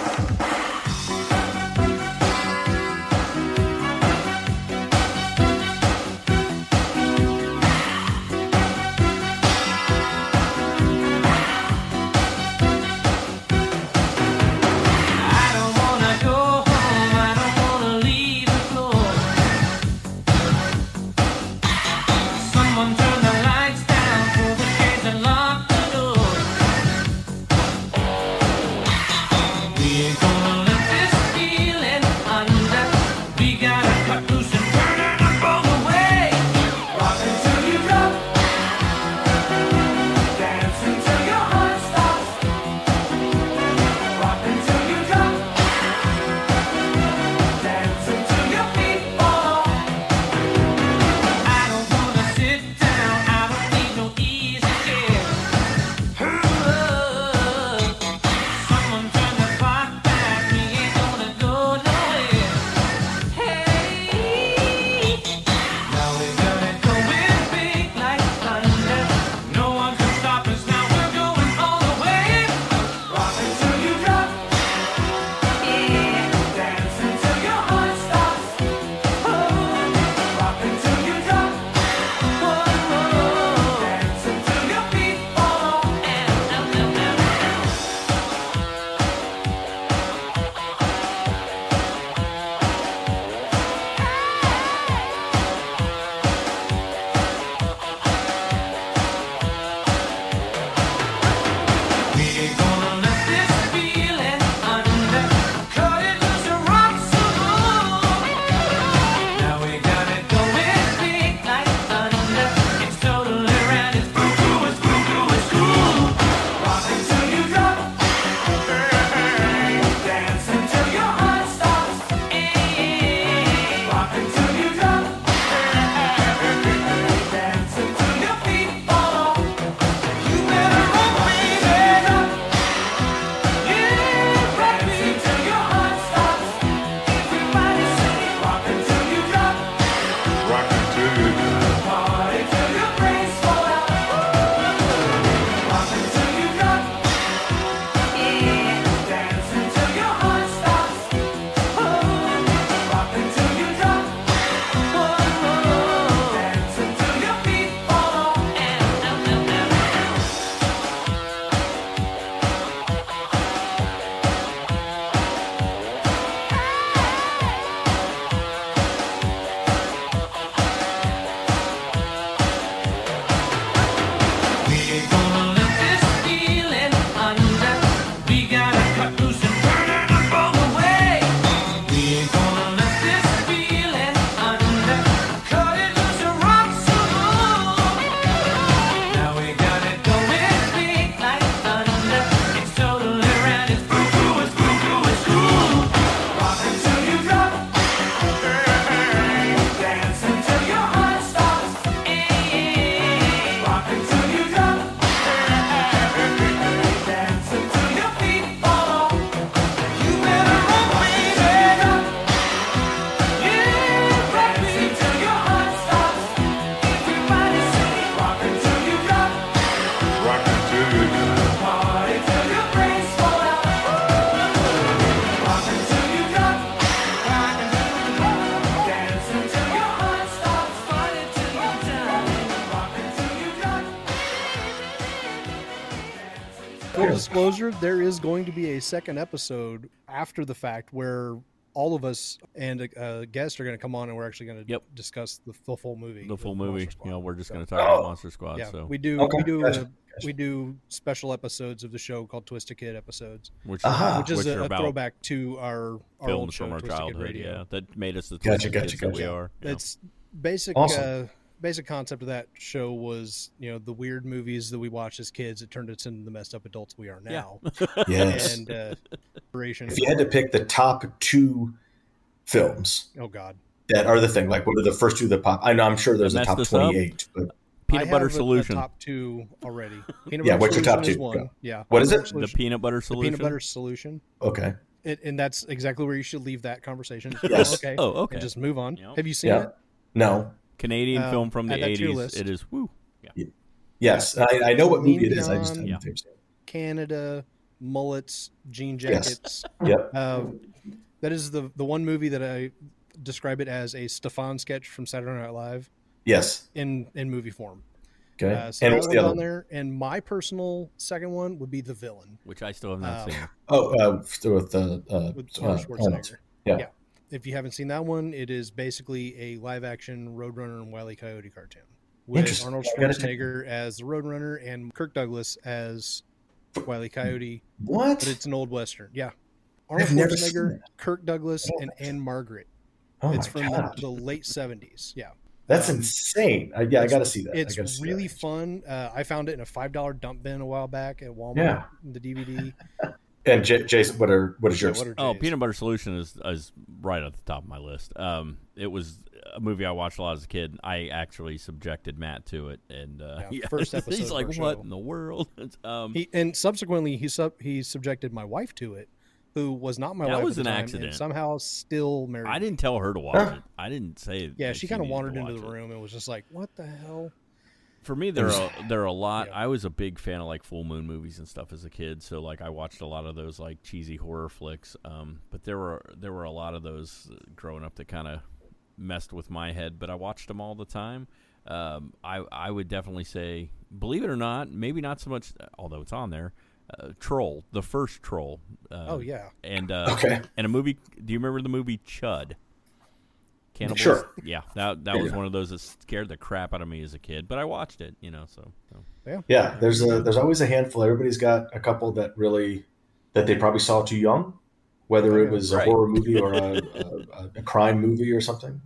There is going to be a second episode after the fact where all of us and a, a guest are going to come on and we're actually going to discuss the, the full movie. The full movie. You know, we're just going to So- talk about Monster Squad. Yeah, so we do. Okay, we do. gotcha, uh, we do special episodes of the show called Twisted Kid episodes, Which which is which a, a throwback to our, our old films show, from our Twisted childhood. Radio. Yeah, that made us the Gotcha, Twisted gotcha, kids that we gotcha. are. yeah. It's basic. Awesome. Uh, basic concept of that show was you know the weird movies that we watched as kids. It turned us into the messed up adults we are Yeah. now. (laughs) Yes. and uh. If you had to pick the top two films oh God, that are the thing, like what are the first two that pop? I know I'm sure there's a top us up? 28, but Peanut I butter have a- a solution. top two already. (laughs) Peanut Yeah, butter what's your top solution two? one. Yeah. What is peanut it? butter the solution- peanut butter the solution. peanut butter solution. okay. It, and that's exactly where you should leave that conversation. Yes. okay. Oh, okay. And just move on. Yep. Have you seen Yeah. it? No. Canadian Um, film from the add that to your 80s. list. It is woo. Yeah. Yes, I, I know what Celine movie it is. I just Dion. haven't seen it. Canada, mullets, jean Yes. jackets. Yep. Um, that is the the one movie that I describe it as a Stefon sketch from Saturday Night Live Yes. in in movie form. Okay. Uh, so and what's the other? on there, and my personal second one would be the villain Which I still have not Um, seen. Oh, uh, with the uh, with uh, Schwarzenegger. Arnold. Yeah. If you haven't seen that one, it is basically a live action Roadrunner and Wile E. Coyote cartoon with Arnold Schwarzenegger as the Roadrunner and Kirk Douglas as Wile E. Coyote. What? But it's an old western. Yeah. Arnold I've never seen Schwarzenegger. Kirk Douglas, and Ann-Margret. Oh it's from the, the late seventies. Yeah. That's Um, insane. I, yeah, I got to see that. It's see really that. fun. Uh, I found it in a five dollar dump bin a while back at Walmart. Yeah. The DVD. (laughs) And J- Jason, what are what is Yeah, what Oh, Peanut Butter Solution is is right at the top of my list. Um, it was a movie I watched a lot as a kid. I actually subjected Matt to it, and uh, Yeah, (laughs) yeah, first episode he's like, "What show. in the world?" (laughs) Um, He and subsequently he sub he subjected my wife to it, who was not my That wife. was at the an time, accident. And somehow still married. I didn't tell her to watch it. I didn't say. Yeah, that she kind of wandered into watch the it. room and was just like, "What the hell?" For me, there are there are a lot. Yeah. I was a big fan of like full moon movies and stuff as a kid, so like I watched a lot of those like cheesy horror flicks. Um, but there were there were a lot of those uh, growing up that kind of messed with my head. But I watched them all the time. Um, I I would definitely say, believe it or not, maybe not so much, although it's on there. Uh, Troll, the first Troll. Uh, Oh, yeah. and uh, Okay. and a movie. Do you remember the movie Chud? Cannibals? Sure. Yeah, that that Yeah, was yeah. one of those that scared the crap out of me as a kid. But I watched it, you know. So, so. Yeah. Yeah, there's a there's always a handful. Everybody's got a couple that really that they probably saw too young, whether it was a horror movie or a, a, a crime movie or something.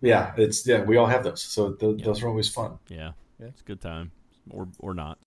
Yeah, it's yeah, we all have those. So th- those are always fun. Yeah, it's a good time, or or not.